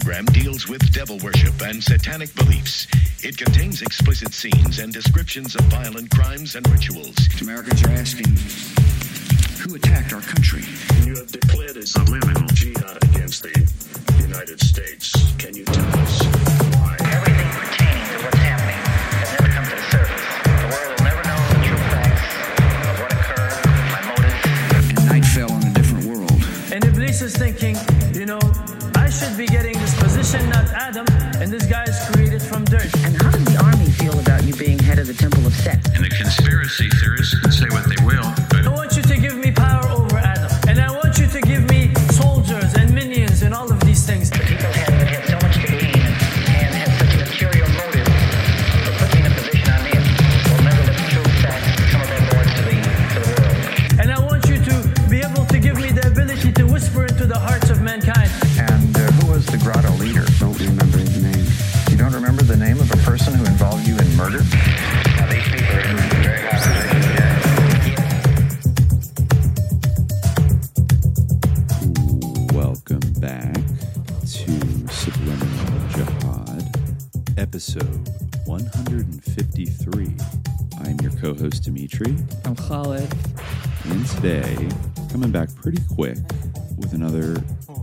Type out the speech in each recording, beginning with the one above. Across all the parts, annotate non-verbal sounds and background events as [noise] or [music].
program deals with devil worship and satanic beliefs. It contains explicit scenes and descriptions of violent crimes and rituals. Americans are asking who attacked our country? You have declared a subliminal jihad against the United States. Can you tell us why? Everything pertaining to what's happening has never come to the surface. The world will never know the true facts of what occurred, my motives. And night fell on a different world. And Iblis is thinking, you know, I should be getting this position, not Adam, and this guy is created from dirt. And how does the army feel about you being head of the Temple of Set? And the conspiracy theorists can say what they will, Dimitri, I'm Khalid. and today, coming back pretty quick with another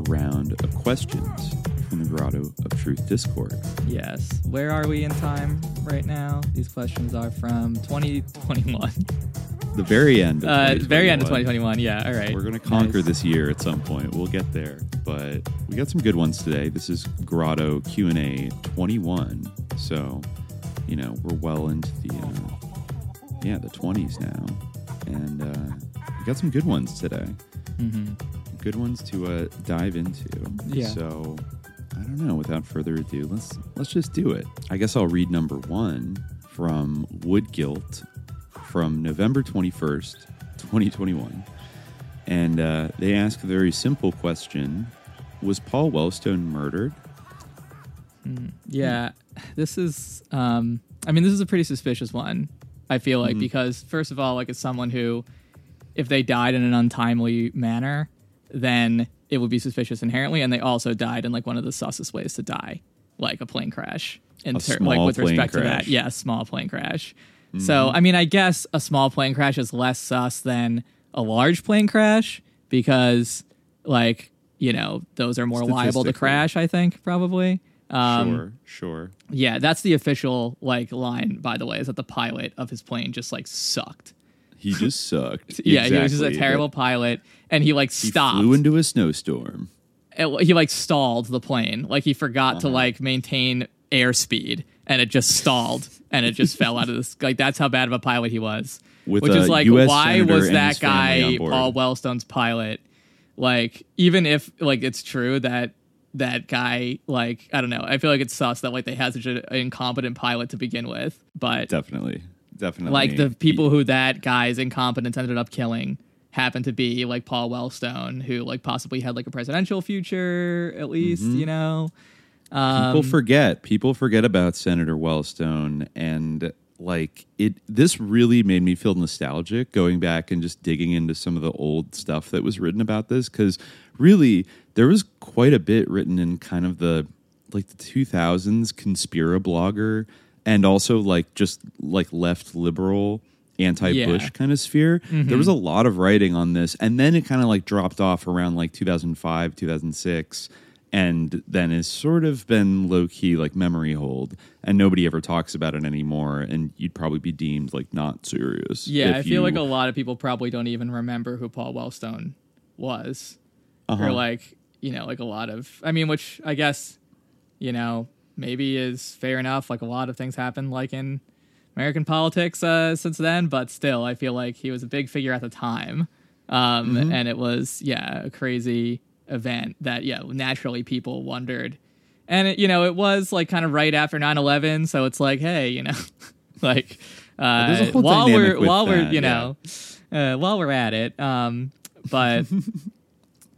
round of questions from the Grotto of Truth Discord. Yes. Where are we in time right now? These questions are from 2021. The very end of Uh, very end of 2021. 2021. Yeah. All right. We're going to conquer Nice. this year at some point. We'll get there, but we got some good ones today. This is Grotto Q and A 21, so you know we're well into the uh, yeah the 20s now, and uh, we got some good ones today. Mhm. Good ones to uh, dive into. Yeah. So I don't know. Without further ado, let's let's just do it. I guess I'll read number one from Wood Woodgilt from November 21st, 2021. And uh, they ask a very simple question Was Paul Wellstone murdered? Yeah. This is. Um. I mean, this is a pretty suspicious one. I feel like because first of all, like it's someone who, if they died in an untimely manner, then it would be suspicious inherently, and they also died in like one of the sussest ways to die, like a plane crash. In ter- like with respect to that, yeah, small plane crash. So I mean, I guess a small plane crash is less sus than a large plane crash because, like, you know, those are more liable to crash. I think probably. Um, sure, sure. yeah, that's the official like line. By the way, is that the pilot of his plane just like sucked. He just [laughs] sucked. Yeah, he was just a Exactly. terrible pilot, and he like stopped. He flew into a snowstorm. It- he like stalled the plane. Like he forgot Uh-huh. to like maintain airspeed, and it just stalled, [laughs] and it just fell out of this. Like that's how bad of a pilot he was. With Which is like, US why senator was that his family on guy. Paul Wellstone's pilot? Like even if like it's true that that guy like I don't know. I feel like it's sus that like they had such an incompetent pilot to begin with, but Definitely. Definitely. like the people who that guy's incompetence ended up killing happened to be like Paul Wellstone, who like possibly had like a presidential future, at least, Mm-hmm. you know. Um, people forget people forget about senator wellstone and like it this really made me feel nostalgic going back and just digging into some of the old stuff that was written about this because really there was quite a bit written in kind of the like the 2000s conspira blogger and also like just like left liberal anti-bush Yeah. Mm-hmm. kind of sphere there was a lot of writing on this and then it kind of like dropped off around like 2005 2006 and then has sort of been low key like memory hold, and nobody ever talks about it anymore. And you'd probably be deemed like not serious. yeah, I feel you- like a lot of people probably don't even remember who Paul Wellstone was, Uh-huh. or like you know, like a lot of. I mean, which I guess you know maybe is fair enough. Like a lot of things happened like in American politics uh, since then, but still, I feel like he was a big figure at the time, um, Mm-hmm. and it was yeah a crazy event that yeah naturally people wondered, and it, you know it was like kind of right after 9-11, so it's like hey you know [laughs] like uh, there's a whole while we're while we're that, you know uh, while we're at it, um, but [laughs]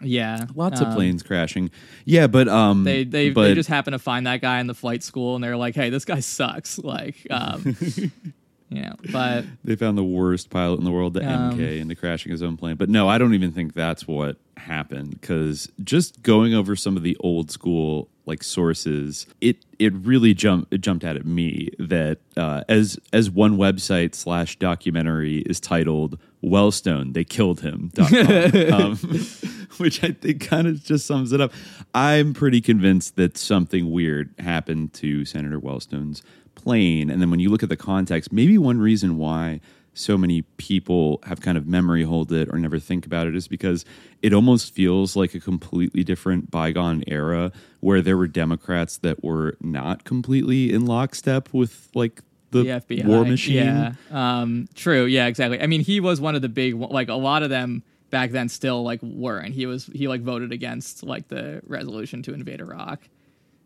yeah, lots um, of planes crashing. Yeah, but um, they they, but, they just happen to find that guy in the flight school and they're like, hey, this guy sucks. Like, um, [laughs] know, but they found the worst pilot in the world, the Um, MK, into crashing his own plane. But no, I don't even think that's what happened because just going over some of the old school like sources, it it really jumped it jumped out at me that uh, as as one website slash documentary is titled Wellstone, they killed him. [laughs] um, [laughs] which I think kind of just sums it up. I'm pretty convinced that something weird happened to Senator Wellstone's plane, and then when you look at the context, maybe one reason why so many people have kind of memory hold it or never think about it is because it almost feels like a completely different bygone era where there were Democrats that were not completely in lockstep with like the, the FBI war machine. Yeah, um, true. Yeah, exactly. I mean, he was one of the big like a lot of them back then still like weren't. He was he like voted against like the resolution to invade Iraq.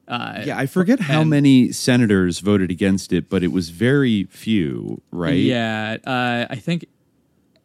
Uh, Yeah, I forget how and- many senators voted against it, but it was very few, right? Yeah, uh, I think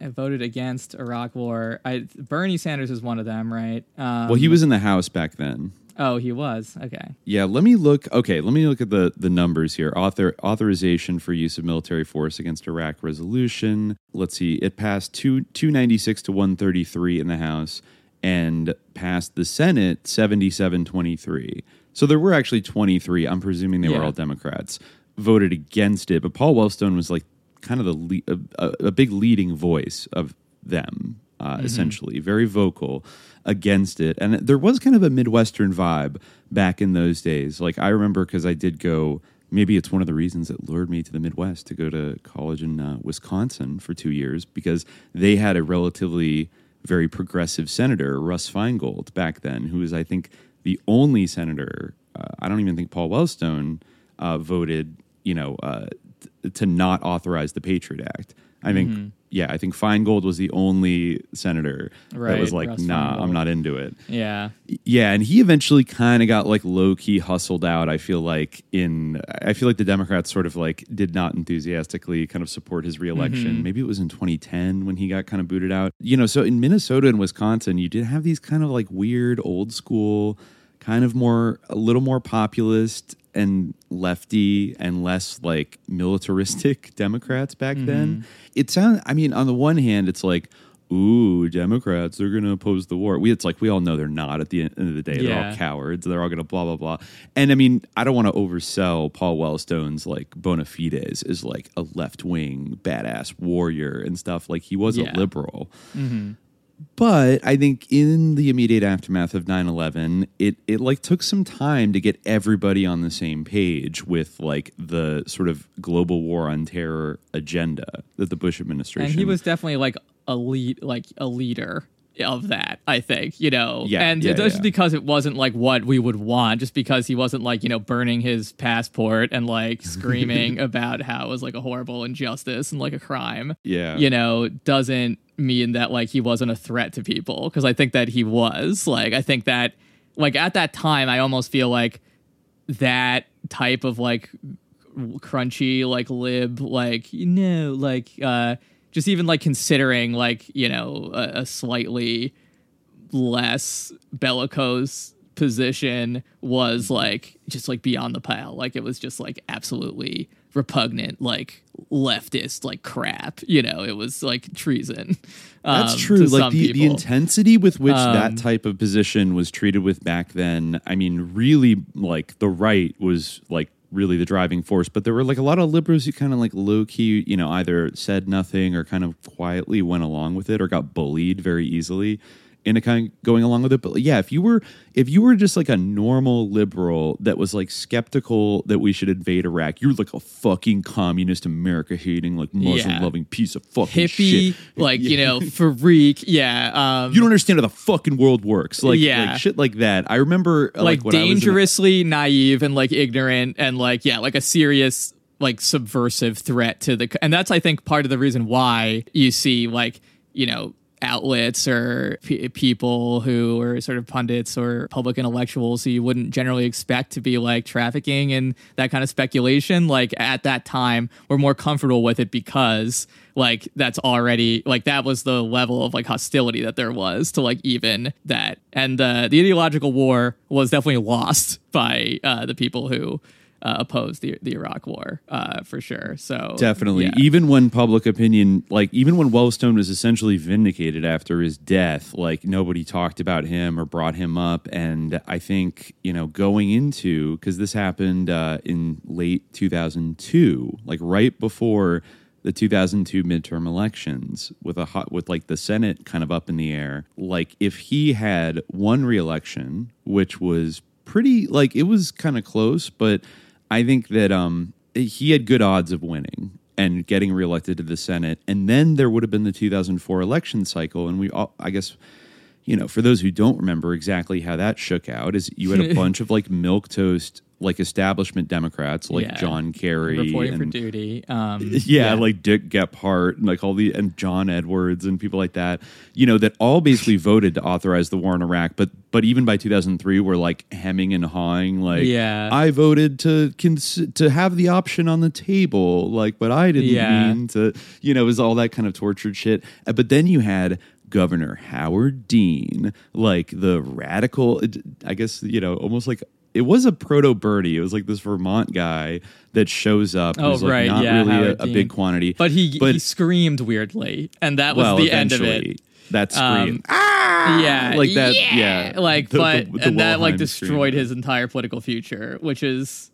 I voted against Iraq War. I Bernie Sanders is one of them, right? Um, Well, he was in the House back then. Oh, he was. Okay. Yeah, let me look. Okay, let me look at the the numbers here. Author authorization for use of military force against Iraq resolution. Let's see, it passed two two ninety six to one thirty three in the House, and passed the Senate seventy seven twenty three. So there were actually twenty three. I'm presuming they were Yeah. all Democrats voted against it, but Paul Wellstone was like kind of the le- a, a, a big leading voice of them, uh, essentially, very vocal against it. And there was kind of a Midwestern vibe back in those days. Like I remember because I did go. Maybe it's one of the reasons that lured me to the Midwest to go to college in uh, Wisconsin for two years because they had a relatively very progressive senator, Russ Feingold, back then, who was, I think, the only senator. Uh, I don't even think Paul Wellstone uh, voted, you know, uh, t- to not authorize the Patriot Act. I think, yeah, I think Feingold was the only senator that was like, Russ nah, I'm not into it. Yeah. Yeah, and he eventually kind of got like low key hustled out. I feel like in I feel like the Democrats sort of like did not enthusiastically kind of support his reelection. Mm-hmm. Maybe it was in 2010 when he got kind of booted out. You know, so in Minnesota and Wisconsin, you did have these kind of like weird old school, kind of more a little more populist and lefty and less like militaristic [laughs] Democrats back mm-hmm. then. It sounds I mean, on the one hand, it's like ooh, Democrats, they're going to oppose the war. We, it's like we all know they're not at the end of the day. They're all cowards. They're all going to blah, blah, blah. And I mean, I don't want to oversell Paul Wellstone's like bona fides as like a left wing badass warrior and stuff. Like he was Yeah. a liberal. Mm-hmm. But I think in the immediate aftermath of 9-11, it, it like took some time to get everybody on the same page with like the sort of global war on terror agenda that the Bush administration And he was definitely like a lead, like a leader of that. I think you know, Yeah, and yeah, just yeah. because it wasn't like what we would want, just because he wasn't like you know burning his passport and like [laughs] screaming about how it was like a horrible injustice and like a crime. Yeah. you know, doesn't mean that like he wasn't a threat to people because I think that he was. Like I think that like at that time, I almost feel like that type of like crunchy like lib like you know like uh just even like considering like you know a, a slightly less bellicose position was like just like beyond the pale like it was just like absolutely repugnant like leftist like crap you know? It was like treason That's um, true. to Like the, the intensity with which Um, that type of position was treated with back then, I mean, really like the right was like really the driving force, but there were like a lot of liberals who kind of like low key, you know, either said nothing or kind of quietly went along with it or got bullied very easily into kind of going along with it. But yeah, if you were if you were just like a normal liberal that was like skeptical that we should invade Iraq, you're like a fucking communist America hating, like Muslim loving piece of fucking hippie shit. like you Yeah. know [laughs] freak yeah um you don't understand how the fucking world works. Like, Yeah. like shit like that. I remember uh, like, when I was in- dangerously naive and like ignorant and like yeah like a serious like subversive threat to the and that's i think part of the reason why you see like you know outlets or p- people who are sort of pundits or public intellectuals who you wouldn't generally expect to be like trafficking and that kind of speculation like at that time we're more comfortable with it because like that's already like that was the level of like hostility that there was to like even that. And uh, the ideological war was definitely lost by uh, the people who uh, opposed the the Iraq War uh, for sure. So Definitely. yeah. Even when public opinion, like even when Wellstone was essentially vindicated after his death, like nobody talked about him or brought him up. And I think, you know, going into, because this happened uh, in late 2002, like right before the 2002 midterm elections with a hot with like the senate kind of up in the air like if he had one re-election which was pretty like it was kind of close but i think that um he had good odds of winning and getting reelected to the senate and then there would have been the 2004 election cycle and we all i guess you know for those who don't remember exactly how that shook out is you had a [laughs] bunch of like milk toast like establishment democrats like Yeah. john kerry reporting for duty. Um, [laughs] yeah, like Dick Gephardt and like all the and John Edwards and people like that, you know, that all basically [laughs] voted to authorize the war in Iraq. But but even by 2003, were like hemming and hawing, like, Yeah. I voted to cons- to have the option on the table, like, but I didn't Yeah. mean to, you know, it was all that kind of tortured shit. Uh, But then you had. Governor Howard Dean, like the radical, I guess, you know, almost like it was a proto Bernie. It was like this Vermont guy that shows up. Oh, who's like right, not yeah, really a, a big quantity. but he but he screamed weirdly, and that was well, the end of it. That scream, Um, yeah, like that- yeah. like The- but the- the and that like destroyed scream. his entire political future, which is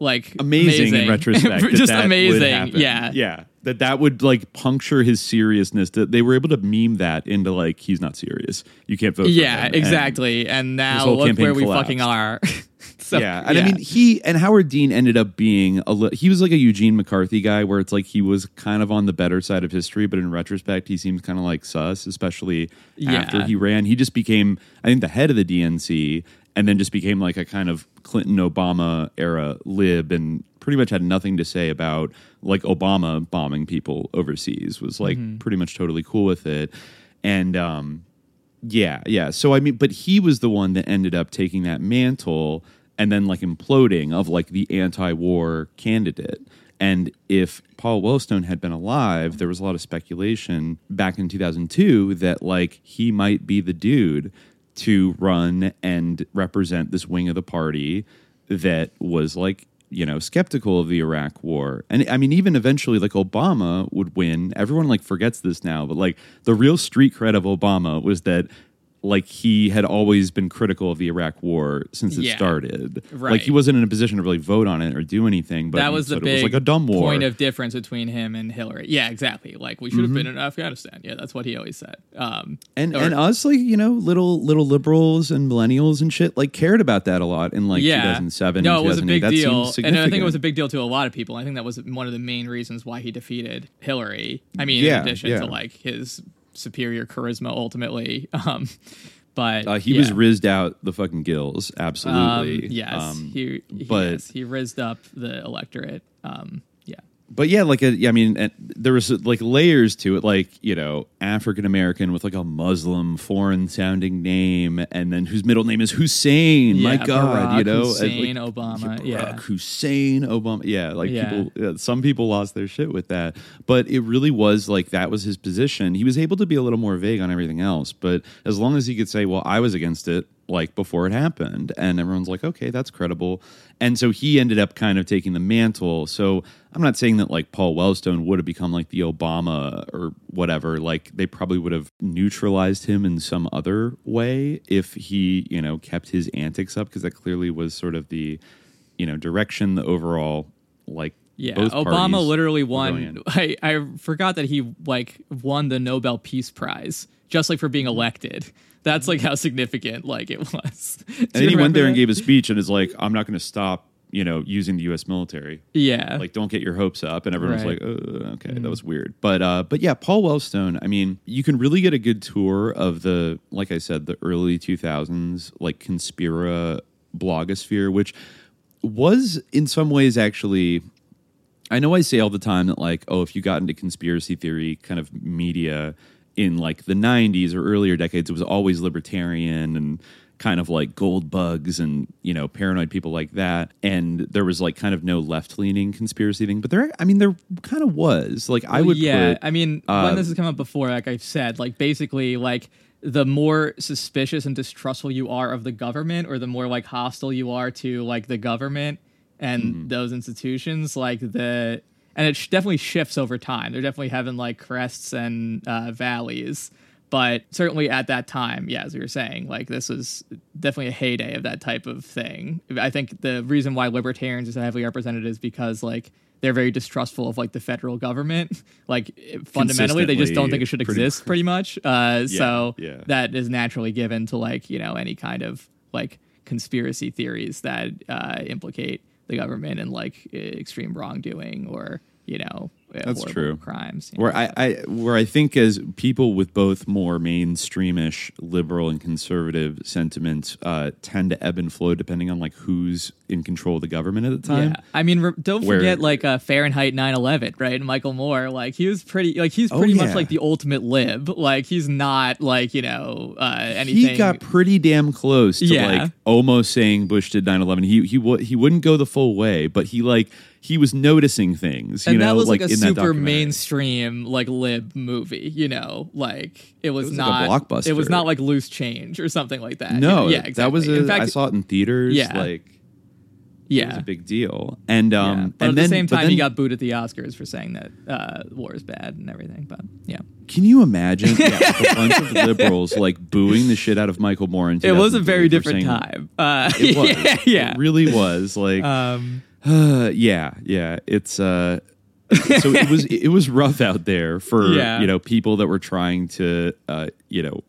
like amazing, in [laughs] retrospect. just that amazing. Yeah, yeah. That that would like puncture his seriousness. That they were able to meme that into like he's not serious. You can't vote. for yeah, him. And- exactly. And now look where we collapsed. fucking are. [laughs] so, yeah, and I mean he and Howard Dean ended up being a li- he was like a Eugene McCarthy guy, where it's like he was kind of on the better side of history, but in retrospect, he seems kind of like sus, especially after he ran. He just became, I think, the head of the DNC, and then just became like a kind of Clinton Obama era lib, and pretty much had nothing to say about like Obama bombing people overseas. Was like Mm-hmm. pretty much totally cool with it, and um, yeah, yeah. So I mean, but he was the one that ended up taking that mantle and then like imploding of like the anti-war candidate. And if Paul Wellstone had been alive, there was a lot of speculation back in 2002 that like he might be the dude to run and represent this wing of the party that was like you know skeptical of the Iraq war. And I mean even eventually like Obama would win. Everyone like forgets this now but like the real street cred of Obama was that like he had always been critical of the Iraq war since it Yeah. started like he wasn't in a position to really vote on it or do anything but that was the big it was like a dumb war point of difference between him and Hillary. Yeah, exactly. Like we should have been in Afghanistan. Yeah, that's what he always said. Um, and or- and us like you know little little liberals and millennials and shit like cared about that a lot in like yeah. 2007 No, and it was a big that deal, and I think it was a big deal to a lot of people. I think that was one of the main reasons why he defeated Hillary. I mean, Yeah, in addition to like his superior charisma, ultimately. [laughs] Um, but Uh, he yeah. was rizzed out the fucking gills, Um, absolutely. yes, Um, he, he but- yes, he rizzed up the electorate. Um, but yeah, like a, yeah, I mean, there was uh, like layers to it, like you know, African American with like a Muslim foreign sounding name, and then whose middle name is Hussein. My Yeah, God, you know, Hussein like, Obama, Barack yeah. Hussein Obama. Yeah, like Yeah. people, yeah, some people lost their shit with that, but it really was like that was his position. He was able to be a little more vague on everything else, but as long as he could say, "Well, I was against it." Like before it happened, and everyone's like, okay, that's credible. And so he ended up kind of taking the mantle. So I'm not saying that like Paul Wellstone would have become like the Obama or whatever. Like they probably would have neutralized him in some other way if he, you know, kept his antics up because that clearly was sort of the, you know, direction, the overall like yeah. both Obama literally won. I I forgot that he like won the Nobel Peace Prize just like for being elected. That's like how significant like it was. [laughs] And then he went there and gave a speech and is like, I'm not going to stop, you know, using the U.S. military. yeah, like don't get your hopes up and everyone's Right. like uh, okay that was weird but uh but yeah paul wellstone i mean you can really get a good tour of the like i said the early 2000s like conspira blogosphere which was in some ways actually I know I say all the time that like, oh, if you got into conspiracy theory kind of media in like the '90s or earlier decades, it was always libertarian and kind of like gold bugs and you know paranoid people like that. And there was like kind of no left leaning conspiracy thing, but there, I mean, there kind of was. Like I would, yeah. put, I mean, uh, when this has come up before, like I've said, like basically, like the more suspicious and distrustful you are of the government, or the more like hostile you are to like the government and Mm-hmm. those institutions, like the and it sh- definitely shifts over time. They're definitely having like crests and uh, valleys, but certainly at that time, yeah, as we were saying, like this was definitely a heyday of that type of thing. I think the reason why libertarians are so heavily represented is because like they're very distrustful of like the federal government. [laughs] Like fundamentally, they just don't think it should Consistently, exist pretty much. Uh, so yeah. that is naturally given to like you know any kind of like conspiracy theories that uh, implicate the government in like extreme wrongdoing or you know That's true. crimes. Where know, I. I where I think as people with both more mainstreamish liberal and conservative sentiments uh, tend to ebb and flow depending on like who's in control of the government at the time. Yeah, I mean, re- don't Where- forget like uh, Fahrenheit 9/11, right? And Michael Moore, like he was pretty, like he's Oh, pretty yeah. much like the ultimate lib. Like he's not like you know uh, anything. He got pretty damn close to Yeah. like almost saying Bush did 9/11. He he w- he wouldn't go the full way, but he like he was noticing things, you and know, that was like, a in super mainstream like lib movie, you know, like it was, was like a blockbuster. It was not like loose change or something like that. No, yeah, exactly. that was a, in fact, I saw it in theaters. Yeah. like yeah, it was a big deal. And um, yeah. But and at then the same time, he got booed at the Oscars for saying that uh, war is bad and everything. But yeah, Can you imagine yeah, [laughs] a bunch of liberals like booing the shit out of Michael Moore? In it was a very different saying- time. Uh, It was. [laughs] yeah, yeah. It really was. Like, um, uh, [sighs] yeah, yeah. It's uh, so it was [laughs] it was rough out there for Yeah. you know people that were trying to uh, you know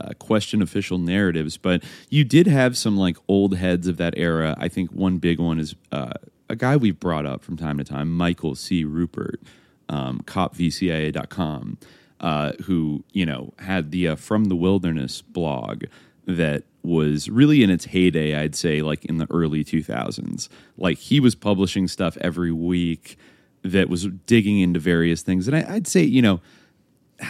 uh, question official narratives, but you did have some like old heads of that era. I think one big one is uh, a guy we've brought up from time to time, Michael C. Ruppert, um, copvcia.com, uh, who you know had the uh, From the Wilderness blog that was really in its heyday, I'd say, like in the early 2000s. Like he was publishing stuff every week that was digging into various things. And I, I'd say, you know,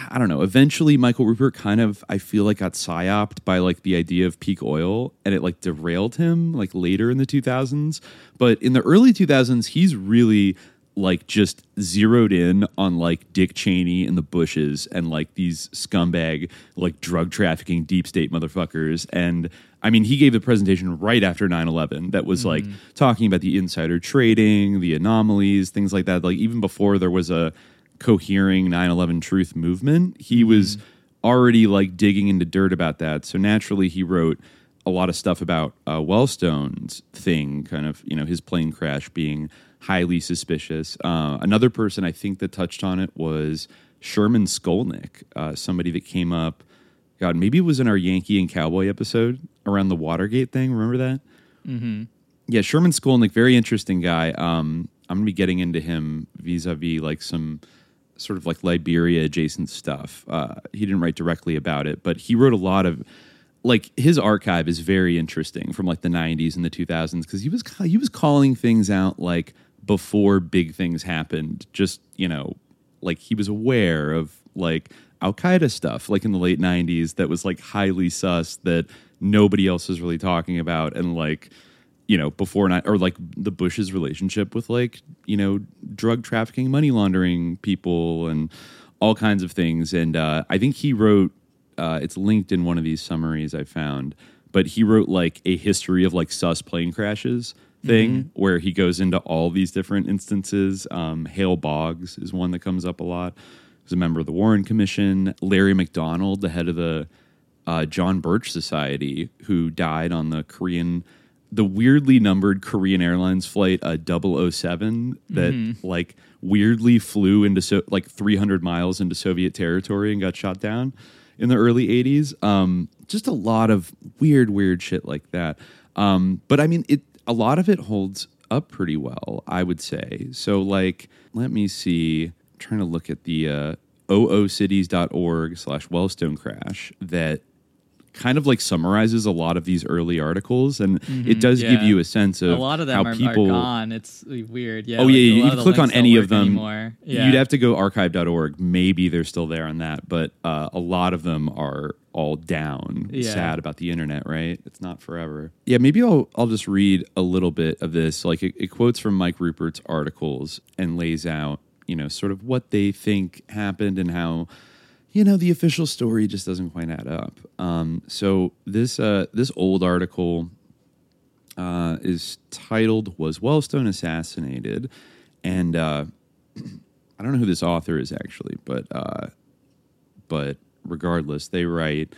I don't know. Eventually, Michael Ruppert kind of, I feel like, got psyoped by like the idea of peak oil, and it like derailed him like later in the 2000s. But in the early 2000s, he's really like just zeroed in on like Dick Cheney and the Bushes and like these scumbag like drug trafficking deep state motherfuckers. And I mean, he gave the presentation right after 9 11 that was like talking about the insider trading, the anomalies, things like that. Like even before there was a cohering 9-11 truth movement he was already like digging into dirt about that so naturally he wrote a lot of stuff about uh, wellstone's thing kind of you know his plane crash being highly suspicious uh, another person i think that touched on it was sherman skolnick uh, somebody that came up god maybe it was in our yankee and cowboy episode around the watergate thing remember that yeah, Sherman Skolnick, very interesting guy. Um, I'm gonna be getting into him vis-a-vis like some sort of like Liberia adjacent stuff. Uh, he didn't write directly about it, but he wrote a lot of like his archive is very interesting from like the 90s and the 2000s because he was he was calling things out like before big things happened. Just you know, like he was aware of like Al Qaeda stuff, like in the late 90s, that was like highly sus that nobody else was really talking about, and like you know before or like the Bush's relationship with like you know drug trafficking, money laundering people, and all kinds of things. And uh, I think he wrote. Uh, it's linked in one of these summaries I found, but he wrote like a history of like sus plane crashes thing where he goes into all these different instances. Um, Hale Boggs is one that comes up a lot. He's a member of the Warren Commission. Larry McDonald, the head of the uh, John Birch Society, who died on the Korean, the weirdly numbered Korean Airlines flight uh, 007 that like weirdly flew into so like 300 miles into Soviet territory and got shot down in the early 80s. Um, just a lot of weird, weird shit like that. Um, but I mean, it a lot of it holds up pretty well, I would say. So like, let me see. I'm trying to look at the uh, oocities.org slash Wellstone crash that kind of like summarizes a lot of these early articles and it does give Mm-hmm. you a sense of a lot of how are, people are gone. It's weird. Yeah. Oh like, yeah, you can click on any of them. Yeah. You'd have to go archive.org. Maybe they're still there on that, but uh, a lot of them are all down. Yeah. Sad about the internet, right? It's not forever. Yeah, maybe I'll I'll just read a little bit of this. Like it, it quotes from Mike Ruppert's articles and lays out, you know, sort of what they think happened and how you know the official story just doesn't quite add up. Um, so this uh, this old article uh, is titled "Was Wellstone Assassinated?" and uh, [clears throat] I don't know who this author is actually, but uh, but regardless, they write.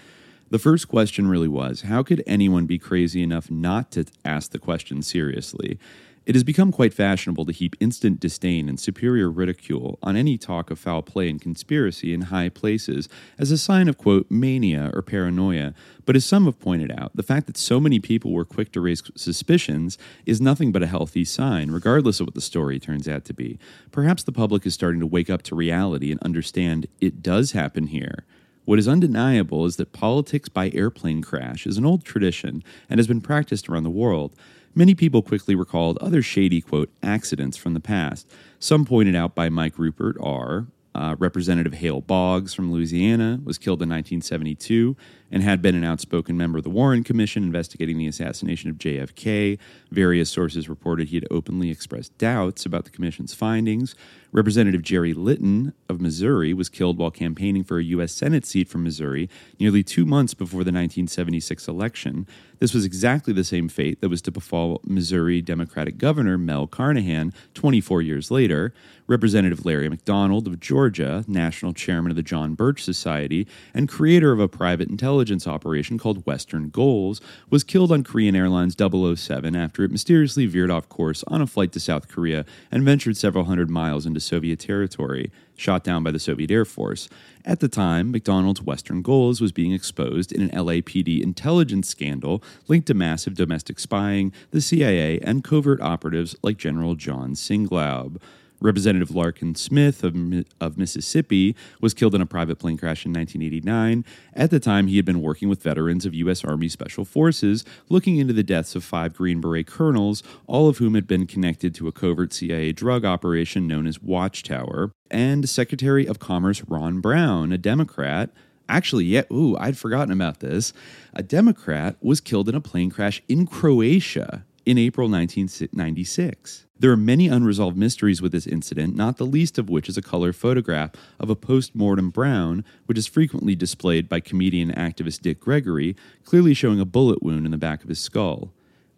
The first question really was How could anyone be crazy enough not to ask the question seriously? It has become quite fashionable to heap instant disdain and superior ridicule on any talk of foul play and conspiracy in high places as a sign of, quote, mania or paranoia. But as some have pointed out, the fact that so many people were quick to raise suspicions is nothing but a healthy sign, regardless of what the story turns out to be. Perhaps the public is starting to wake up to reality and understand it does happen here. What is undeniable is that politics by airplane crash is an old tradition and has been practiced around the world. Many people quickly recalled other shady, quote, accidents from the past. Some pointed out by Mike Ruppert are uh, Representative Hale Boggs from Louisiana was killed in 1972 and had been an outspoken member of the Warren Commission investigating the assassination of JFK. Various sources reported he had openly expressed doubts about the commission's findings. Representative Jerry Litton of Missouri was killed while campaigning for a U.S. Senate seat from Missouri nearly two months before the 1976 election. This was exactly the same fate that was to befall Missouri Democratic Governor Mel Carnahan 24 years later. Representative Larry McDonald of Georgia, national chairman of the John Birch Society and creator of a private intelligence operation called Western Goals, was killed on Korean Airlines 007 after it mysteriously veered off course on a flight to South Korea and ventured several hundred miles into Soviet territory, shot down by the Soviet Air Force. At the time, McDonald's Western Goals was being exposed in an LAPD intelligence scandal linked to massive domestic spying, the CIA, and covert operatives like General John Singlaub. Representative Larkin Smith of, of Mississippi was killed in a private plane crash in 1989. At the time, he had been working with veterans of U.S. Army Special Forces, looking into the deaths of five Green Beret colonels, all of whom had been connected to a covert CIA drug operation known as Watchtower. And Secretary of Commerce Ron Brown, a Democrat, Actually, yeah, ooh, I'd forgotten about this. A Democrat was killed in a plane crash in Croatia in April 1996. There are many unresolved mysteries with this incident, not the least of which is a color photograph of a post mortem Brown, which is frequently displayed by comedian activist Dick Gregory, clearly showing a bullet wound in the back of his skull.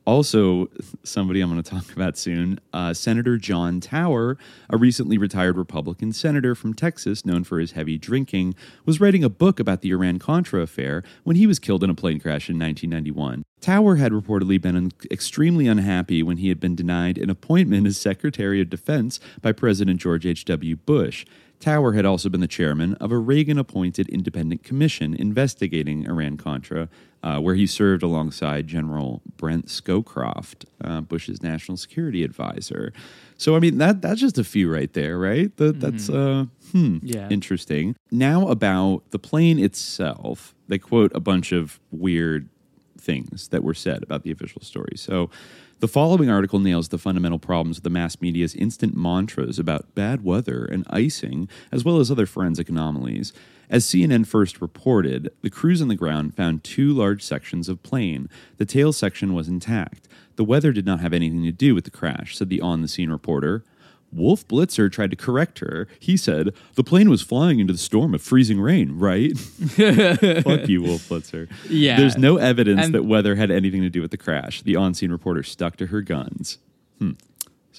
Also, somebody I'm going to talk [laughs] about soon, uh, Senator John Tower, a recently retired Republican senator from Texas known for his heavy drinking, was writing a book about the Iran Contra affair when he was killed in a plane crash in 1991. Tower had reportedly been extremely unhappy when he had been denied an appointment as Secretary of Defense by President George H.W. Bush. Tower had also been the chairman of a Reagan appointed independent commission investigating Iran Contra, uh, where he served alongside General Brent Scowcroft, uh, Bush's national security advisor. So, I mean, that that's just a few right there, right? That, That's uh, hmm, Yeah. interesting. Now, about the plane itself, they quote a bunch of weird things that were said about the official story. So, the following article nails the fundamental problems of the mass media's instant mantras about bad weather and icing, as well as other forensic anomalies. As CNN first reported, the crews on the ground found two large sections of plane. The tail section was intact. The weather did not have anything to do with the crash, said the on the scene reporter. Wolf Blitzer tried to correct her. He said, The plane was flying into the storm of freezing rain, right? [laughs] Fuck you, Wolf Blitzer. Yeah. There's no evidence And- that weather had anything to do with the crash. The on scene reporter stuck to her guns. Hmm.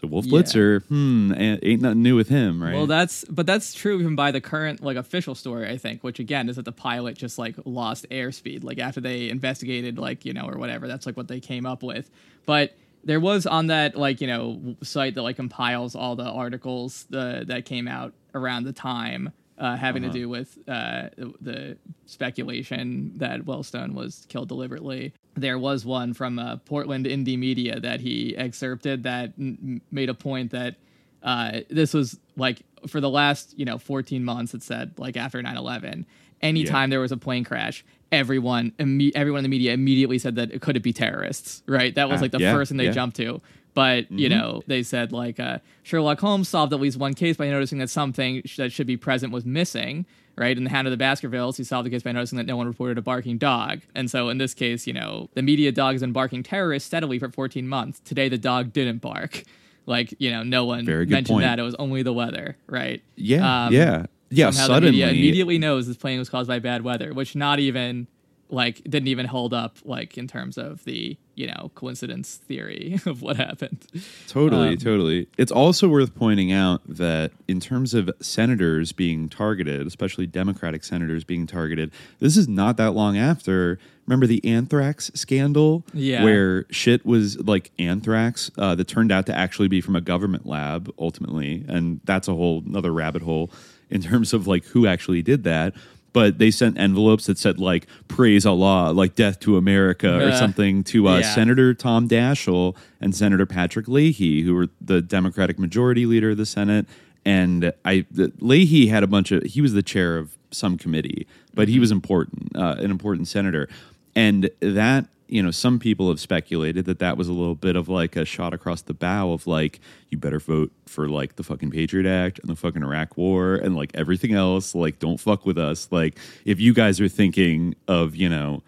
So Wolf Yeah. Blitzer, hmm, ain't nothing new with him, right? Well, that's but that's true even by the current like official story, I think, which again is that the pilot just like lost airspeed, like after they investigated, like you know, or whatever. That's like what they came up with. But there was on that like you know site that like compiles all the articles the that came out around the time uh, having to do with uh, the- speculation that Wellstone was killed deliberately. There was one from uh, Portland Indymedia that he excerpted that n- made a point that uh, this was like for the last you know 14 months it said like after 9-11 anytime there was a plane crash everyone imme- everyone in the media immediately said that it could it be terrorists right that was Ah, like the yeah, first thing they yeah. jumped to but you know they said like uh, sherlock holmes solved at least one case by noticing that something sh- that should be present was missing right in the hound of the baskervilles he solved the case by noticing that no one reported a barking dog and so in this case you know the media dog has been barking terrorists steadily for 14 months today the dog didn't bark [laughs] like you know no one mentioned point. that it was only the weather right yeah, Um, yeah. Yeah, somehow the suddenly. media immediately knows this plane was caused by bad weather which not even like didn't even hold up like in terms of the you know coincidence theory [laughs] of what happened. Totally, Um, totally. It's also worth pointing out that in terms of senators being targeted, especially Democratic senators being targeted, this is not that long after. Remember the anthrax scandal? Yeah. Where shit was like anthrax uh, that turned out to actually be from a government lab ultimately. And that's a whole another rabbit hole in terms of like who actually did that. But they sent envelopes that said like "Praise Allah," like "Death to America" or Uh, something to uh, yeah. Senator Tom Daschle and Senator Patrick Leahy, who were the Democratic Majority Leader of the Senate. And I, the, Leahy had a bunch of. He was the chair of some committee, but he was important, uh, an important senator. And that, you know, some people have speculated that that was a little bit of like a shot across the bow of like, you better vote for like the fucking Patriot Act and the fucking Iraq War and like everything else. Like, don't fuck with us. Like, if you guys are thinking of, you know,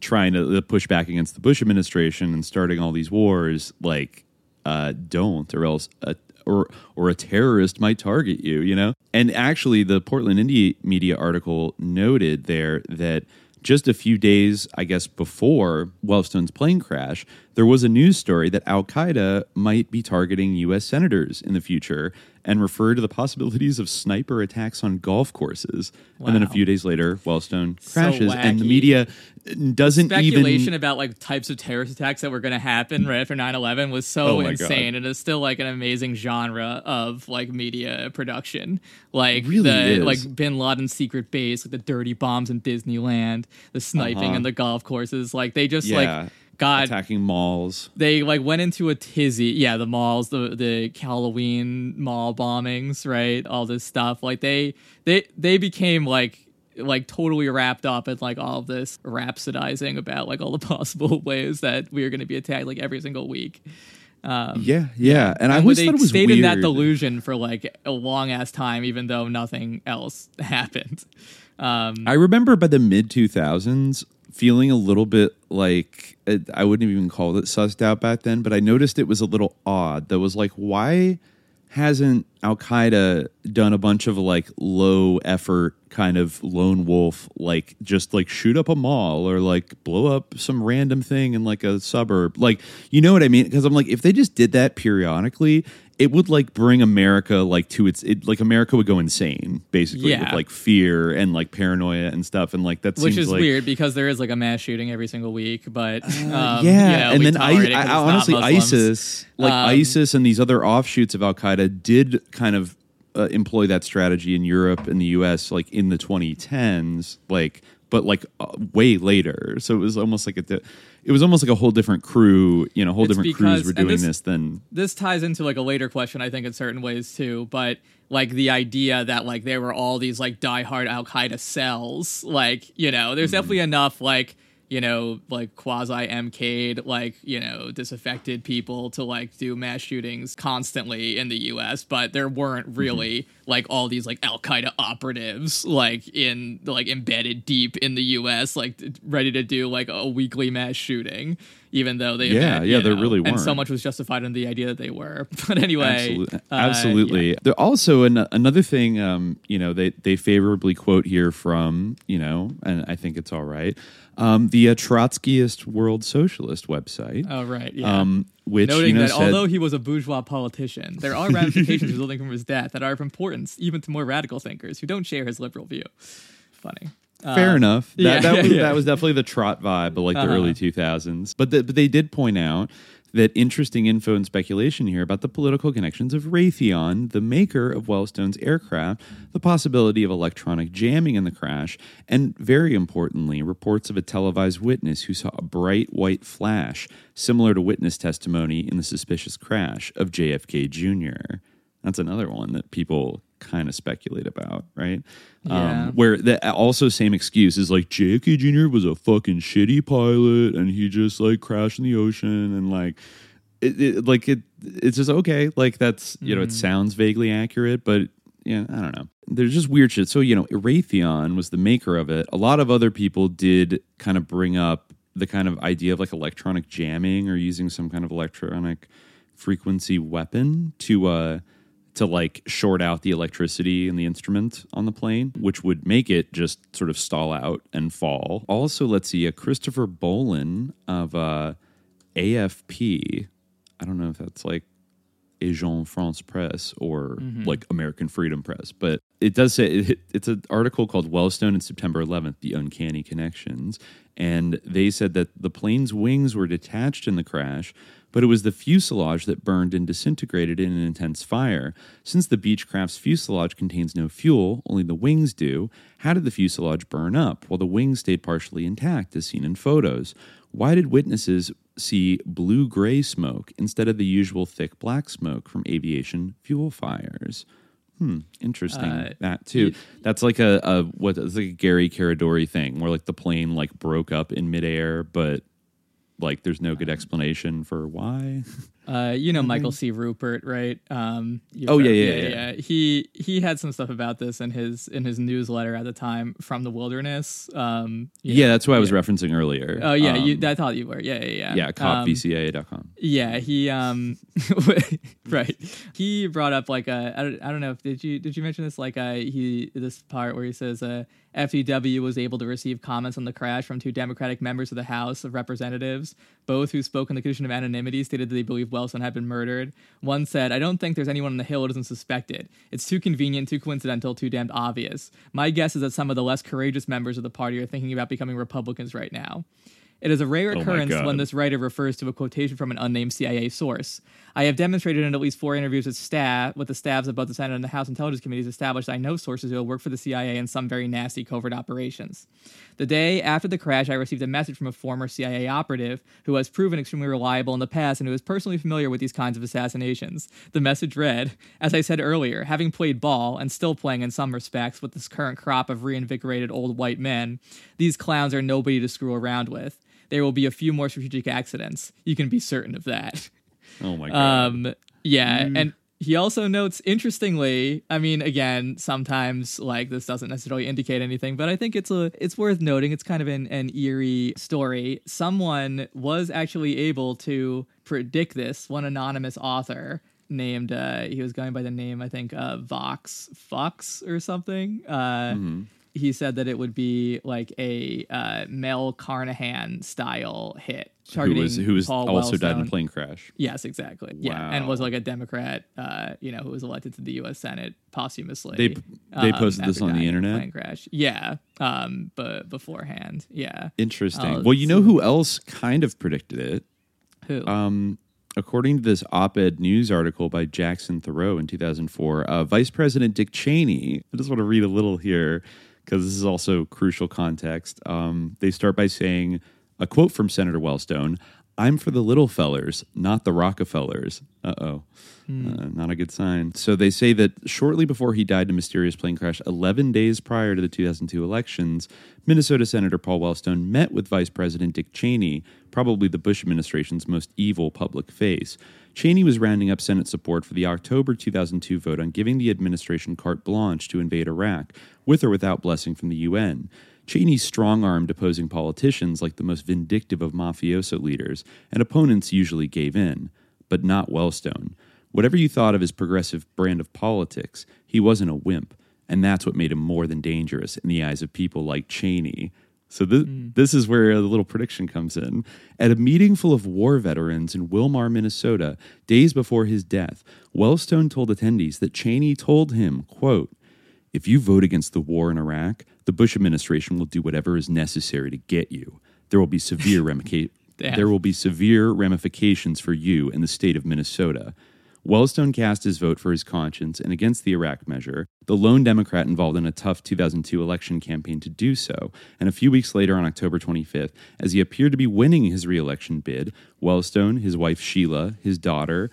trying to uh, push back against the Bush administration and starting all these wars, like uh, don't, or else a, or or a terrorist might target you. You know, and actually, the Portland Indymedia article noted there that. Just a few days, I guess, before Wellstone's plane crash, there was a news story that Al Qaeda might be targeting U.S. senators in the future and referred to the possibilities of sniper attacks on golf courses. And then a few days later, Wellstone So crashes, and the media doesn't even speculation even about like types of terrorist attacks that were going to happen right after 9-11 was so Oh insane. And it's still like an amazing genre of like media production. Like really the is. like bin laden's secret base like the dirty bombs in disneyland the sniping Uh-huh. and the golf courses. Like they just yeah, like got attacking malls. they like went into a tizzy. Yeah the malls the the halloween mall bombings right? All this stuff. Like they they they became like like totally wrapped up in like all of this rhapsodizing about like all the [laughs] possible ways that we are going to be attacked like every single week. Yeah, yeah, and I always they thought it was stayed weird. in that delusion for like a long ass time even though nothing else [laughs] happened. Um I remember by the mid two thousands feeling a little bit like uh, I wouldn't even call it sussed out back then, but I noticed it was a little odd. That was like, why hasn't Al Qaeda done a bunch of like low effort kind of lone wolf, like just like shoot up a mall or like blow up some random thing in like a suburb? Like, you know what I mean? Because I'm like, if they just did that periodically, it would like bring America like to its it, like America would go insane basically with like fear and like paranoia and stuff and like that which is like, weird because there is like a mass shooting every single week but um, yeah, you know, and then I, tolerate it 'cause I honestly ISIS, like Um, ISIS and these other offshoots of Al Qaeda, did kind of uh, employ that strategy in Europe and the U.S. like in the 2010s, like but like uh, way later. So it was almost like a, di- it was almost like a whole different crew, you know, whole It's different crews were doing this- this than this ties into like a later question i think in certain ways too but like the idea that like there were all these like diehard al qaeda cells like you know there's mm-hmm. definitely enough like you know like quasi mk'd like you know disaffected people to like do mass shootings constantly in the us but there weren't really like all these like al qaeda operatives like in like embedded deep in the us like ready to do like a weekly mass shooting even though they Yeah, had, yeah, there know, really and so weren't. much was justified in the idea that they were. [laughs] But anyway, Absolutely. uh, Absolutely. yeah. There also an, another thing, um, you know, they they favorably quote here from, you know, and I think it's all right, um, the uh, Trotskyist World Socialist website. Oh right, yeah. Um, which Noting you know that said, although he was a bourgeois politician, there are ramifications resulting from his death that are of importance even to more radical thinkers who don't share his liberal view. Funny. Fair Uh, enough. That, yeah, that, was, yeah. that was definitely the trot vibe of like the Uh-huh. early 2000s. But, the, but they did point out that interesting info and speculation here about the political connections of Raytheon, the maker of Wellstone's aircraft, the possibility of electronic jamming in the crash, and very importantly, reports of a televised witness who saw a bright white flash, similar to witness testimony in the suspicious crash of JFK Jr. That's another one that people kind of speculate about, right? Yeah. Um, where the also same excuse is like JFK Jr. was a fucking shitty pilot and he just like crashed in the ocean and like it, it like it it's just okay like that's you know it sounds vaguely accurate but yeah I don't know there's just weird shit so you know Raytheon was the maker of it a lot of other people did kind of bring up the kind of idea of like electronic jamming or using some kind of electronic frequency weapon to uh to like short out the electricity in the instrument on the plane, which would make it just sort of stall out and fall. Also, let's see, a Christopher Bollyn of uh, AFP. I don't know if that's like Agent France Press or like American Freedom Press, but it does say it, it's an article called Wellstone in September 11th, The Uncanny Connections. And they said that the plane's wings were detached in the crash, but it was the fuselage that burned and disintegrated in an intense fire. Since the Beechcraft's fuselage contains no fuel, only the wings do, how did the fuselage burn up while the wings stayed partially intact, as seen in photos? Why did witnesses see blue gray smoke instead of the usual thick black smoke from aviation fuel fires? Hmm, interesting. Uh, that too. That's like a, a what it's like a Gary Caradori thing where like the plane like broke up in midair, but like there's no good explanation for why. [laughs] Uh, you know Michael C. Ruppert, right? Um, Oh, heard- yeah, yeah, yeah. He he had some stuff about this in his in his newsletter at the time from the wilderness. Um, Yeah, know, that's what I was referencing earlier. Oh yeah, Um, you, I thought you were. Yeah, yeah, yeah. yeah, Um, copvcia.com. Yeah, he um [laughs] right. He brought up like a I don't, I don't know if did you did you mention this like uh he this part where he says uh FDW was able to receive comments on the crash from two Democratic members of the House of Representatives, both who spoke on the condition of anonymity, stated that they believe Wellstone had been murdered. One said, "I don't think there's anyone on the Hill who doesn't suspect it. It's too convenient, too coincidental, too damned obvious. My guess is that some of the less courageous members of the party are thinking about becoming Republicans right now." It is a rare Oh occurrence God. when this writer refers to a quotation from an unnamed CIA source. I have demonstrated in at least four interviews with staff, with the staffs of both the Senate and the House Intelligence Committees, established I know sources who have worked for the CIA in some very nasty covert operations. The day after the crash, I received a message from a former CIA operative who has proven extremely reliable in the past and who is personally familiar with these kinds of assassinations. The message read, As I said earlier, having played ball and still playing in some respects with this current crop of reinvigorated old white men, these clowns are nobody to screw around with. There will be a few more strategic accidents. You can be certain of that. Oh my god. Um, yeah, and he also notes, interestingly, I mean, again, sometimes like this doesn't necessarily indicate anything, but I think it's a it's worth noting. It's kind of an, an eerie story. Someone was actually able to predict this. One anonymous author named uh, he was going by the name I think uh, Vox Fox or something. Uh, He said that it would be like a uh, Mel Carnahan style hit, who targeting was who was Paul also died in a plane crash. Yes, exactly. Yeah, and was like a Democrat, uh, you know, who was elected to the U.S. Senate posthumously. They- they posted this on the dying in a internet? Plane crash. Yeah, um, but beforehand, yeah. Interesting. Oh, well, you know who else kind of predicted it? Who? Um, according to this op-ed news article by Jackson Thoreau in 2004, uh, Vice President Dick Cheney. I just want to read a little here because this is also crucial context. Um, they start by saying a quote from Senator Wellstone: "I'm for the little fellers, not the Rockefellers." Uh oh. Uh, not a good sign. So they say that shortly before he died in a mysterious plane crash, 11 days prior to the 2002 elections, Minnesota Senator Paul Wellstone met with Vice President Dick Cheney, probably the Bush administration's most evil public face. Cheney was rounding up Senate support for the October 2002 vote on giving the administration carte blanche to invade Iraq, with or without blessing from the UN. Cheney strong armed opposing politicians like the most vindictive of mafioso leaders, and opponents usually gave in, but not Wellstone. Whatever you thought of his progressive brand of politics, he wasn't a wimp, and that's what made him more than dangerous in the eyes of people like Cheney. So this, hmm. this is where the little prediction comes in. At a meeting full of war veterans in Willmar, Minnesota, days before his death, Wellstone told attendees that Cheney told him, quote, if you vote against the war in Iraq, the Bush administration will do whatever is necessary to get you. There will be severe [laughs] ramifications. There will be severe ramifications for you in the state of Minnesota. Wellstone cast his vote for his conscience and against the Iraq measure, the lone Democrat involved in a tough 2002 election campaign to do so. And a few weeks later, on October 25th, as he appeared to be winning his reelection bid, Wellstone, his wife Sheila, his daughter,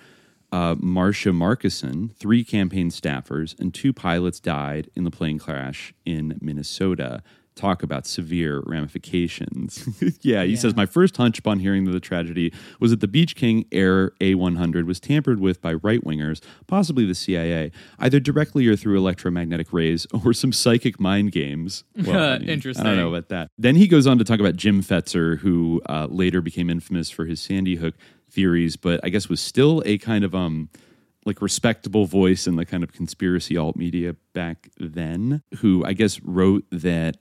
uh, Marcia Markuson, three campaign staffers, and two pilots died in the plane crash in Minnesota. Talk about severe ramifications. [laughs] yeah, he says, My first hunch upon hearing of the tragedy was that the Beech King Air A100 was tampered with by right wingers, possibly the CIA, either directly or through electromagnetic rays [laughs] or some psychic mind games. [laughs] Well, I mean, I don't know about that. Then he goes on to talk about Jim Fetzer, who uh, later became infamous for his Sandy Hook theories, but I guess was still a kind of um like respectable voice in the kind of conspiracy alt media back then, who I guess wrote that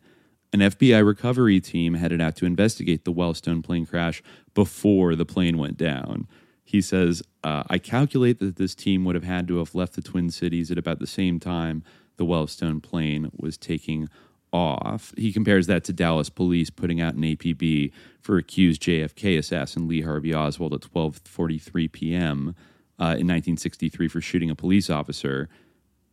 an FBI recovery team headed out to investigate the Wellstone plane crash before the plane went down. He says, uh, I calculate that this team would have had to have left the Twin Cities at about the same time the Wellstone plane was taking off. He compares that to Dallas police putting out an APB for accused JFK assassin Lee Harvey Oswald at 12:43 p.m. Uh, in 1963 for shooting a police officer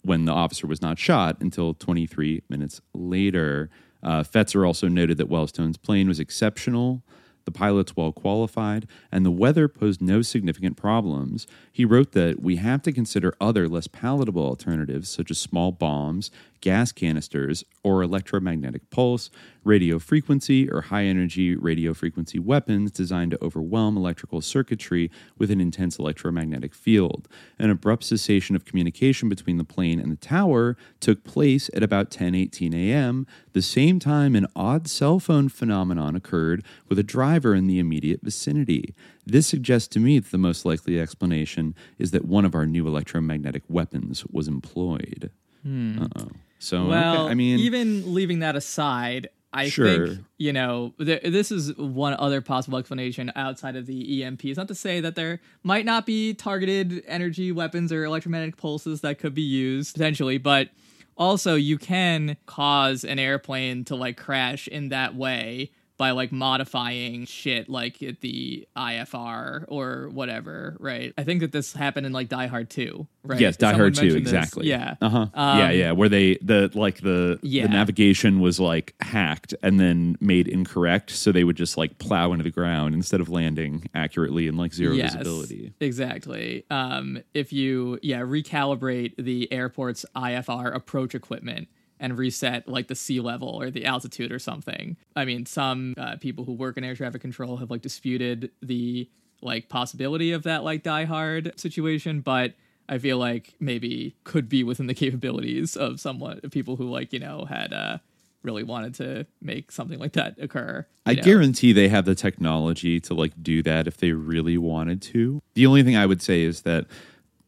when the officer was not shot until 23 minutes later. Uh, Fetzer also noted that Wellstone's plane was exceptional, the pilots well qualified, and the weather posed no significant problems. He wrote that we have to consider other less palatable alternatives, such as small bombs, gas canisters, or electromagnetic pulse, radio frequency, or high energy radio frequency weapons designed to overwhelm electrical circuitry with an intense electromagnetic field. An abrupt cessation of communication between the plane and the tower took place at about 10:18 a.m., the same time an odd cell phone phenomenon occurred with a driver in the immediate vicinity. This suggests to me that the most likely explanation is that one of our new electromagnetic weapons was employed. Hmm. Uh-oh. So, okay, Well, I mean, even leaving that aside, I Sure. think you know th- this is one other possible explanation outside of the EMP. It's not to say that there might not be targeted energy weapons or electromagnetic pulses that could be used potentially, but also you can cause an airplane to like crash in that way by like modifying shit like at the IFR or whatever, right? I think that this happened in like Die Hard 2, right? Yes, Die Someone Hard 2, mentioned this. exactly. Yeah. Uh huh. yeah, yeah. Where they the like the Yeah. the navigation was like hacked and then made incorrect, so they would just like plow into the ground instead of landing accurately in like zero Yes, visibility. Exactly. Um, if you yeah recalibrate the airport's IFR approach equipment and reset like the sea level or the altitude or something. I mean, some uh, people who work in air traffic control have like disputed the like possibility of that like die hard situation, but I feel like maybe could be within the [laughs] capabilities of someone people who like you know had uh really wanted to make something like that occur. I know? guarantee they have the technology to like do that if they really wanted to. The only thing I would say is that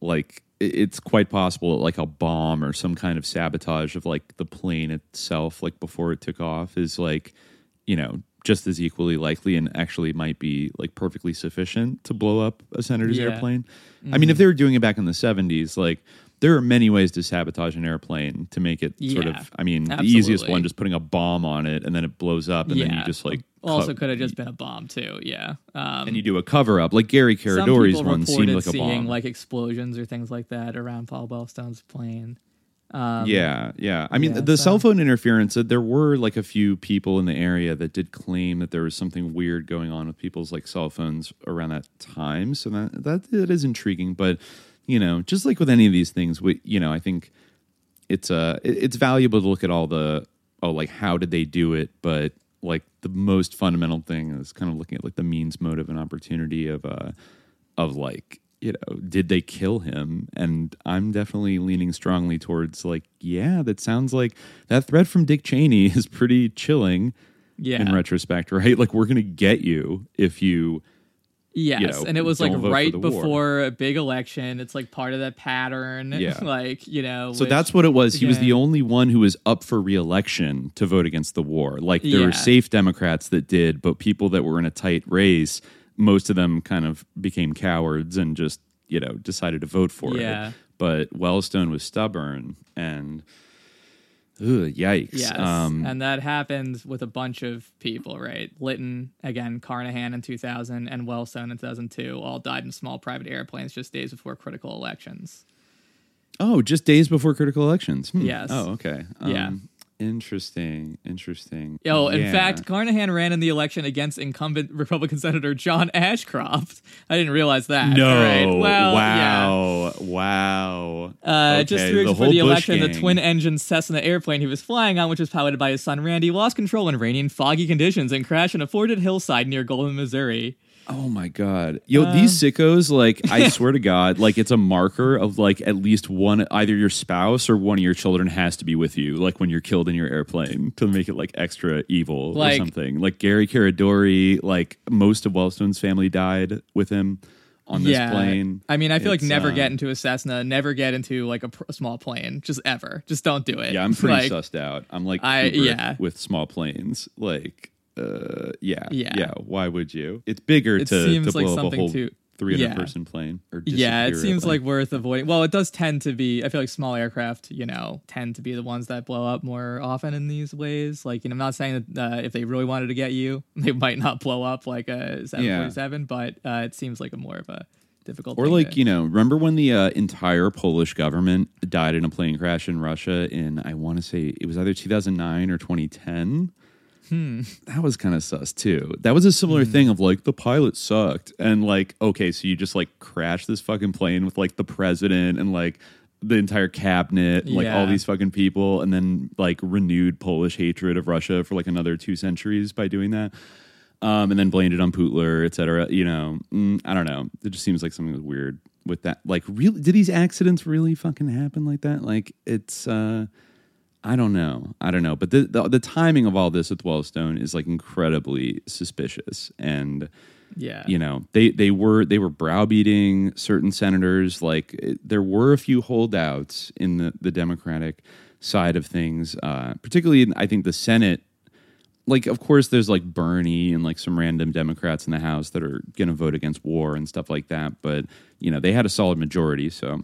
like it's quite possible that, like a bomb or some kind of sabotage of like the plane itself like before it took off is like you know just as equally likely and actually might be like perfectly sufficient to blow up a senator's Yeah. airplane. I mean if mm-hmm. they were doing it back in the 70s like there are many ways to sabotage an airplane to make it sort Yeah, of I mean the easiest one just putting a bomb on it and then it blows up and then you just like also cut- could have just been a bomb too. Yeah. Um, and you do a cover up like Gary Caradori's one seemed like a seeing bomb. like explosions or things like that around Paul Wellstone's plane. Um, yeah, yeah. I mean, yeah, the so- cell phone interference. uh, There were like a few people in the area that did claim that there was something weird going on with people's like cell phones around that time. So that that it is intriguing. But you know, just like with any of these things, we you know, I think it's uh it's valuable to look at all the oh like how did they do it, but like the most fundamental thing is kind of looking at like the means, motive, and opportunity of uh of like you know did they kill him? And i'm definitely leaning strongly towards like yeah that sounds like that threat from dick cheney [laughs] is pretty chilling Yeah. in retrospect [laughs] right? Like we're gonna get you if you Yes, you know, and it was like don't vote for right the war. before a big election. It's like part of that pattern. [laughs] Yeah. like you know. so which- that's what it was he was the only one who was up for reelection to vote against the war like there Yeah. were safe democrats that did but people that were in a tight race most of them kind of became cowards and just you know decided to vote for Yeah. it but wellstone was stubborn and ugh, yikes Yes, um, and that happened with a bunch of people, right? Litton again, Carnahan in 2000, and Wellstone in 2002, all died in small private airplanes just days before critical elections. Oh, just days before critical elections. Hmm. Yes. Oh, okay. Yeah. Interesting. Interesting. Oh, in Yeah. fact, Carnahan ran in the election against incumbent [laughs] Republican Senator John Ashcroft. I didn't realize that. No. Right. Well, yeah. wow. Wow. Uh, just Okay, three weeks the before the election, the gang. twin engine Cessna airplane he was flying on, which was piloted by his son Randy, lost control in rainy and foggy conditions and crashed in a forded hillside near Golden, Missouri. Oh my god. Yo, Um, these sickos, like, I [laughs] swear to God, like it's a marker of like at least one either your spouse or one of your children has to be with you, like when you're killed in your airplane to make it like extra evil Like- or something. Like Gary Caradori, like most of Wellstone's family died with him. on this plane. I mean, I feel like never uh, get into a Cessna, never get into like a, pr- a small plane, just ever. Just don't do it. Yeah, I'm pretty like, sussed out. I'm like I- yeah. with small planes. Like, uh, yeah, Yeah. yeah. Why would you? It's bigger It to, seems to like blow up a something whole to- 300 yeah. person plane. Or Yeah, it seems like worth avoiding. Well, it does tend to be. I feel like small aircraft, you know, tend to be the ones that blow up more often in these ways. Like, you know, I'm not saying that uh, if they really wanted to get you, [laughs] they might not blow up like a 747, but uh, it seems like a more of a difficult. Or like to- you know, remember when the uh, entire Polish government died in a plane crash in Russia in I want to say it was either 2009 or 2010. Hmm. That was kind of sus too. That was a similar thing of like the pilot sucked and like okay, so you just like crash this fucking plane with like the president and like the entire cabinet, like all these fucking people, and then like renewed Polish hatred of Russia for like another two centuries by doing that um, and then blamed it on Putler, et cetera. You know, mm, I don't know. It just seems like something was weird with that. Like, really, did these accidents really fucking happen like that? Like, it's, uh, I don't know. I don't know. But the, the the timing of all this with Wellstone is like incredibly suspicious, and yeah, you know they they were they were browbeating certain senators. Like it, there were a few holdouts in the the democratic side of things uh particularly in, i think the senate. Like of course there's like bernie and like some random democrats in the house that are going to vote against war and stuff like that. But you know they had a solid majority so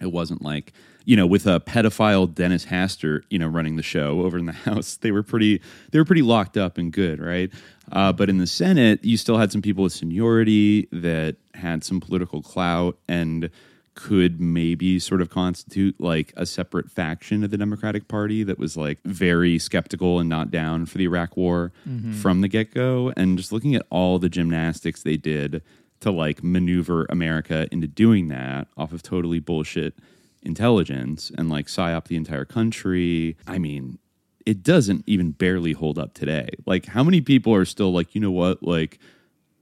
it wasn't like you know with a pedophile dennis Hastert, you know running the show [laughs] over in the house they were pretty they were pretty locked up and good right uh, but in the senate you still had some people with seniority that had some political clout and could maybe sort of constitute like a separate faction of the Democratic Party that was like very skeptical and not down for the Iraq war from the get go. And just looking at all the gymnastics they did to like maneuver America into doing that off of totally bullshit intelligence and like psyop the entire country. I mean, it doesn't even barely hold up today. Like, how many people are still like, you know what, like,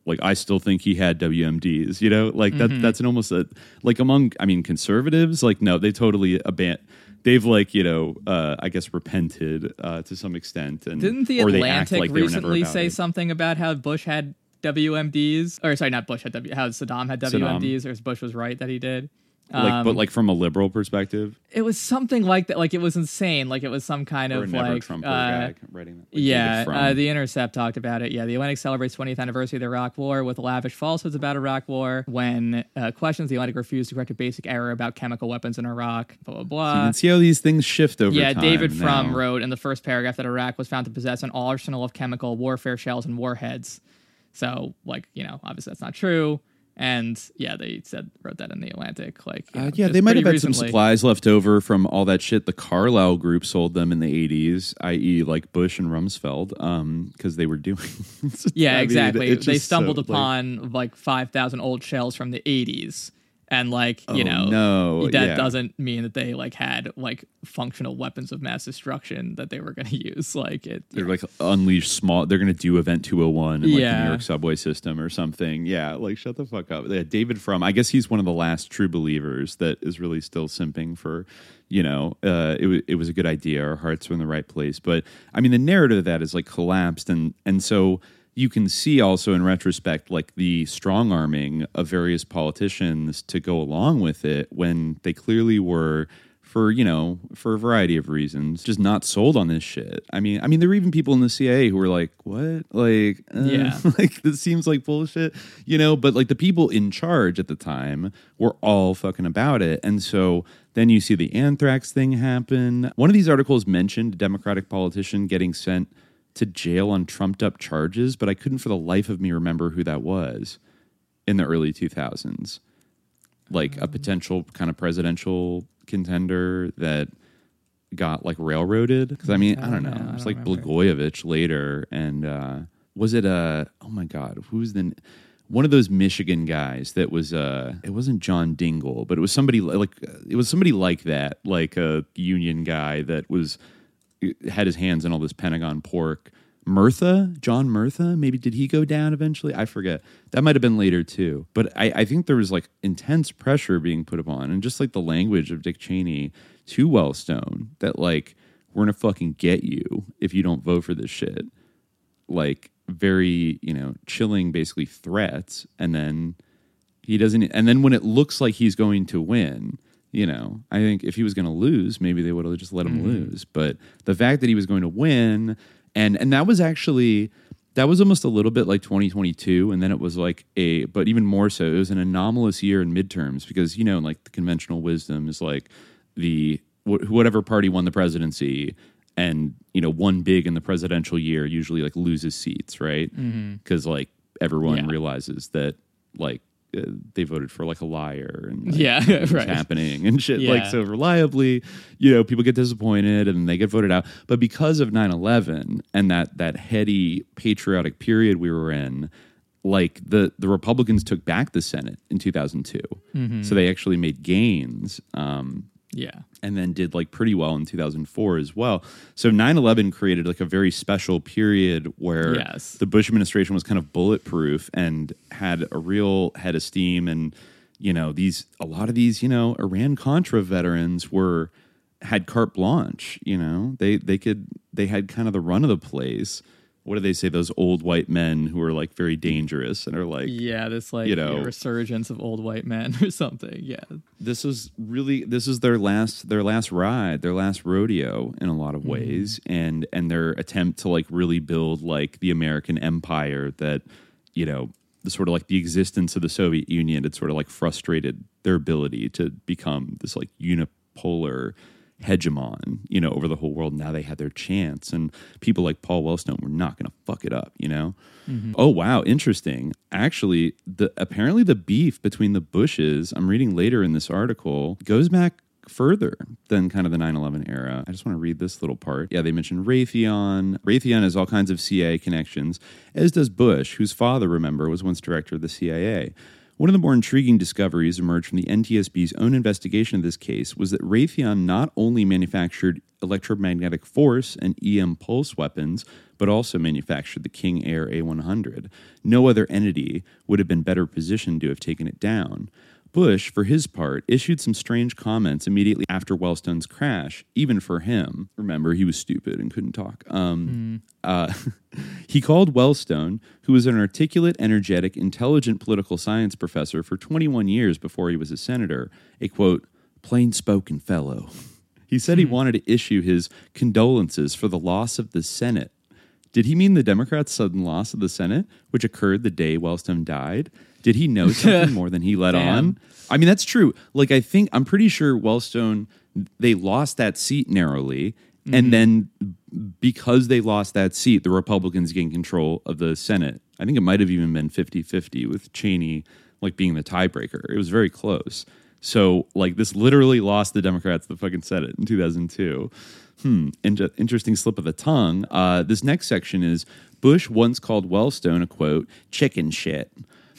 like I still think he had WMDs, you know, like that. That's an almost a like among I mean conservatives, like no, they totally abandon. They've like you know, uh, I guess repented uh, to some extent, and Didn't the Atlantic like they were never recently say it. something about how Bush had WMDs? Or sorry, not Bush had W. How Saddam had Saddam. WMDs, or Bush was right that he did. Like, Um, but like from a liberal perspective, it was something like that. Like it was insane. Like it was some kind or of like Trump uh, gag writing that. Like yeah, uh, the Intercept talked about it. Yeah, the Atlantic celebrates 20th anniversary of the Iraq War with lavish falsehoods about Iraq War. When uh, questions, the Atlantic refused to correct a basic error about chemical weapons in Iraq. Blah blah blah. you can see how these things shift over yeah. David Frum wrote in the first paragraph that Iraq was found to possess an arsenal of chemical warfare shells and warheads. So, like, you know, obviously that's not true. And yeah, they said wrote that in the Atlantic. Like, you Uh, yeah, they might have had some supplies left over from all that shit the Carlyle Group sold them in the '80s, i.e., like Bush and Rumsfeld, because they were doing. [laughs] Yeah, I exactly. it's they stumbled so, like- upon like, five thousand old shells from the eighties, and like you Oh, know, no, that yeah. doesn't mean that they like had like functional weapons of mass destruction that they were going [laughs] to use. Like it, They're like unleash small. They're going to do Event 201 in like the New York subway system or something. Yeah, like shut the fuck up. Yeah, David Frum I guess he's one of the last true believers that is really still simping for. You know, uh, it was it was a good idea. Our hearts were in the right place, but I mean, the narrative of that is like collapsed, and and so you can see also in retrospect like the strong arming of various politicians to go along with it when they clearly were for you know for a variety of reasons just not sold on this shit. I mean i mean there were even people in the cia who were like what? Like uh, Yeah. [laughs] like this seems like bullshit you know? But like the people in charge at the time were all fucking about it. And so then you see the anthrax thing happen. One of these articles mentioned a democratic politician getting sent to jail on trumped up charges but i couldn't for the life of me remember who that was in the early 2000s like a potential kind of presidential contender that got like railroaded because i mean i don't know know. I it was don't like remember. blagojevich later and uh was it uh oh my god who's the one of those michigan guys that was uh it wasn't john dingell but it was somebody like uh, it was somebody like that like a union guy that was had his hands in all this pentagon pork Murtha, John Murtha, maybe did he go down eventually? I forget. That might have been later too. But I, I think there was like intense pressure being put upon, and just like the language of Dick Cheney to Wellstone that like we're gonna fucking get you if you don't vote for this shit. Like very, you know, chilling basically threats, and then He doesn't, and then when it looks like he's going to win, you know, I think if he was going to lose, maybe they would have just let him mm-hmm. lose. But the fact that he was going to win, and and that was actually that was almost a little bit like 2022, and then it was like a, but even more so, it was an anomalous year in midterms because you know, like the conventional wisdom is like the wh- whatever party won the presidency and you know won big in the presidential year usually like loses seats right mm-hmm. because like everyone Yeah. realizes that like uh, they voted for like a liar and like, Yeah, [laughs] what's right. happening and shit like so reliably you know people get disappointed and they get voted out but because of 9-11 and that that heady patriotic period we were in like the the republicans took back the senate in 2002 Mm-hmm. so they actually made gains um, Yeah. and then did like pretty well in 2004 as well. So 9/11 created like a very special period where Yes. the Bush administration was kind of bulletproof and had a real head of steam and you know these a lot of these you know Iran Contra veterans were had carte blanche, you know. They they could they had kind of the run of the place. What do they say those old white men who are like very dangerous and are like Yeah, this like You know- resurgence of old white men [laughs] or something. Yeah. this is really this is their last their last ride their last rodeo in a lot of mm-hmm. ways and and their attempt to like really build like the american empire that you know the sort of like the existence of the soviet union had sort of like frustrated their ability to become this like unipolar hegemon you know over the whole world. Now they had their chance. And people like paul wellstone were not going to fuck it up you know? Mm-hmm. Oh wow. Interesting. Actually the apparently the beef between the bushes i'm reading later in this article goes back further than kind of the 9-11 era. I just want to read this little part. Yeah they mentioned raytheon. Raytheon has all kinds of cia connections as does bush whose father remember was once director of the cia one of the more intriguing discoveries emerged from the NTSB's own investigation of this case was that Raytheon not only manufactured electromagnetic force and EM pulse weapons, but also manufactured the King Air A100. No other entity would have been better positioned to have taken it down. Bush, for his part, issued some strange comments immediately after Wellstone's crash, even for him. Remember, he was stupid and couldn't talk. Um, uh, [laughs] he called Wellstone, who was an articulate, energetic, intelligent political science professor for 21 years before he was a senator, a quote, plain spoken fellow. [laughs] He said he wanted to issue his condolences for the loss of the Senate. Did he mean the Democrats' sudden loss of the Senate, which occurred the day Wellstone died? Did he know something [laughs] more than he let on? I mean, that's true. Like, I think, I'm pretty sure Wellstone, they lost that seat narrowly. And then because they lost that seat, the Republicans gained control of the Senate. I think it might have even been 50 50 with Cheney, like, being the tiebreaker. It was very close. So, like, this literally lost the Democrats the fucking Senate in 2002. Hmm, inter- interesting slip of the tongue. Uh, this next section is Bush once called Wellstone a quote, chicken shit.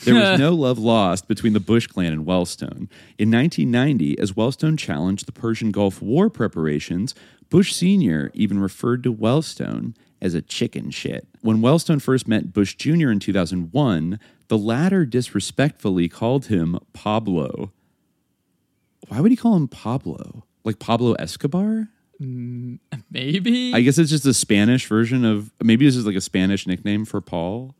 There was [laughs] no love lost between the Bush clan and Wellstone. In 1990, as Wellstone challenged the Persian Gulf War preparations, Bush Sr. even referred to Wellstone as a chicken shit. When Wellstone first met Bush Jr. in 2001, the latter disrespectfully called him Pablo. Why would he call him Pablo? Like Pablo Escobar? Mm, [laughs] maybe. I guess it's just a Spanish version of maybe this is like a Spanish nickname for Paul.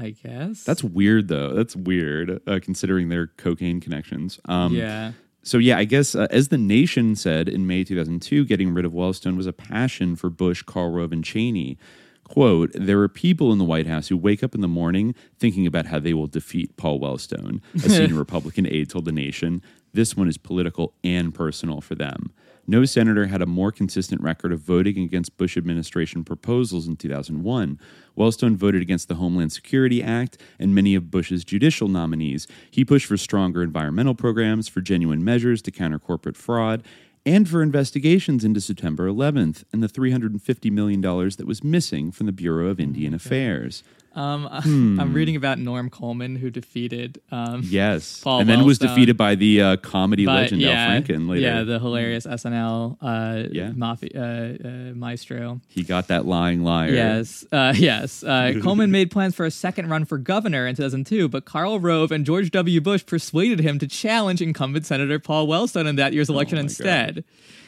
I guess. That's weird though. That's weird uh, considering their cocaine connections. Um, yeah. So yeah, I guess uh, as the Nation said in May 2002, getting rid of Wellstone was a passion for Bush, Karl Rove, and Cheney. Quote, there are people in the White House who wake up in the morning thinking about how they will defeat Paul Wellstone, a [laughs] senior Republican aide told the Nation. This one is political and personal for them. No senator had a more consistent record of voting against Bush administration proposals in 2001. Wellstone voted against the Homeland Security Act and many of Bush's judicial nominees. He pushed for stronger environmental programs, for genuine measures to counter corporate fraud, and for investigations into September 11th and the $350 million that was missing from the Bureau of oh Indian Affairs. Um, [laughs] Hmm. I'm reading about Norm Coleman who defeated. Um, Yes. [laughs] Paul and then was defeated by the uh, comedy by- legend yeah, Al Franken later. Yeah, the hilarious SNL uh, Yeah. mafia, uh, uh, maestro. he got that lying liar. Yes, uh, [laughs] yes. Uh, Coleman made plans for a second run for governor in 2002, but Karl Rove and George W. Bush persuaded him to challenge incumbent Senator Paul Wellstone in that year's election Oh my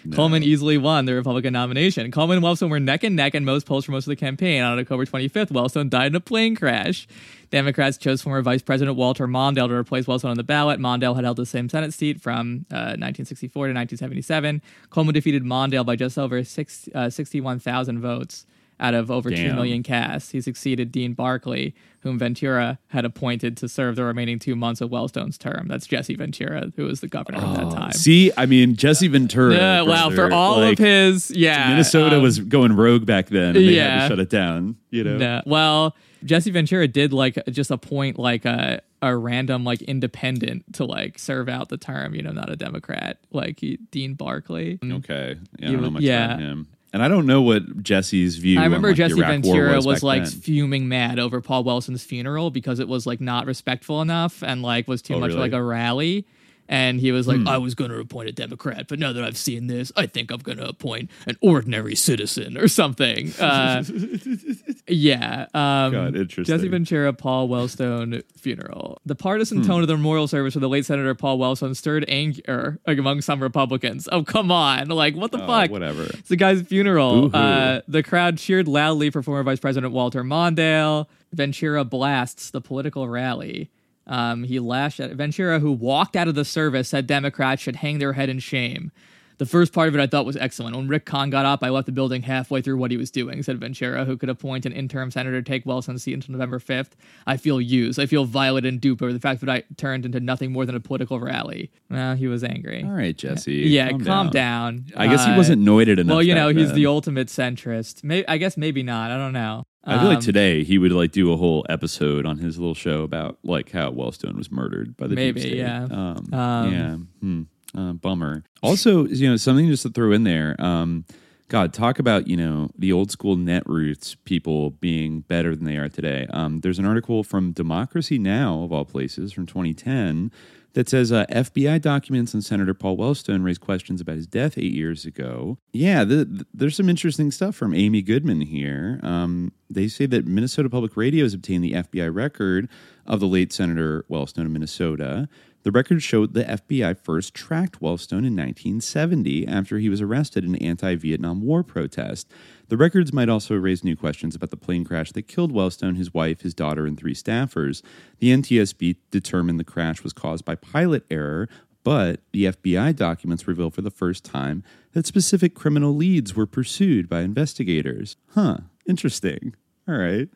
instead. Coleman easily won the Republican nomination. Coleman and Wellstone were neck and neck in most polls for most of the campaign. On October 25th, Wellstone died in a plane crash. Democrats chose former Vice President Walter Mondale to replace Wellstone on the ballot. Mondale had held the same Senate seat from uh, 1964 to 1977. Coleman defeated Mondale by just over six, uh, 61,000 votes out of over 2 Damn. million cast. He succeeded Dean Barkley, whom Ventura had appointed to serve the remaining two months of Wellstone's term. That's Jesse Ventura, who was the governor at that time. Oh, See, I mean, Jesse Ventura. Yeah, wow, for all like, of his, yeah. Minnesota um, was going rogue back then. And they had yeah. to shut it down. You know. No. Well, Jesse Ventura did like just appoint like a a random like independent to like serve out the term. You know, not a Democrat like he, Dean Barkley. Okay. Yeah, I don't know much yeah. about him. And I don't know what Jesse's view. I on, remember like, the Jesse Ventura was, was, like then. fuming mad over Paul Wellstone's funeral because it was like not respectful enough and like was too Oh, much really? like a rally. And he was like, Hmm. I was going to appoint a Democrat, but now that I've seen this, I think I'm going to appoint an ordinary citizen or something. [laughs] Uh, yeah. Um, God, interesting. Jesse Ventura, Paul Wellstone funeral. The partisan Hmm. tone of the memorial service for the late Senator Paul Wellstone stirred anger among some Republicans. Oh, come on. Like, what the Oh, fuck? whatever. It's the guy's funeral. Uh, the crowd cheered loudly for former Vice President Walter Mondale. Ventura blasts the political rally. Um, he lashed at Ventura, who walked out of the service, said Democrats should hang their head in shame. The first part of it I thought was excellent. When Rick Kahn got up, I left the building halfway through what he was doing, said Ventura, who could appoint an interim senator to take Wellstone's seat until November 5th. I feel used. I feel violated and duped over the fact that I turned into nothing more than a political rally. Well, he was angry. All right, Jesse. Yeah, calm, down. I guess he Uh, wasn't noided enough. Well, you know, he's then. the ultimate centrist. May I guess maybe not. I don't know. I feel like Um, today he would like do a whole episode on his little show about like how Wellstone was murdered by the Maybe, yeah. Um, Um, yeah. Hmm. Uh, bummer. Also, you know, something just to throw in there. Um, God, talk about you know the old school net roots people being better than they are today. Um, there's an article from Democracy Now of all places from 2010 that says uh, FBI documents on Senator Paul Wellstone raised questions about his death eight years ago. Yeah, the, the- there's some interesting stuff from Amy Goodman here. Um, they say that Minnesota Public Radio has obtained the FBI record of the late Senator Wellstone of Minnesota. The record showed the FBI first tracked Wellstone in 1970 after he was arrested in an anti Vietnam War protest. The records might also raise new questions about the plane crash that killed Wellstone, his wife, his daughter, and three staffers. The NTSB determined the crash was caused by pilot error, but the FBI documents reveal for the first time that specific criminal leads were pursued by investigators. Huh, interesting. All right.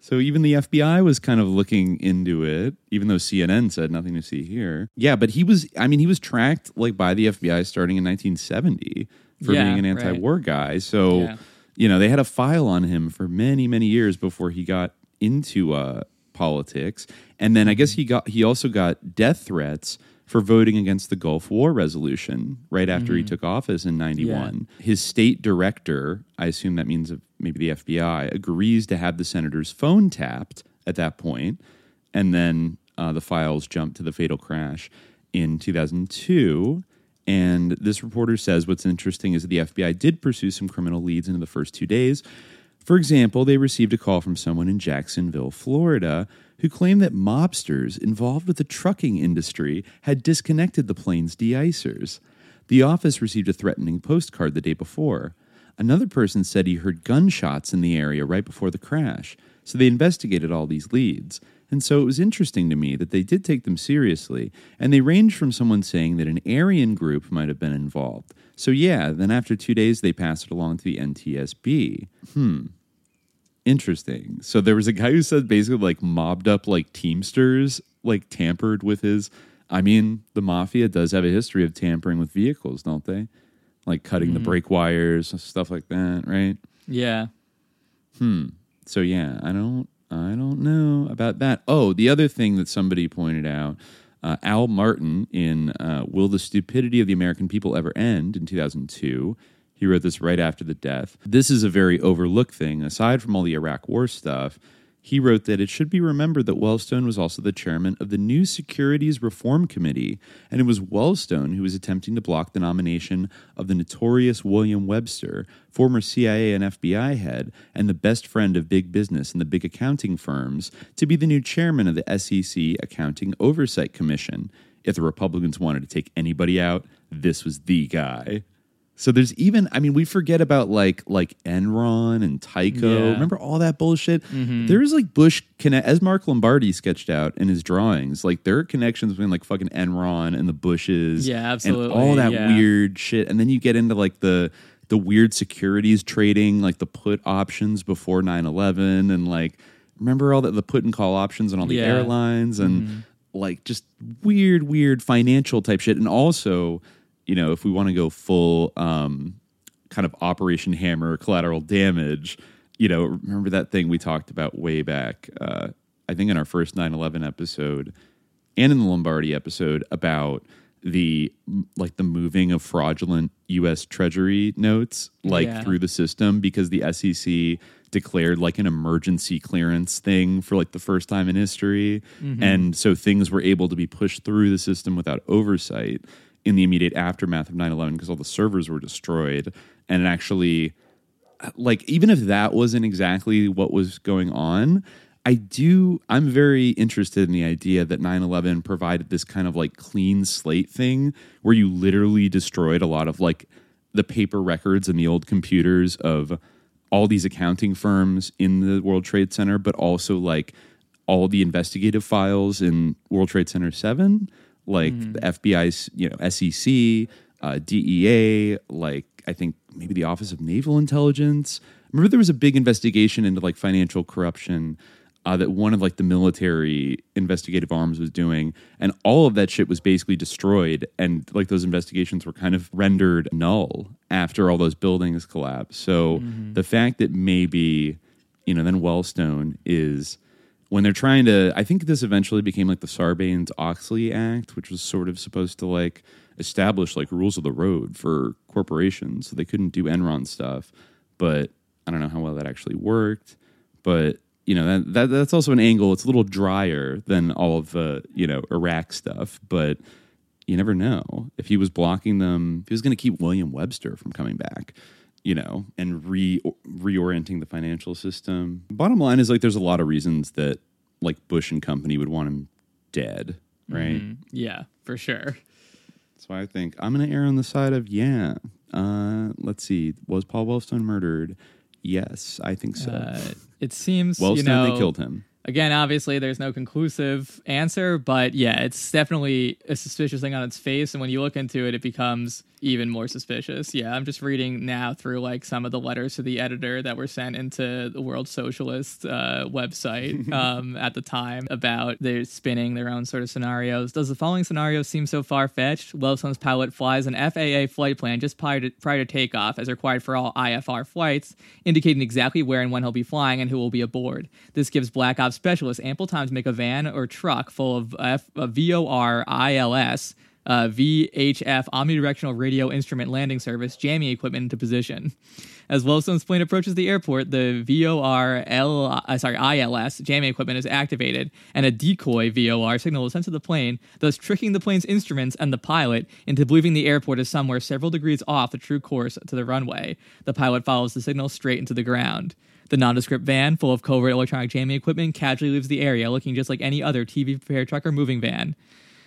So even the FBI was kind of looking into it, even though CNN said nothing to see here. Yeah, but he was I mean, he was tracked like by the FBI starting in 1970 for Yeah, being an anti-war guy. So, Yeah. you know, they had a file on him for many, many years before he got into uh politics. And then I guess he got he also got death threats for voting against the Gulf War resolution right after he took office in 91. His state director, I assume that means maybe the FBI, agrees to have the senator's phone tapped at that point, and then uh, the files jump to the fatal crash in 2002. And this reporter says what's interesting is that the FBI did pursue some criminal leads into the first two days. For example, they received a call from someone in Jacksonville, Florida, who claimed that mobsters involved with the trucking industry had disconnected the plane's de-icers. The office received a threatening postcard the day before. Another person said he heard gunshots in the area right before the crash, so they investigated all these leads. And so it was interesting to me that they did take them seriously, and they ranged from someone saying that an Aryan group might have been involved. So, yeah, then after two days, they passed it along to the NTSB. Hmm. Interesting. So there was a guy who said basically like mobbed up like Teamsters, like tampered with his. I mean, the mafia does have a history of tampering with vehicles, don't they? Like cutting the brake wires, stuff like that, right? Yeah. Hmm. So yeah, I don't I don't know about that. Oh, the other thing that somebody pointed out, uh, Al Martin in uh, "Will the Stupidity of the American People Ever End?" in 2002. He wrote this right after the death. This is a very overlooked thing. Aside from all the Iraq War stuff, he wrote that it should be remembered that Wellstone was also the chairman of the New Securities Reform Committee, and it was Wellstone who was attempting to block the nomination of the notorious William Webster, former CIA and FBI head, and the best friend of big business and the big accounting firms, to be the new chairman of the SEC Accounting Oversight Commission. If the Republicans wanted to take anybody out, this was the guy. So there's even I mean we forget about like like Enron and Tyco. Yeah. Remember all that bullshit? There's like Bush connect as Mark Lombardi sketched out in his drawings. Like there are connections between like fucking Enron and the Bushes. Yeah, And absolutely, all that yeah. weird shit. And then you get into like the the weird securities trading, like the put options before 9-11 and like remember all that the put and call options and all the Yeah. Mm-hmm. airlines and like just weird, weird financial type shit. And also, you know, if we want to go full um, kind of Operation Hammer collateral damage, you know, remember that thing we talked about way back, uh, I think in our first 9 11 episode and in the Lombardi episode about the like the moving of fraudulent US Treasury notes like Yeah. through the system because the SEC declared like an emergency clearance thing for like the first time in history. And so things were able to be pushed through the system without oversight in the immediate aftermath of 9/11 because all the servers were destroyed. And it actually like even if that wasn't exactly what was going on i do i'm very interested in the idea that 9-11 provided this kind of like clean slate thing where you literally destroyed a lot of like the paper records and the old computers of all these accounting firms in the world trade center but also like all the investigative files in world trade center 7 like the fbi's you know sec uh, dea like i think maybe the office of naval intelligence. Remember there was a big investigation into like financial corruption uh, that one of like the military investigative arms was doing and all of that shit was basically destroyed and like those investigations were kind of rendered null after all those buildings collapsed. So the fact that maybe you know then wellstone is when they're trying to i think this eventually became like the sarbanes-oxley act which was sort of supposed to like establish like rules of the road for corporations. So they couldn't do enron stuff but i don't know how well that actually worked. But you know that, that that's also an angle it's a little drier than all of the you know iraq stuff but you never know. If he was blocking them if he was going to keep william webster from coming back you know and re reorienting the financial system. Bottom line is like there's a lot of reasons that like bush and company would want him dead right? Yeah, for sure. that's why i think i'm going to err on the side of yeah uh let's see was paul wellstone murdered? Yes i think so. Uh, it seems wellstone you know they killed him. Again, obviously, there's no conclusive answer, but yeah, it's definitely a suspicious thing on its face. And when you look into it, it becomes even more suspicious. Yeah, I'm just reading now through like some of the letters to the editor that were sent into the World Socialist uh, website [laughs] um, at the time about their spinning their own sort of scenarios. Does the following scenario seem so far fetched? Wellstone's pilot flies an FAA flight plan just prior to, prior to takeoff, as required for all IFR flights, indicating exactly where and when he'll be flying and who will be aboard. This gives Black Ops specialists ample time to make a van or truck full of F, uh, VOR ILS. Uh, VHF omnidirectional radio instrument landing service jamming equipment into position. As Wellstone's plane approaches the airport, the VOR uh, sorry ILS jamming equipment is activated, and a decoy VOR signal is sent to the plane, thus tricking the plane's instruments and the pilot into believing the airport is somewhere several degrees off the true course to the runway. The pilot follows the signal straight into the ground. The nondescript van, full of covert electronic jamming equipment, casually leaves the area, looking just like any other TV prepared truck or moving van.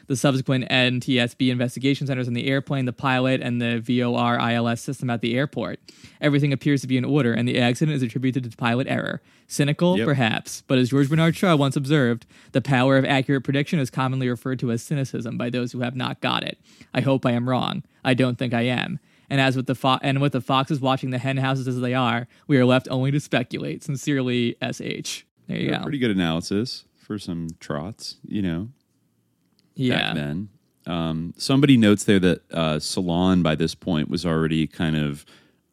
The subsequent NTSB investigation centers on the airplane, the pilot, and the VOR ILS system at the airport. Everything appears to be in order, and the accident is attributed to pilot error. Cynical, Yep. perhaps, but as George Bernard Shaw once observed, the power of accurate prediction is commonly referred to as cynicism by those who have not got it. I hope I am wrong. I don't think I am. And as with the fo- and with the foxes watching the hen houses as they are, we are left only to speculate. Sincerely, SH. There you Yeah, go. pretty good analysis for some trots you know yeah. back then. Um, somebody notes there that uh, Salon by this point was already kind of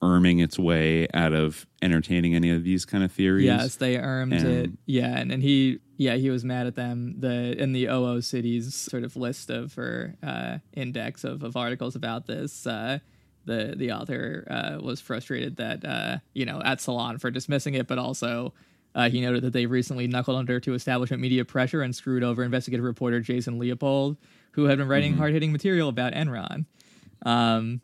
erming its way out of entertaining any of these kind of theories. Yes, they armed And- it. Yeah, and, and he yeah he was mad at them. The in the OO cities sort of list of or uh, index of, of articles about this. Uh, the the author uh, was frustrated that uh, you know at Salon for dismissing it, but also. Uh, he noted that they recently knuckled under to establishment media pressure and screwed over investigative reporter Jason Leopold, who had been writing Mm-hmm. hard hitting material about Enron. Um,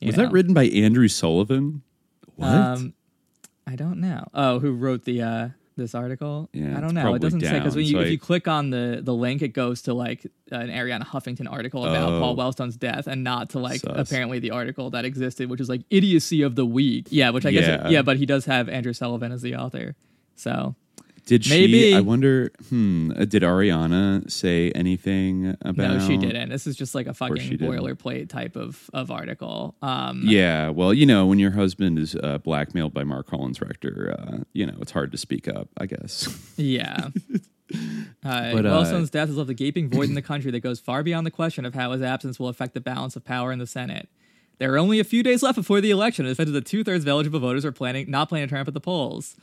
Was know. that written by Andrew Sullivan? What? Um, I don't know. Oh, who wrote the uh, this article? Yeah, I don't know. It doesn't say because when you so if I- you click on the the link, it goes to like an Arianna Huffington article about Oh. Paul Wellstone's death, and not to like Sus. apparently the article that existed, which is like idiocy of the week. Yeah, which I guess Yeah. yeah, but he does have Andrew Sullivan as the author. So Did she? I wonder. Hmm. uh, Did Arianna say anything about? no, she didn't. This is just like a fucking boilerplate type of of article. Um, Yeah, well, you know, when your husband is uh, blackmailed by Marc Collins-Rector, uh, you know, it's hard to speak up, I guess. [laughs] Yeah. Uh, But, uh, Wellstone's death has left a gaping void in the country that goes far beyond the question of how his absence will affect the balance of power in the Senate. There are only a few days left before the election, and it's that two thirds of eligible voters are planning not planning to turn up at the polls.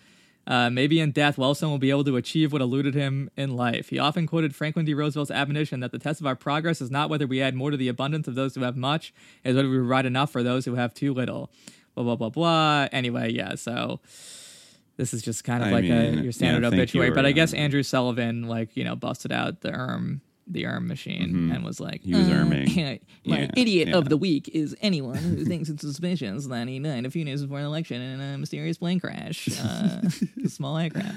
Uh, maybe in death, Wellstone will be able to achieve what eluded him in life. He often quoted Franklin D. Roosevelt's admonition that the test of our progress is not whether we add more to the abundance of those who have much, is whether we provide enough for those who have too little. Blah blah blah blah. Anyway, yeah. So this is just kind of I like a your standard yeah, obituary. you, but I guess Andrew Sullivan, like you know, busted out the erm the arm machine and was like, Mm-hmm. He was "Uh, erming. My [laughs] Yeah, idiot yeah. of the week is anyone who thinks it's suspicious that he died a few days before an election in a mysterious plane crash, uh, [laughs] a small aircraft.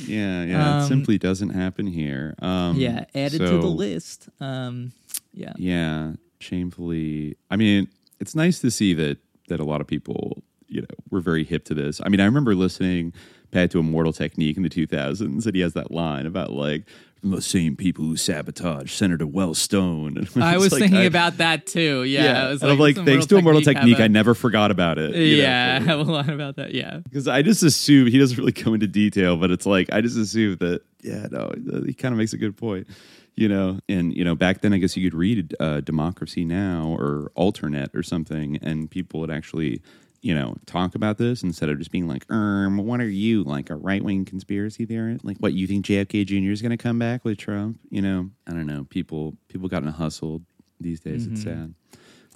yeah, yeah, Um, it simply doesn't happen here. Um, Yeah, added to the list. Um, yeah, Yeah, shamefully. I mean, it's nice to see that that a lot of people, you know, were very hip to this. I mean, I remember listening back to Immortal Technique in the 2000s, and he has that line about like the same people who sabatage Senator Wellstone. [laughs] I was like, thinking I- about that too. Yeah, it was and I'm like, does thanks to Immortal Technique, a- I never forgot about it. you know, yeah, [laughs] I have a lot about that. Yeah, because I just assume he doesn't really go into detail, but it's like I just assume that yeah, no, he kind of makes a good point, you know. And you know, back then I guess you could read uh, Democracy Now or Alternet or something, and people would actually you know talk about this instead of just being like, um, what are you like a right wing conspiracy theorist? Like, what you think JFK Jr. is going to come back with Trump? You know, I don't know. People people gotten hustled these days. It's sad,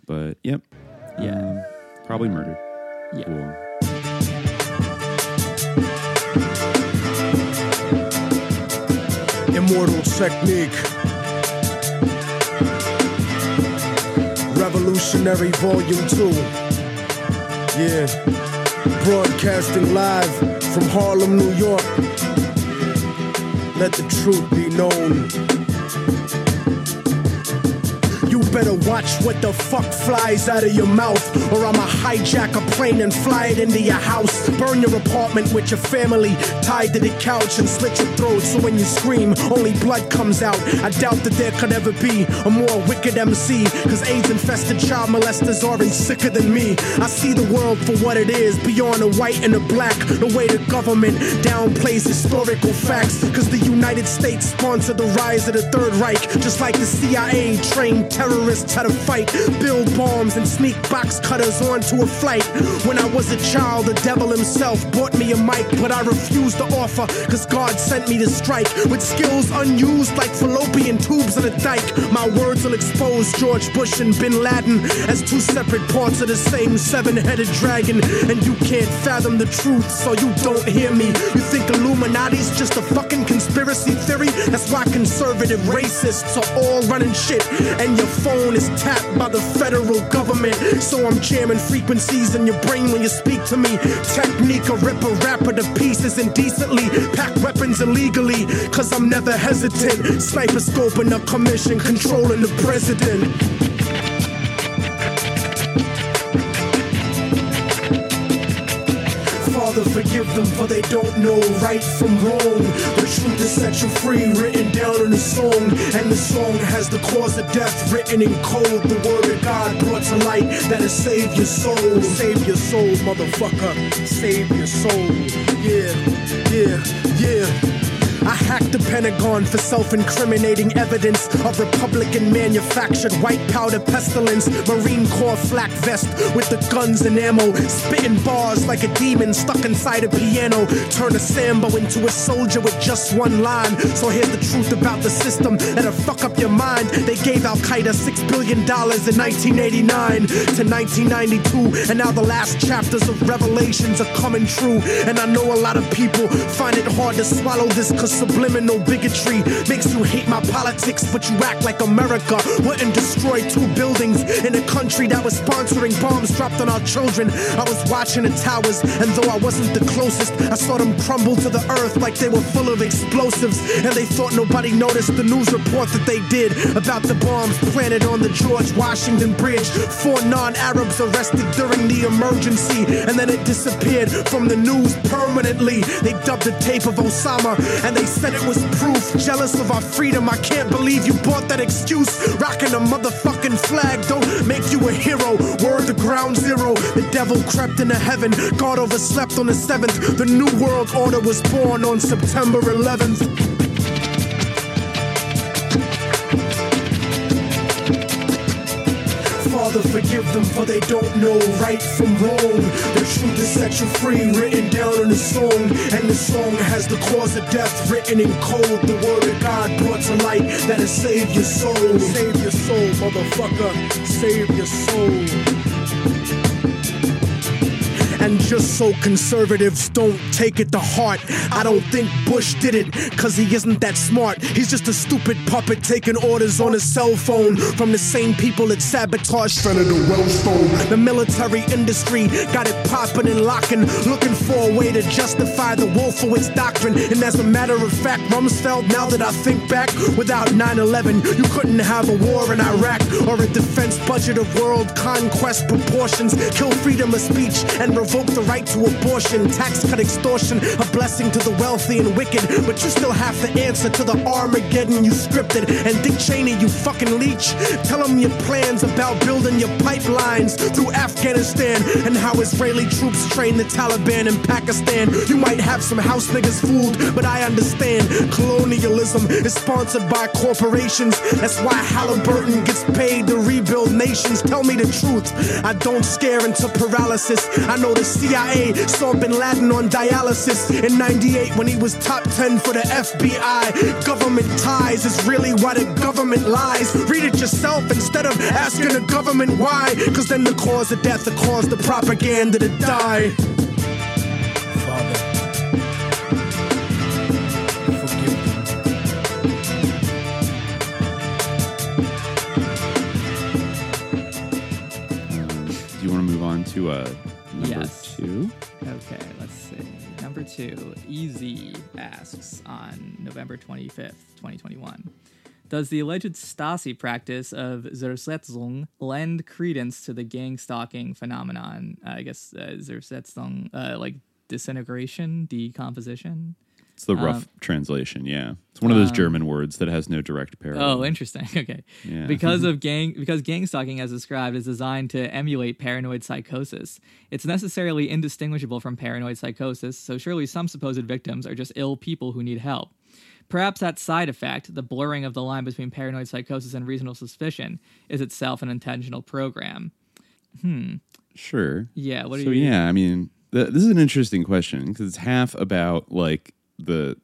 but yep, Yeah. um, probably murdered. Yeah. Cool. Immortal Technique. Revolutionary Volume 2. Yeah. Broadcasting live from Harlem, New York. Let the truth be known. You better watch what the fuck flies out of your mouth, or I'ma hijack a plane and fly it into your house. Burn your apartment with your family tied to the couch and slit your throat so when you scream, only blood comes out. I doubt that there could ever be a more wicked MC, cause AIDS infested child molesters aren't sicker than me. I see the world for what it is, beyond the white and the black. The way the government downplays historical facts, cause the United States sponsored the rise of the Third Reich, just like the CIA trained terrorists how to fight, build bombs and sneak box cutters onto a flight. When I was a child, the devil himself bought me a mic, but I refused the offer, cause God sent me to strike with skills unused like fallopian tubes on a dike. My words will expose George Bush and Bin Laden as two separate parts of the same seven headed dragon, and you can't fathom the truth, so you don't hear me. You think Illuminati's just a fucking conspiracy theory? That's why conservative racists are all running shit, and your phone is tapped by the federal government. So I'm jamming frequencies in your brain when you speak to me. Technique, a ripper, rapper to pieces indecently. Pack weapons illegally, cause I'm never hesitant. Sniper scoping a commission, controlling the president. Them, for they don't know right from wrong. The truth is set you free, written down in a song. And the song has the cause of death written in code. The word of God brought to light that'll save your soul. Save your soul, motherfucker. Save your soul. Yeah, yeah, yeah. I hacked the Pentagon for self incriminating evidence of Republican manufactured white powder pestilence. Marine Corps flak vest with the guns and ammo. Spitting bars like a demon stuck inside a piano. Turn a Sambo into a soldier with just one line. So here's the truth about the system that'll fuck up your mind. They gave Al Qaeda $6 billion in 1989 to 1992. And now the last chapters of Revelations are coming true. And I know a lot of people find it hard to swallow this, cause subliminal bigotry makes you hate my politics, but you act like America wouldn't destroy two buildings in a country that was sponsoring bombs dropped on our children. I was watching the towers, and though I wasn't the closest, I saw them crumble to the earth like they were full of explosives. And they thought nobody noticed the news report that they did about the bombs planted on the George Washington Bridge. Four non Arabs arrested during the emergency, and then it disappeared from the news permanently. They dubbed the tape of Osama, and they said it was proof. Jealous of our freedom, I can't believe you bought that excuse. Rocking a motherfucking flag don't make you a hero. Word to ground zero. The devil crept into heaven. God overslept on the seventh. The new world order was born on September 11th. Father, forgive them, for they don't know right from wrong. The truth is set you free, written down in a song. And the song has the cause of death written in code. The word of God brought to light that'll save your soul. Save your soul, motherfucker. Save your soul. And just so conservatives don't take it to heart, I don't think Bush did it, cause he isn't that smart. He's just a stupid puppet taking orders on his cell phone from the same people that sabotaged Senator Wellstone. The military industry got it popping and locking, looking for a way to justify the Wolfowitz doctrine. And as a matter of fact, Rumsfeld, now that I think back, without 9 11, you couldn't have a war in Iraq or a defense budget of world conquest proportions, kill freedom of speech and revoke the right to abortion, tax cut extortion, a blessing to the wealthy and wicked. But you still have to answer to the Armageddon you scripted. And Dick Cheney, you fucking leech, tell him your plans about building your pipelines through Afghanistan and how Israeli troops train the Taliban in Pakistan. You might have some house niggas fooled, but I understand colonialism is sponsored by corporations. That's why Halliburton gets paid to rebuild nations. Tell me the truth. I don't scare into paralysis. I know the CIA saw Bin Laden on dialysis in 98 when he was top 10 for the FBI. Government ties is really why the government lies. Read it yourself instead of asking the government why. Cause then the cause of death, the cause the propaganda to die. Father, forgive them. Do you want to move on to uh, number Yes. two? Okay, let's see. Number two, Easy asks on November 25th, 2021. Does the alleged Stasi practice of Zersetzung lend credence to the gang stalking phenomenon? Uh, I guess uh, Zersetzung, uh, like disintegration, decomposition? It's the rough Um, translation. Yeah, it's one of those um, German words that has no direct parallel. Oh, interesting. [laughs] Okay. Yeah. Because [laughs] of gang because gang stalking as described is designed to emulate paranoid psychosis. It's necessarily indistinguishable from paranoid psychosis, so surely some supposed victims are just ill people who need help. Perhaps that side effect, the blurring of the line between paranoid psychosis and reasonable suspicion, is itself an intentional program. Hmm. Sure. Yeah, what do so you- yeah, I mean, th- this is an interesting question because it's half about like the,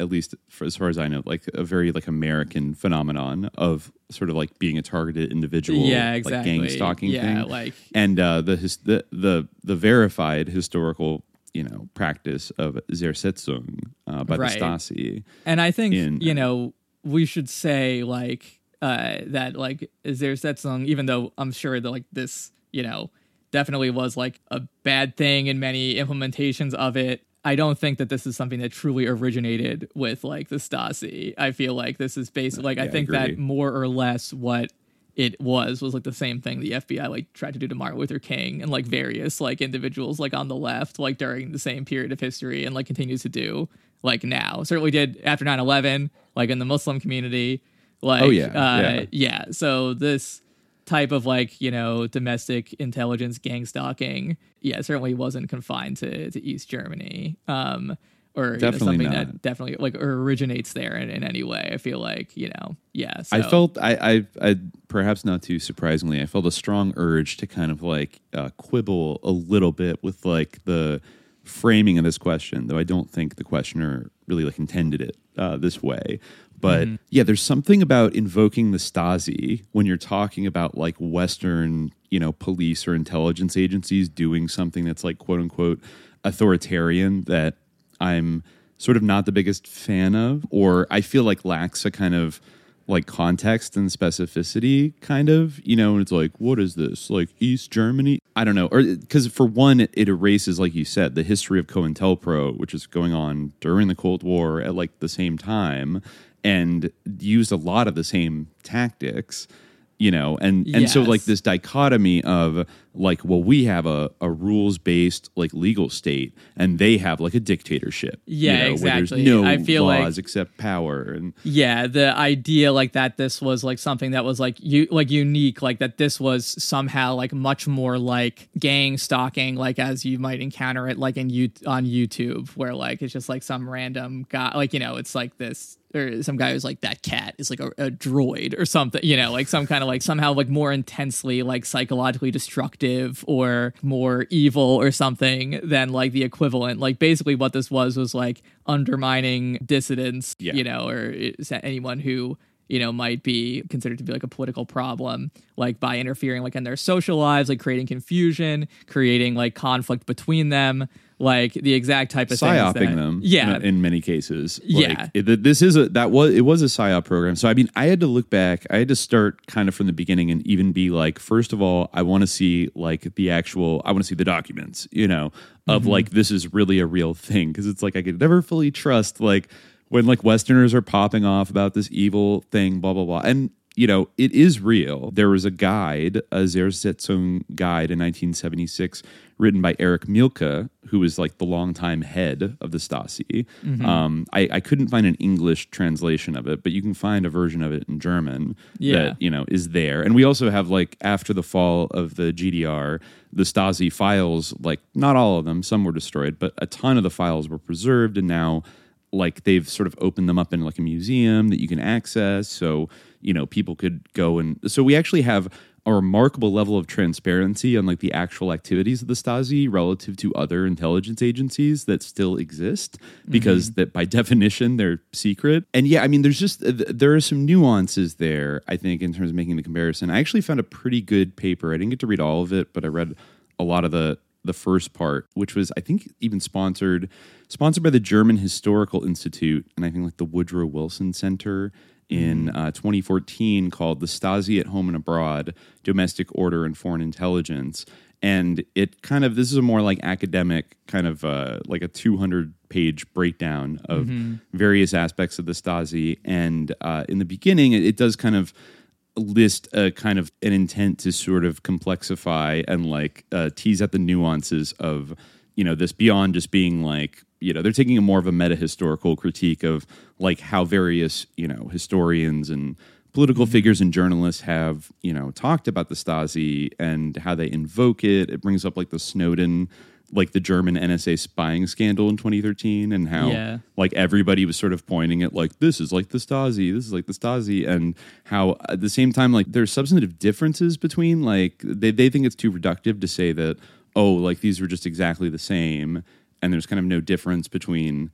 at least for, as far as I know, like a very like American phenomenon of sort of like being a targeted individual, Yeah, like gang stalking Yeah, thing, like- and uh, the, his, the the the verified historical you know practice of Zersetzung uh, by Right. the Stasi. And I think in- you know we should say like uh, that like is there's that song even though I'm sure that like this you know definitely was like a bad thing in many implementations of it. I don't think that this is something that truly originated with like the Stasi. I feel like this is basically like I Yeah, I think that more or less what it was was like the same thing the FBI like tried to do to Martin Luther King and like various like individuals like on the left like during the same period of history and like continues to do like now. Certainly did after 9/11 like in the Muslim community like Oh, yeah, uh, yeah. yeah. So this type of like you know domestic intelligence gang stalking yeah certainly wasn't confined to to East Germany um or you know, something not. that definitely like originates there in, in any way. I feel like you know yeah. So. I felt I, I I perhaps not too surprisingly I felt a strong urge to kind of like uh, quibble a little bit with like the framing of this question, though I don't think the questioner really like intended it uh, this way. But Mm-hmm. yeah, there's something about invoking the Stasi when you're talking about like Western, you know, police or intelligence agencies doing something that's like quote unquote authoritarian that I'm sort of not the biggest fan of, or I feel like lacks a kind of like context and specificity, kind of, you know, and it's like, what is this? Like East Germany? I don't know. Or because for one, it, it erases, like you said, the history of COINTELPRO, which is going on during the Cold War at like the same time and used a lot of the same tactics you know and and so like this dichotomy of like well we have a, a rules based like legal state and they have like a dictatorship you Yeah, know, exactly. where there's no I feel like- laws except power and Yeah, the idea like that this was like something that was like you like unique, like that this was somehow like much more like gang stalking, like as you might encounter it like in you on YouTube, where like it's just like some random guy, like you know, it's like this or some guy who's like that cat is like a, a droid or something, you know, like some kind of like somehow like more intensely like psychologically destructive or more evil or something than like the equivalent. Like basically what this was was like undermining dissidents, Yeah. you know, or anyone who you know might be considered to be like a political problem like by interfering like in their social lives like creating confusion creating like conflict between them like the exact type of things psyoping that- them yeah. in, in many cases. Yeah. it, this is a that was it was a psyop program. So i mean i had to look back i had to start kind of from the beginning and even be like first of all i want to see like the actual i want to see the documents you know of Mm-hmm. like this is really a real thing. Because it's like i could never fully trust like when like westerners are popping off about this evil thing blah blah blah. And you know, it is real. There was a guide, a Zersetzung guide in 1976, written by Erich Mielke, who was like the longtime head of the Stasi. Mm-hmm. Um, I, I couldn't find an English translation of it, but you can find a version of it in German Yeah. that, you know, is there. And we also have like after the fall of the GDR, the Stasi files, like not all of them, some were destroyed, but a ton of the files were preserved and now like they've sort of opened them up in like a museum that you can access so you know people could go and so we actually have a remarkable level of transparency on like the actual activities of the Stasi relative to other intelligence agencies that still exist because mm-hmm. that by [laughs] definition they're secret. And yeah, I mean there's just there are some nuances there I think in terms of making the comparison. I actually found a pretty good paper. I didn't get to read all of it, but I read a lot of the the first part, which was I think even sponsored sponsored by the German Historical Institute and I think like the Woodrow Wilson Center in uh, 2014 called "The Stasi at Home and Abroad: Domestic Order and Foreign Intelligence." And it kind of this is a more like academic kind of uh, like a 200 page breakdown of various aspects of the Stasi. And uh, in the beginning, it, it does kind of list a kind of an intent to sort of complexify and like uh, tease out the nuances of you know this beyond just being like you know they're taking a more of a meta historical critique of like how various you know historians and political mm-hmm. figures and journalists have you know talked about the Stasi and how they invoke it. It brings up like the Snowden like the German NSA spying scandal in 2013 and how Yeah. like everybody was sort of pointing at like this is like the Stasi, this is like the Stasi, and how at the same time like there's substantive differences between like they they think it's too reductive to say that oh like these were just exactly the same, and there's kind of no difference between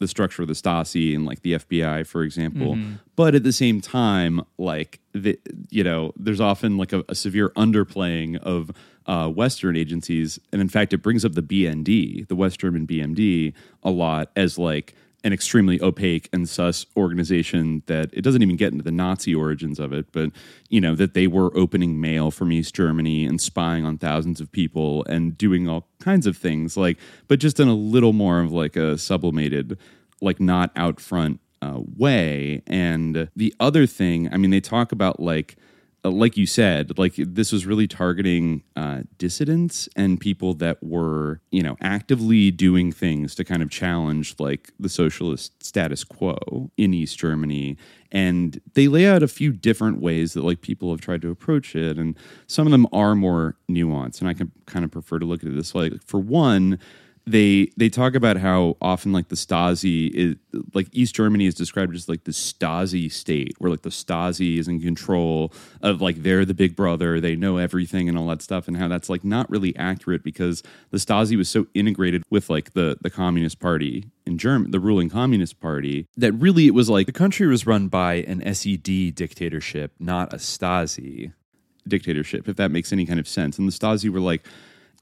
the structure of the Stasi and like the FBI, for example. But at the same time, like the you know, there's often like a, a severe underplaying of uh, Western agencies, and in fact, it brings up the BND, the West German BND, a lot as like an extremely opaque and sus organization that it doesn't even get into the Nazi origins of it, but you know that they were opening mail from East Germany and spying on thousands of people and doing all kinds of things, like but just in a little more of like a sublimated, like not out front uh, way. And the other thing, I mean, they talk about like like you said, like this was really targeting uh, dissidents and people that were, you know, actively doing things to kind of challenge like the socialist status quo in East Germany. And they lay out a few different ways that like people have tried to approach it, and some of them are more nuanced. And I can kind of prefer to look at it this way. For one, they they talk about how often like the Stasi is like East Germany is described as like the Stasi state, where like the Stasi is in control of like they're the big brother, they know everything and all that stuff, and how that's like not really accurate because the Stasi was so integrated with like the the Communist Party in Germany, the ruling Communist Party, that really it was like the country was run by an SED dictatorship, not a Stasi dictatorship, if that makes any kind of sense. And the Stasi were like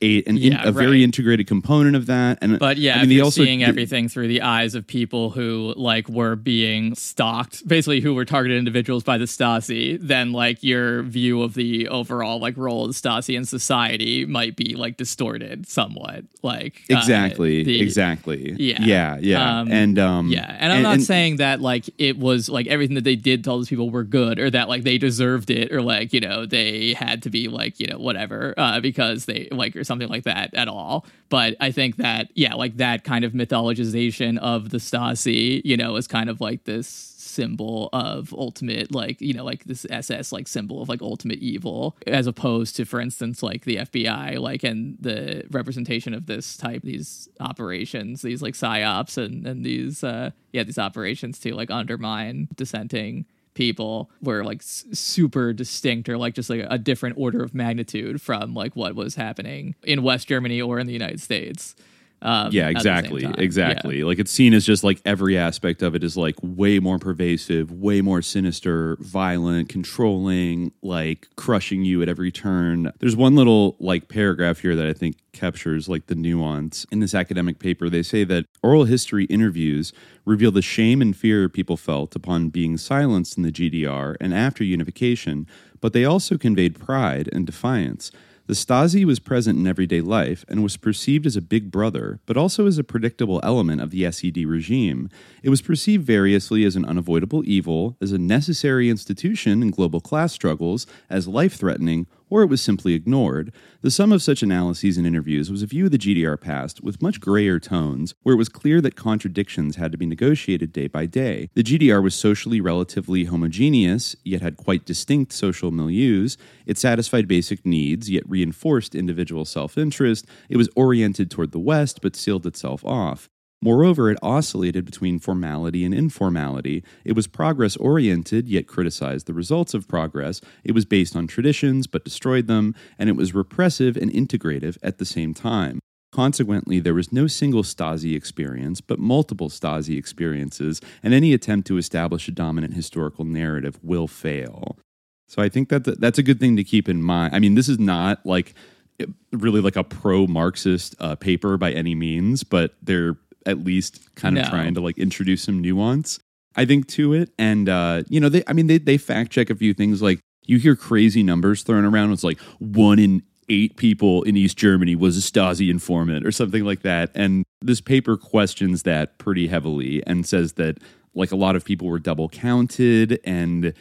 a an, Yeah, a very integrated component of that. And But yeah, I mean, if you're also seeing everything through the eyes of people who like were being stalked, basically who were targeted individuals by the Stasi, then like your view of the overall like role of the Stasi in society might be like distorted somewhat. Like uh, exactly, the- exactly, Yeah. yeah, yeah, Um, and um, Yeah, and I'm not saying that like it was like everything that they did to all those people were good, or that like they deserved it, or like you know they had to be like you know whatever uh, because they like or something like that at all. But I think that yeah, like that kind of mythologization of the Stasi, you know, is kind of like this symbol of ultimate like you know like this ss like symbol of like ultimate evil as opposed to for instance like the fbi like and the representation of this type these operations these like psyops and and these uh yeah these operations to like undermine dissenting people were like s- super distinct or like just like a different order of magnitude from like what was happening in west germany or in the united states um, yeah at the same exactly exactly. Like it's seen as just like every aspect of it is like way more pervasive way more sinister violent controlling like crushing you at every turn. There's one little like paragraph here that i think captures like the nuance. In this academic paper they say that oral history interviews reveal the shame and fear people felt upon being silenced in the gdr and after unification but they also conveyed pride and defiance the Stasi was present in everyday life and was perceived as a big brother, but also as a predictable element of the SED regime. It was perceived variously as an unavoidable evil, as a necessary institution in global class struggles, as life threatening, or it was simply ignored. The sum of such analyses and interviews was a view of the GDR past with much grayer tones, where it was clear that contradictions had to be negotiated day by day. The GDR was socially relatively homogeneous, yet had quite distinct social milieus. It satisfied basic needs, yet reinforced individual self interest. It was oriented toward the West, but sealed itself off. Moreover, it oscillated between formality and informality. It was progress oriented, yet criticized the results of progress. It was based on traditions, but destroyed them. And it was repressive and integrative at the same time. Consequently, there was no single Stasi experience, but multiple Stasi experiences, and any attempt to establish a dominant historical narrative will fail. So I think that that's a good thing to keep in mind. I mean, this is not like really like a pro Marxist uh, paper by any means, but they're at least kind of No. trying to like introduce some nuance, I think, to it. And uh, you know, they I mean they they fact check a few things like you hear crazy numbers thrown around. It's like one in eight people in East Germany was a Stasi informant or something like that. And this paper questions that pretty heavily and says that like a lot of people were double counted and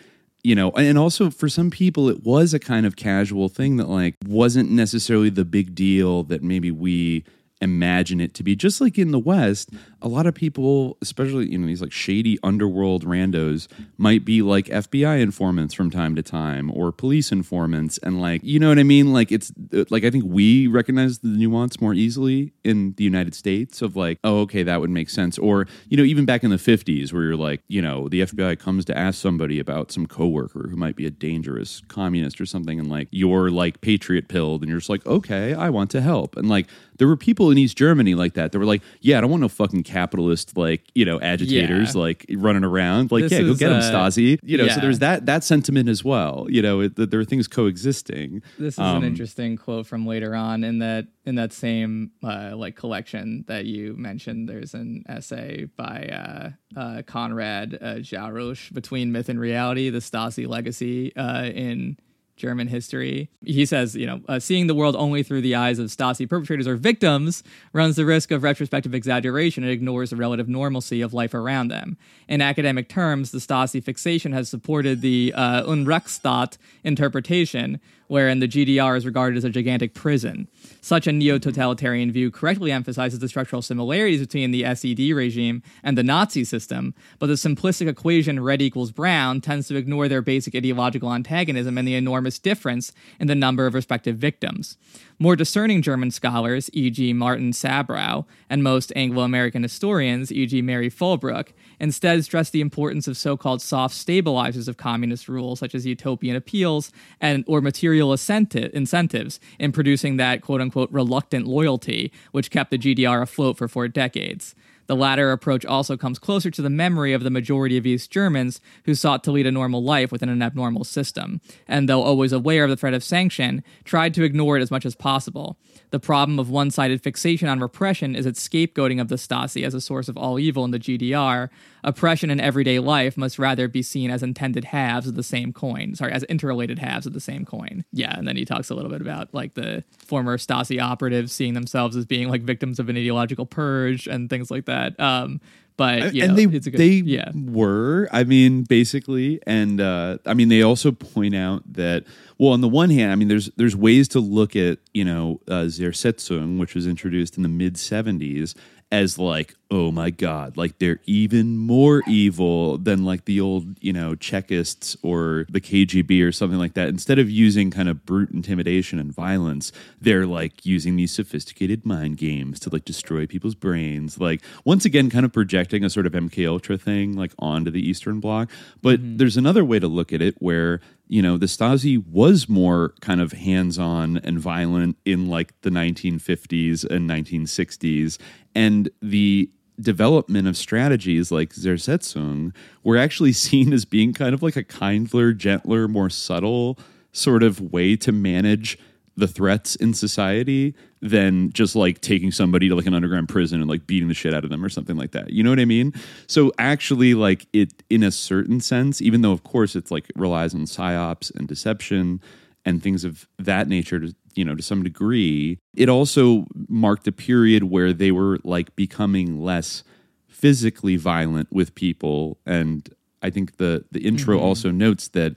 you know and also for some people it was a kind of casual thing that like wasn't necessarily the big deal that maybe we imagine it to be just like in the west a lot of people especially you know these like shady underworld randos might be like fbi informants from time to time or police informants. And like you know what i mean? Like it's uh, like i think we recognize the nuance more easily in the united states of like oh okay that would make sense. Or you know even back in the 50s where you're like you know the fbi comes to ask somebody about some coworker who might be a dangerous communist or something and like you're like patriot pilled and you're just like okay i want to help. And like there were people in East Germany like that. They were like, "Yeah, I don't want no fucking capitalist like you know agitators Yeah. like running around. Like, This yeah, go get them, uh, Stasi. You know." So there's that that sentiment as well. You know, it, that there are things coexisting. This is Um, an interesting quote from later on in that in that same uh, like collection that you mentioned. There's an essay by uh, uh, Konrad uh, Jarausch between myth and reality: the Stasi legacy uh, in German history. He says, you know, uh, seeing the world only through the eyes of Stasi perpetrators or victims runs the risk of retrospective exaggeration and ignores the relative normalcy of life around them. In academic terms, the Stasi fixation has supported the uh, Unrechtsstaat interpretation, wherein the GDR is regarded as a gigantic prison. Such a neo totalitarian view correctly emphasizes the structural similarities between the SED regime and the Nazi system, but the simplistic equation red equals brown tends to ignore their basic ideological antagonism and the enormous difference in the number of respective victims. More discerning German scholars, e.g., Martin Sabrow, and most Anglo American historians, e.g., Mary Fulbrook, instead stress the importance of so-called soft stabilizers of communist rule, such as utopian appeals and or material incenti- incentives in producing that quote unquote reluctant loyalty which kept the GDR afloat for four decades. The latter approach also comes closer to the memory of the majority of East Germans who sought to lead a normal life within an abnormal system, and though always aware of the threat of sanction, tried to ignore it as much as possible. The problem of one sided fixation on repression is its scapegoating of the Stasi as a source of all evil in the GDR. Oppression in everyday life must rather be seen as intended halves of the same coin. Sorry, as interrelated halves of the same coin. Yeah, and then he talks a little bit about like the former Stasi operatives seeing themselves as being like victims of an ideological purge and things like that. Um, but you and they it's a good, they yeah. were i mean basically and uh i mean they also point out that well on the one hand i mean there's there's ways to look at you know uh, zersetzung which was introduced in the mid 70s as like oh my god like they're even more evil than like the old you know chekists or the kgb or something like that. Instead of using kind of brute intimidation and violence they're like using these sophisticated mind games to like destroy people's brains. Like once again kind of projecting a sort of mk ultra thing like onto the eastern bloc. But mm-hmm. there's another way to look at it where you know the stasi was more kind of hands-on and violent in like the 1950s and 1960s and the development of strategies like Zersetzung were actually [laughs] seen as being kind of like a kindler, gentler, more subtle sort of way to manage the threats in society than just like taking somebody to like an underground prison and like beating the shit out of them or something like that. You know what I mean? So actually like it in a certain sense, even though of course it's like relies on psyops and deception and things of that nature to you know to some degree it also marked a period where they were like becoming less physically violent with people and i think the the intro mm-hmm. also notes that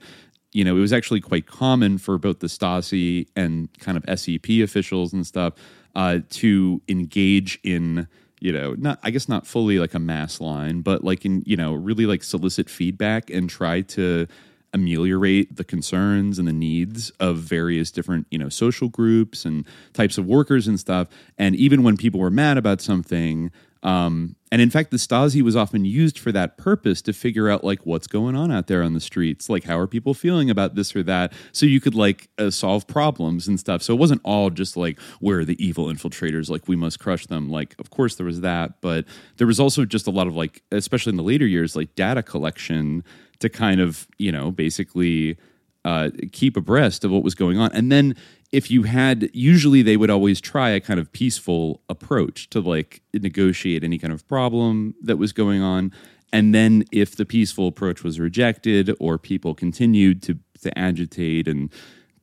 you know it was actually quite common for both the stasi and kind of SED officials and stuff uh, to engage in you know not i guess not fully like a mass line but like in you know really like solicit feedback and try to ameliorate the concerns and the needs of various different you know social groups and types of workers and stuff. And even when people were mad about something um, and in fact the stasi was often used for that purpose to figure out like what's going on out there on the streets. Like how are people feeling about this or that? So you could like uh, solve problems and stuff. So it wasn't all just like where are the evil infiltrators? Like we must crush them. Like of course there was that but there was also just a lot of like especially in the later years like data collection to kind of you know basically uh, keep abreast of what was going on. And then if you had usually they would always try a kind of peaceful approach to like negotiate any kind of problem that was going on. And then if the peaceful approach was rejected or people continued to to agitate and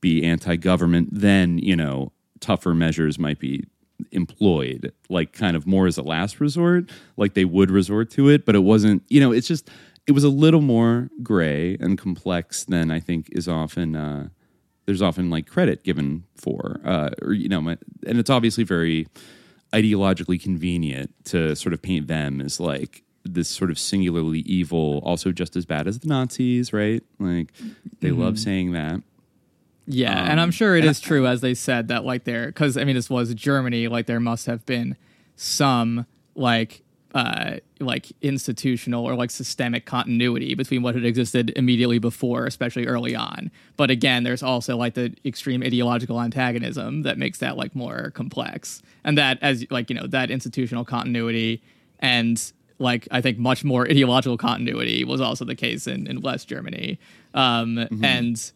be anti-government then you know tougher measures might be employed like kind of more as a last resort like they would resort to it. But it wasn't you know it's just it was a little more gray and complex than i think is often uh there's often like credit given for uh or you know my, and it's obviously very ideologically convenient to sort of paint them as like this sort of singularly evil also just as bad as the nazis right? Like they love saying that. Yeah, Um, and I'm sure it is is true as they said that like there because I mean this was Germany like there must have been some like uh like institutional or like systemic continuity between what had existed immediately before especially early on. But again there's also like the extreme ideological antagonism that makes that like more complex. And that as like you know that institutional continuity and like I think much more [laughs] ideological continuity was also the case in, in West Germany. Um and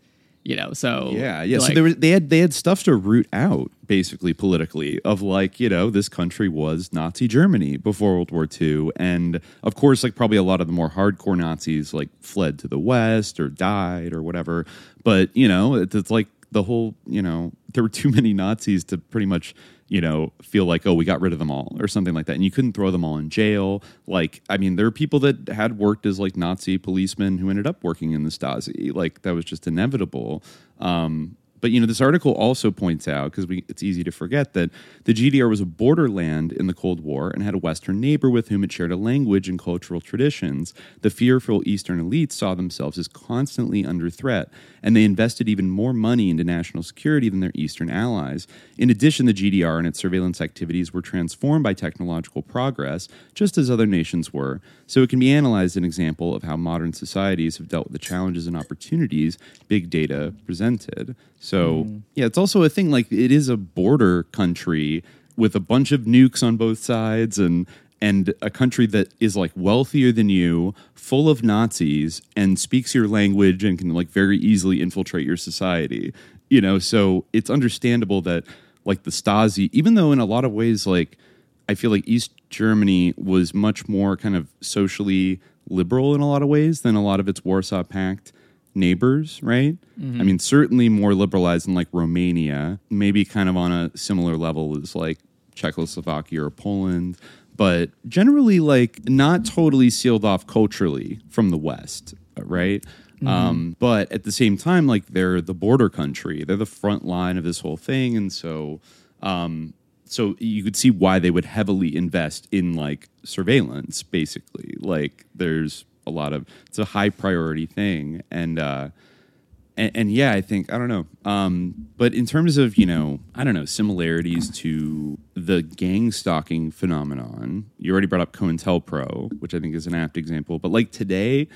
you know so Yeah, yeah. so like- there was, they had they had stuff to root out basically politically of like you know this country was Nazi Germany before World War II, and of course like probably a lot of the more hardcore Nazis like fled to the West or died or whatever. But you know it's, it's like the whole you know there were too many Nazis to pretty much you know feel like oh we got rid of them all or something like that. And you couldn't throw them all in jail. Like i mean there are people that had worked as like nazi policemen who ended up working in the stasi. Like that was just inevitable. Um but you know this article also points out because it's easy to forget that the GDR was a borderland in the Cold War and had a western neighbor with whom it shared a language and cultural traditions. The fearful eastern elites saw themselves as constantly under threat and they invested even more money into national security than their eastern allies. In addition the GDR and its surveillance activities were transformed by technological progress just as other nations were. So it can be analyzed as an example of how modern societies have dealt with the challenges and opportunities big data presented. So hmm. yeah, it's also a thing like it is a border country with a bunch of nukes on both sides and and a country that is like wealthier than you, full of Nazis, and speaks your language and can like very easily infiltrate your society. You know, so it's understandable that like the Stasi, even though in a lot of ways, like I feel like East Germany was much more kind of socially liberal in a lot of ways than a lot of its Warsaw Pact neighbors, right? I mean, certainly more liberalized than like Romania, maybe kind of on a similar level as like Czechoslovakia or Poland, but generally like not totally sealed off culturally from the West, right? Um, but at the same time, like they're the border country, they're the front line of this whole thing, and so um, so you could see why they would heavily invest in like surveillance basically like there's a lot of it's a high priority thing. And uh and, and yeah i think i don't know. Um but in terms of you know i don't know similarities to the gang stalking phenomenon you already brought up cointelpro which i think is an apt example. But like today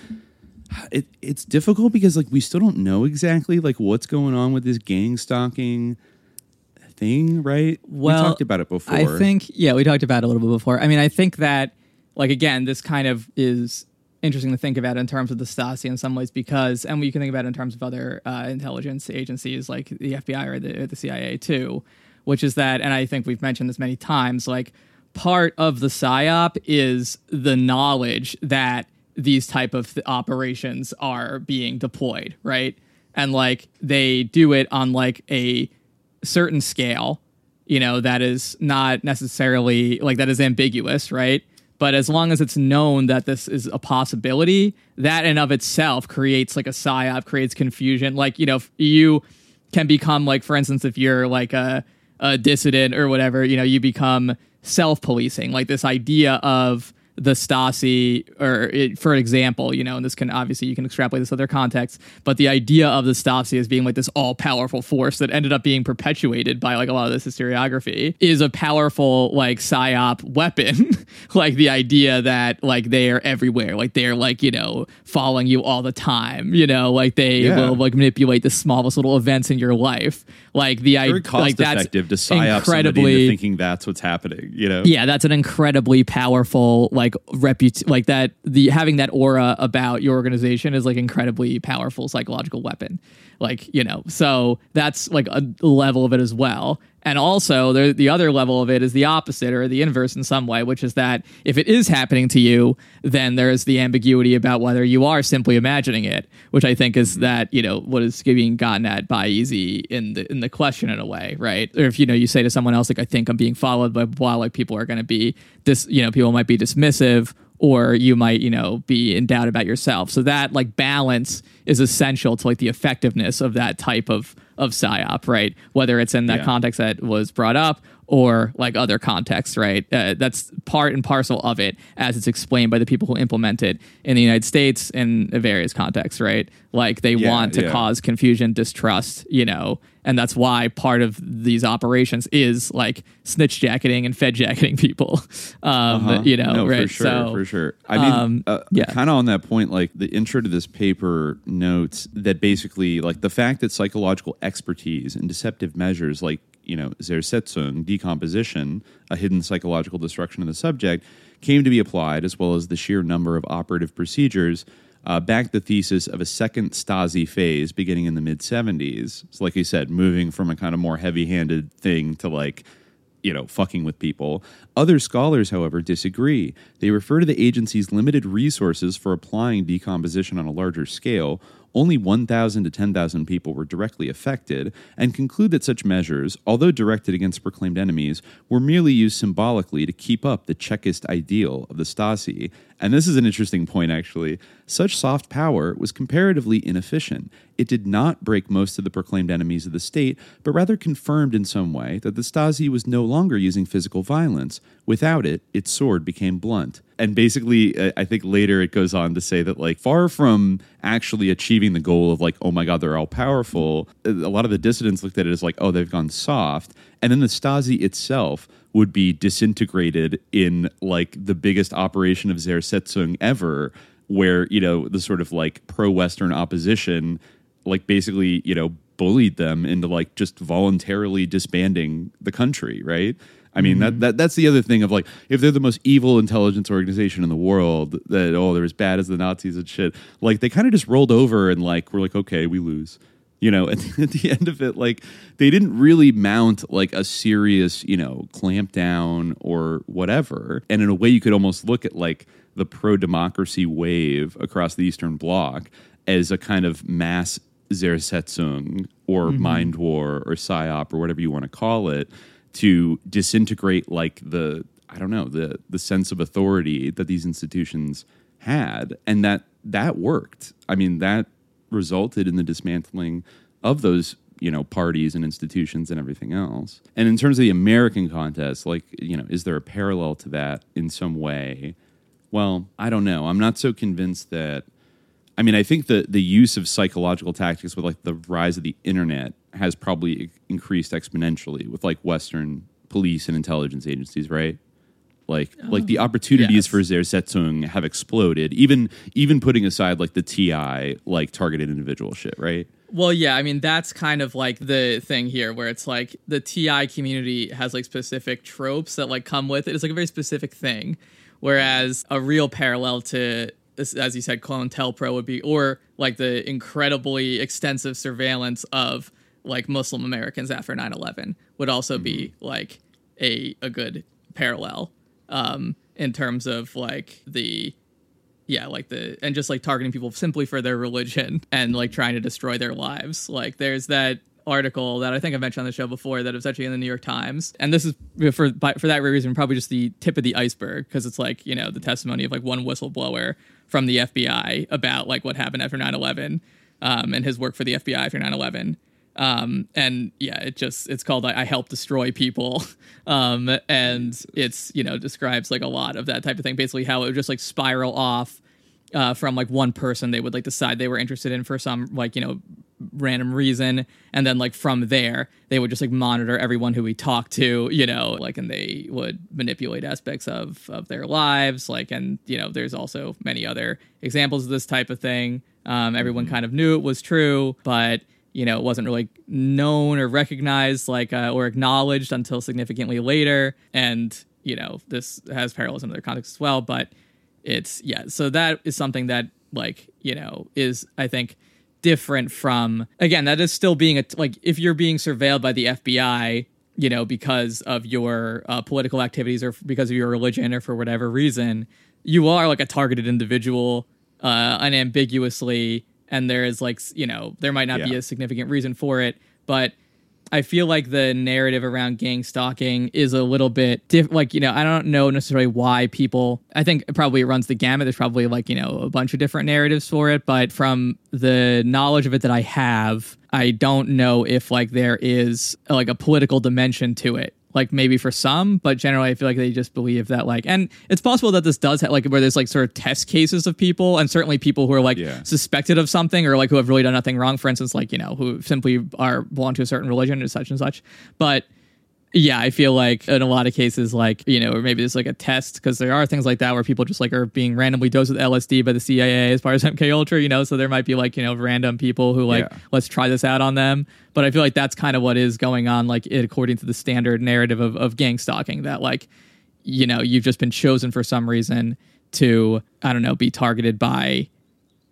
it, it's difficult because like we still don't know exactly like what's going on with this gang stalking thing right? Well, we talked about it before. I think, yeah, we talked about it a little bit before. I mean, I think that, like, again, this kind of is interesting to think about in terms of the Stasi in some ways because, and you can think about it in terms of other uh, intelligence agencies like the FBI or the, or the CIA too, which is that, and I think we've mentioned this many times, like, part of the PSYOP is the knowledge that these type of th- operations are being deployed, right? And like they do it on like a certain scale, you know, that is not necessarily like that is ambiguous, right? But as long as it's known that this is a possibility, that in of itself creates like a psyop, creates confusion. Like, you know, you can become like, for instance, if you're like a, a dissident or whatever, you know, you become self-policing. Like this idea of the Stasi, or it, for example, you know, and this can obviously you can extrapolate this to other contexts, but the idea of the Stasi as being like this all powerful force that ended up being perpetuated by like a lot of this historiography is a powerful like psyop weapon. [laughs] like the idea that like they are everywhere, like they're like, you know, following you all the time, you know, like they Yeah. will like manipulate the smallest little events in your life. Like the very idea, cost like that's effective to somebody incredibly thinking that's what's happening. You know, yeah that's an incredibly powerful like reput like that the having that aura about your organization is like incredibly powerful psychological weapon like you know so that's like a level of it as well. And also the, the other level of it is the opposite or the inverse in some way which is that if it is happening to you then there's the ambiguity about whether you are simply imagining it which i think is that you know what is being gotten at by easy in the in the question in a way right? Or if you know you say to someone else like i think i'm being followed by blah like people are going to be this you know people might be dismissive or you might you know be in doubt about yourself so that like balance is essential to like the effectiveness of that type of of psyop right whether it's in that Yeah. context that was brought up or like other contexts right uh, that's part and parcel of it as it's explained by the people who implement it in the united states in various contexts right like they Yeah, want to yeah. cause confusion distrust you know and that's why part of these operations is like snitch jacketing and fed jacketing [laughs] people um Uh-huh. you know No, right for sure, so for sure. I mean, um, uh, yeah. kind of on that point, like the intro to this paper notes that basically, like the fact that psychological expertise and deceptive measures, like you know, Zersetzung, decomposition, a hidden psychological destruction of the subject, came to be applied, as well as the sheer number of operative procedures. Uh, backed the thesis of a second Stasi phase beginning in the mid 70s. So, like you said, moving from a kind of more heavy handed thing to like you know, fucking with people. Other scholars, however, disagree. They refer to the agency's limited resources for applying decomposition on a larger scale. Only 1,000 to 10,000 people were directly affected, and conclude that such measures, although directed against proclaimed enemies, were merely used symbolically to keep up the Chekist ideal of the Stasi. And this is an interesting point, actually. Such soft power was comparatively inefficient. It did not break most of the proclaimed enemies of the state, but rather confirmed in some way that the Stasi was no longer using physical violence. Without it, its sword became blunt. And basically, I think later it goes on to say that, like, far from actually achieving the goal of, like, oh my God, they're all powerful, a lot of the dissidents looked at it as, like, oh, they've gone soft. And then the Stasi itself would be disintegrated in, like, the biggest operation of Zersetzung ever, where, you know, the sort of like pro Western opposition, like, basically, you know, bullied them into like just voluntarily disbanding the country, right? I mean that, mm-hmm. that that's the other thing of like if they're the most evil intelligence organization in the world that oh they're as bad as the Nazis and shit like they kind of just rolled over and like we're like okay we lose you know [laughs] and at the end of it like they didn't really mount like a serious you know clamp down or whatever. And in a way you could almost look at like the pro democracy wave across the eastern bloc as a kind of mass Zersetzung or mm-hmm. mind war or psyop or whatever you want to call it to disintegrate like the I don't know the the sense of authority that these institutions had. And that that worked. I mean that resulted in the dismantling of those you know parties and institutions and everything else. And in terms of the American contest, like you know, is there a parallel to that in some way? Well, I don't know. I'm not so convinced that. I mean, I think the the use of psychological tactics with like the rise of the internet has probably increased exponentially with like Western police and intelligence agencies, right? Like, like the opportunities yes. for Zersetzung have exploded. Even even putting aside like the TI like targeted individual shit, right? Well, yeah, I mean that's kind of like the thing here, where it's like the TI community has like specific tropes that like come with it. It's like a very specific thing, whereas a real parallel to, as you said, COINTELPRO would be, or like the incredibly extensive surveillance of like Muslim Americans after 9/11 would also be mm-hmm. like a a good parallel um, in terms of like the yeah like the and just like targeting people simply for their religion [laughs] and like trying to destroy their lives. Like there's that article that i think i mentioned on the show before that was actually in the new york times. And this is for by, for that reason probably just the tip of the iceberg because it's like you know the testimony of like one whistleblower from the fbi about like what happened after 9-11 um, and his work for the fbi after 9-11 um and yeah it just it's called i, I help destroy people. [laughs] Um and it's you know describes like a lot of that type of thing. Basically how it would just like spiral off uh, from like one person they would like decide they were interested in for some like you know random reason. And then like from there they would just like monitor everyone who we talked to you know like and they would manipulate aspects of of their lives. Like and you know there's also many other examples of this type of thing. Um, everyone kind of knew it was true but you know it wasn't really known or recognized like uh, or acknowledged until significantly later. And you know this has parallels in other contexts as well but it's yeah so that is something that like you know is i think different from again that is still being a like if you're being surveilled by the fbi you know because of your uh, political activities or because of your religion or for whatever reason you are like a targeted individual uh unambiguously and there is like you know there might not be a significant reason for it but I feel like the narrative around gang stalking is a little bit diff- like you know I don't know necessarily why people I think probably it runs the gamut. There's probably like you know a bunch of different narratives for it but from the knowledge of it that I have I don't know if like there is like a political dimension to it like maybe for some but generally I feel like they just believe that like and it's possible that this does have like where there's like sort of test cases of people and certainly people who are like Yeah. suspected of something or like who have really done nothing wrong for instance like you know who simply are belong to a certain religion or such and such but yeah i feel like in a lot of cases like you know or maybe there's like a test because there are things like that where people just like are being randomly dosed with lsd by the cia as far as [laughs] mk ultra you know so there might be like you know random people who like Yeah. let's try this out on them but i feel like that's kind of what is going on like it, according to the standard narrative of, of gang stalking that like you know you've just been chosen for some reason to i don't know be targeted by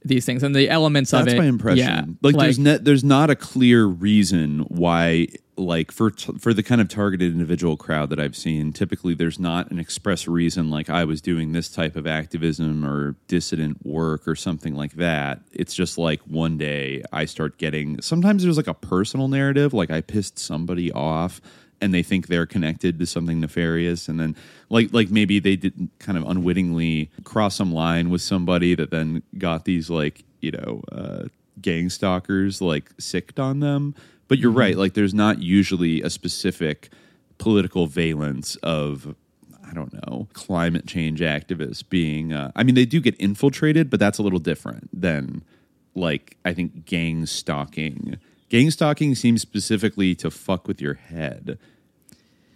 these things and the elements of That's it my impression. yeah like, there's ne- there's not a clear reason why like for t- for the kind of targeted individual crowd that I've seen. Typically, there's not an express reason like I was doing this type of activism or dissident work or something like that. It's just like one day I start getting. Sometimes there's like a personal narrative, like I pissed somebody off and they think they're connected to something nefarious and then like like maybe they did kind of unwittingly cross some line with somebody that then got these like you know uh, gang stalkers like sicked on them but you're right like there's not usually a specific political valence of I don't know, climate change activists being, uh, I mean, they do get infiltrated, but that's a little different than like, I think gang stalking. Gang stalking seems specifically to fuck with your head,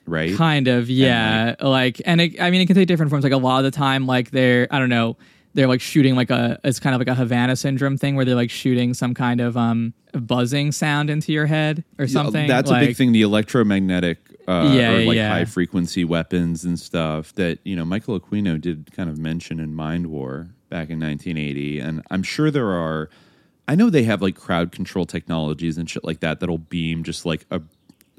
right? Kind of, yeah. like, and it, I mean, it can take different forms. Like a lot of the time, like they're, I don't know, they're like shooting like a it's kind of like a Havana syndrome thing where they're like shooting some kind of um buzzing sound into your head or something. That's a big thing. The electromagnetic, uh, Yeah, or like yeah. high frequency weapons and stuff that you know Michael Aquino did kind of mention in Mind War back in 1980, and I'm sure there are. I know they have like crowd control technologies and shit like that that'll beam just like a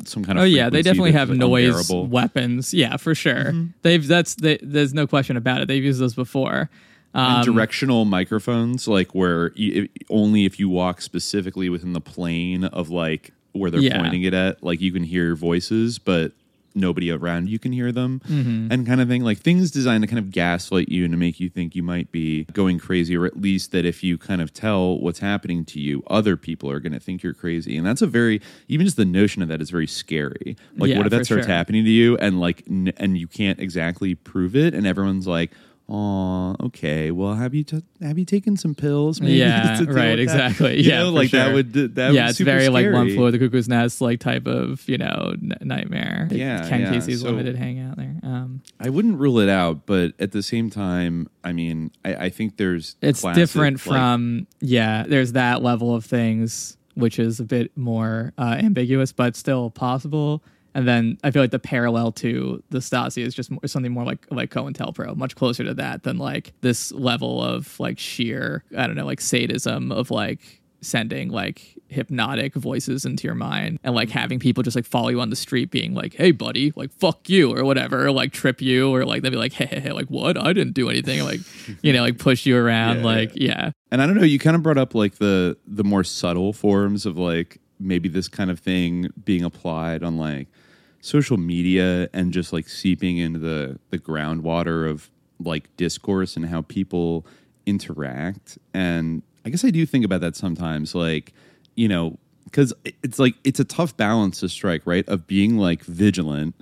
some kind of. Oh yeah, they definitely have like, noise unbearable. weapons. Yeah, for sure. Mm-hmm. They've that's they, there's no question about it. They've used those before. Um, directional microphones, like where y- if, only if you walk specifically within the plane of like where they're Yeah. pointing it at, like you can hear voices, but nobody around you can hear them, Mm-hmm. and kind of thing. Like things designed to kind of gaslight you and to make you think you might be going crazy, or at least that if you kind of tell what's happening to you, other people are going to think you're crazy, and that's a very even just the notion of that is very scary. Like, Yeah, what if that starts sure. happening to you, and like, n- and you can't exactly prove it, and everyone's like. Oh, okay. Well, have you t- have you taken some pills? [laughs] Maybe yeah, right, with that?" exactly. You yeah, know, like that would that yeah, it's very like One Flew Over the cuckoo's nest like type of you know n- nightmare. Yeah, Ken yeah, Kesey's so- limited hangout there. Um, I wouldn't rule it out, but at the same time, I mean, I, I think there's it's classic, different like- from yeah. There's that level of things which is a bit more uh, ambiguous, but still possible. And then I feel like the parallel to the Stasi is just more, something more like like COINTELPRO, much closer to that than like this level of like sheer I don't know like sadism of like sending like hypnotic voices into your mind and like mm-hmm. having people just like follow you on the street being like hey buddy like fuck you or whatever or like trip you or like they'd be like hey, hey, hey like what? I didn't do anything like you know like push you around Yeah, like yeah. And I don't know, you kind of brought up like the the more subtle forms of like maybe this kind of thing being applied on like social media and just like seeping into the the groundwater of like discourse and how people interact. And I guess I do think about that sometimes like, you know, cuz it's like it's a tough balance to strike, right? Of being like vigilant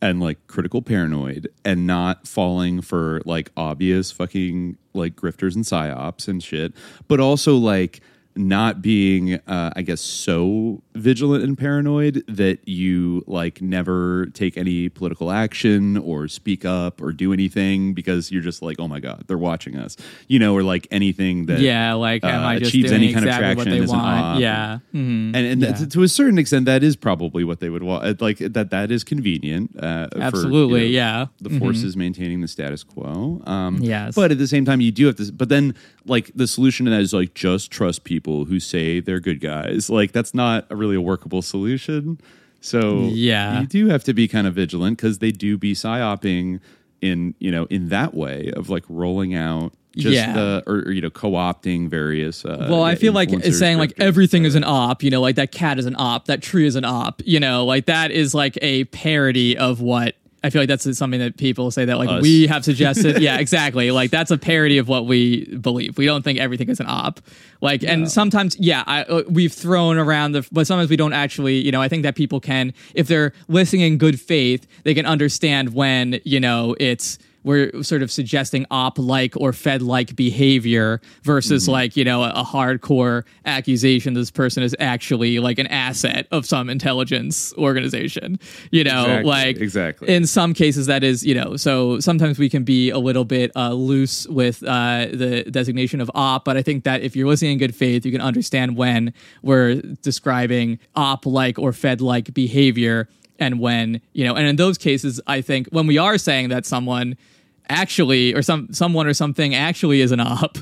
and like critical paranoid and not falling for like obvious fucking like grifters and psyops and shit, but also like not being uh, i guess so vigilant and paranoid that you like never take any political action or speak up or do anything because you're just like oh my god they're watching us you know or like anything that yeah like am uh, i just achieves any kind of exactly what traction they want yeah Mhm. and and Yeah. to, to a certain extent that is probably what they would want like that that is convenient uh, for, you Absolutely, know, yeah. the Mhm. forces maintaining the status quo um Yes. but at the same time you do have to but then like the solution to that is like just trust people who say they're good guys like that's not a really a workable solution so Yeah. you do have to be kind of vigilant because they do be psyoping in you know in that way of like rolling out just Yeah. the or, or, you know co-opting various uh, well, I feel like it's saying like everything is an op, you know, like that cat is an op, that tree is an op, you know, like that is like a parody of what I feel like that's something that people say that like Us. we have suggested. [laughs] yeah, exactly. Like that's a parody of what we believe. We don't think everything is an op. Like, and sometimes, yeah, I, uh, we've thrown around the, but sometimes we don't actually, you know, I think that people can, if they're listening in good faith, they can understand when, you know, it's, we're sort of suggesting op like or fed like behavior versus Mm-hmm. like you know a, a hardcore accusation this person is actually like an asset of some intelligence organization you know Exactly, like exactly. in some cases that is you know so sometimes we can be a little bit uh, loose with uh, the designation of op but i think that if you're listening in good faith you can understand when we're describing op like or fed like behavior and when you know and in those cases i think when we are saying that someone actually or some someone or something actually is an op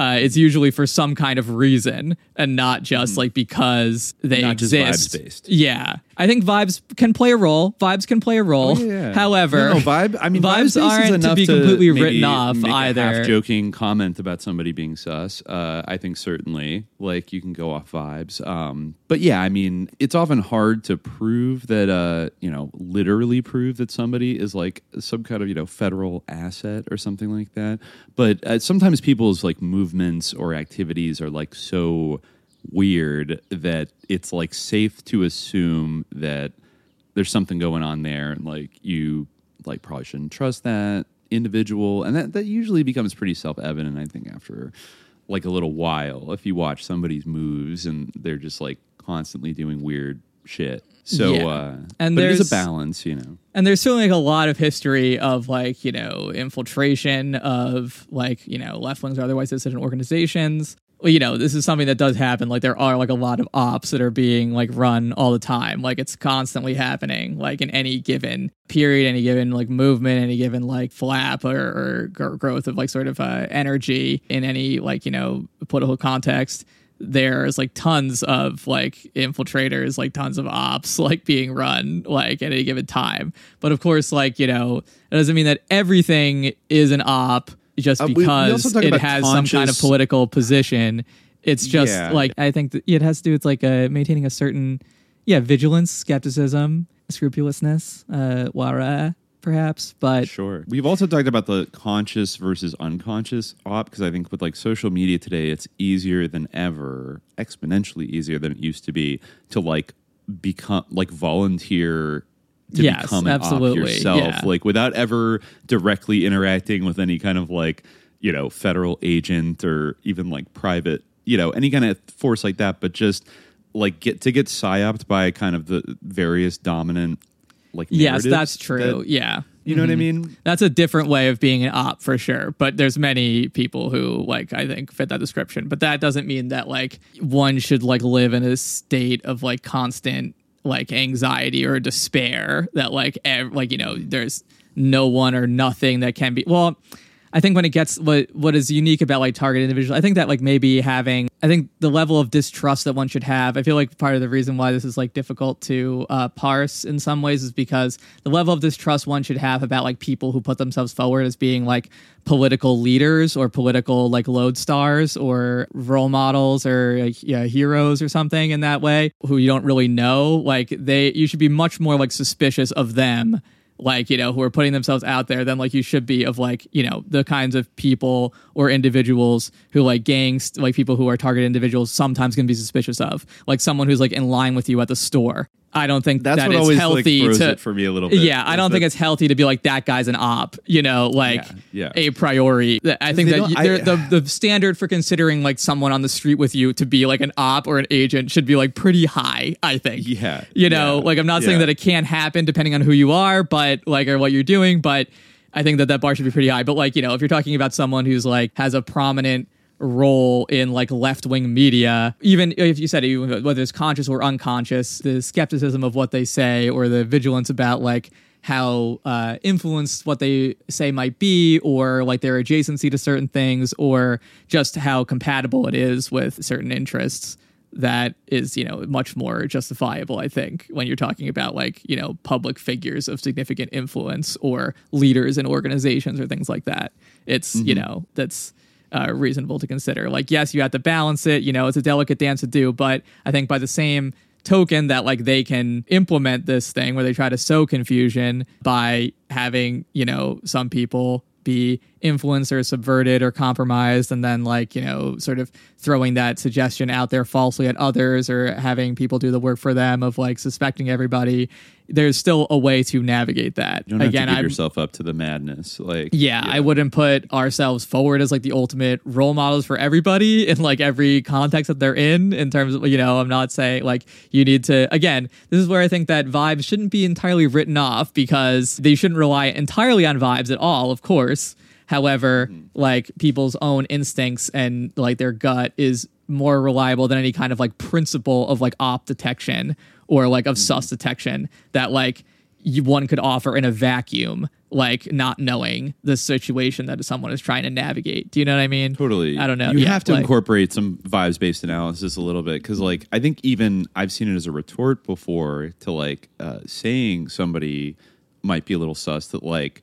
uh, it's usually for some kind of reason and not just like because they. Not just exist vibes-based. yeah i think vibes can play a role vibes can play a role Oh, yeah. however No, no, vibe. I mean, vibes vibes aren't to enough be completely maybe written off make either A half joking comment about somebody being sus. Uh, I think certainly, like you can go off vibes. Um, but yeah, I mean, it's often hard to prove that. Uh, you know, literally prove that somebody is like some kind of you know federal asset or something like that. But uh, sometimes people's like movements or activities are like so weird that it's like safe to assume that there's something going on there and like you like probably shouldn't trust that individual. And that that usually becomes pretty self-evident i think after like a little while. If you watch somebody's moves and they're just like constantly doing weird shit. So, Yeah. uh, And there's- a balance, you know. and there's certainly like a lot of history of like you know infiltration of like you know left wings or otherwise dissident organizations well, you know this is something that does happen like there are like a lot of ops that are being like run all the time like it's constantly happening like in any given period any given like movement any given like flap or, or gr- growth of like sort of uh, energy in any like you know political context there's like tons of like infiltrators, like tons of ops, [laughs] like being run like at any given time. But of course, like you know, it doesn't mean that everything is an op just Uh, we- we because it has some kind of political position. It's just Yeah. like I think that it has to do with like uh, maintaining a certain yeah vigilance, skepticism, scrupulousness, uh, wara perhaps. But Sure. We've also talked about the conscious versus unconscious op because I think with like social media today, it's easier than ever, exponentially easier than it used to be to like become like volunteer to Yes, become an absolutely, op yourself, yeah. like without ever directly interacting with any kind of like you know federal agent or even like private you know any kind of force like that, but just like get to get psyoped by kind of the various dominant like yes, that's true. that- yeah. you know what I Mhm. mean? That's a different way of being an op for sure. But there's many people who like I think fit that description. But that doesn't mean that like one should like live in a state of like constant like anxiety or despair that like ev- like you know there's no one or nothing that can be well I think when it gets what what is unique about like target individual, I think that like maybe having I think the level of distrust that one should have. I feel like part of the reason why this is like difficult to uh, parse in some ways is because the level of distrust one should have about like people who put themselves forward as being like political leaders or political like lodestars or role models or like, yeah, heroes or something in that way who you don't really know. Like they, you should be much more like suspicious of them like you know who are putting themselves out there than like you should be of like you know the kinds of people or individuals who like gangs like people who are target individuals sometimes can be suspicious of. Like someone who's like in line with you at the store i don't think That's that what it's always, like, healthy throws to for me a little bit, yeah i don't think it's healthy to be like that guy's an op you know like Yeah, yeah. a priori. I think that I- the, the standard for considering like someone on the street with you to be like an op or an agent should be like pretty high i think. Yeah, you know yeah, like i'm not saying that it can't happen depending on who you are but like or what you're doing but i think that that bar should be pretty high. But like you know if you're talking about someone who's like has a prominent role in like left-wing media even if you said it, whether it's conscious or unconscious the skepticism of what they say or the vigilance about like how uh, influenced what they say might be, or like their adjacency to certain things, or just how compatible it is with certain interests. That is, you know, much more justifiable, I think, when you're talking about like, you know, public figures of significant influence or leaders in organizations or things like that. It's, you Mhm. know, that's uh, reasonable to consider. Like, yes, you have to balance it. You know, it's a delicate dance to do, but I think by the same token that like they can implement this thing where they try to sow confusion by having you know some people be influenced or subverted or compromised and then like you know sort of throwing that suggestion out there falsely at others or having people do the work for them of like suspecting everybody there's still a way to navigate that You don't again have to give i'm yourself up to the madness. Like, yeah, I wouldn't put ourselves forward as like the ultimate role models for everybody in like every context that they're in. In terms of, you know, I'm not saying like you need to, again, this is where I think that vibes shouldn't be entirely written off because they shouldn't rely entirely on vibes at all, of course. However, mm-hmm. like people's own instincts and like their gut is more reliable than any kind of like principle of like op detection or like of sus detection that like you, one could offer in a vacuum, like not knowing the situation that someone is trying to navigate. Do you know what I mean? Totally. I don't know. You Yeah, have to like- incorporate some vibes based analysis a little bit because, like, I think even I've seen it as a retort before to like uh, saying somebody might be a little sus that, like,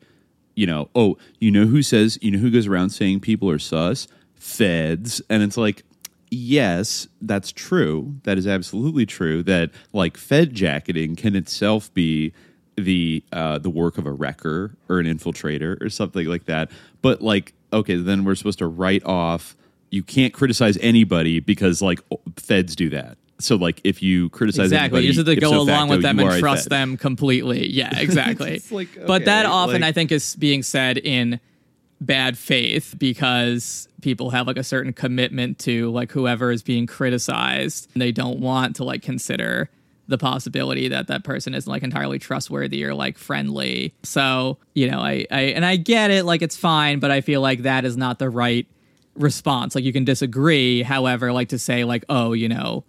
you know, oh, you know who says, you know who goes around saying people are sus? Feds. And it's like, yes, that's true. That is absolutely true. That like Fed jacketing can itself be the uh, the work of a wrecker or an infiltrator or something like that. But like, okay, then we're supposed to write off. You can't criticize anybody because like feds do that. So like, if you criticize exactly. anybody, You just have to ipso go along facto, with them and trust them completely. Yeah, [laughs] exactly. Like, but that often, like- I think, is being said in bad faith because people have like a certain commitment to like whoever is being criticized. And they don't want to like consider the possibility that that person isn't like entirely trustworthy or like friendly. So, you know, I, I and I get it, like it's fine, but I feel like that is not the right response. Like you can disagree, however, like to say like, oh, you know,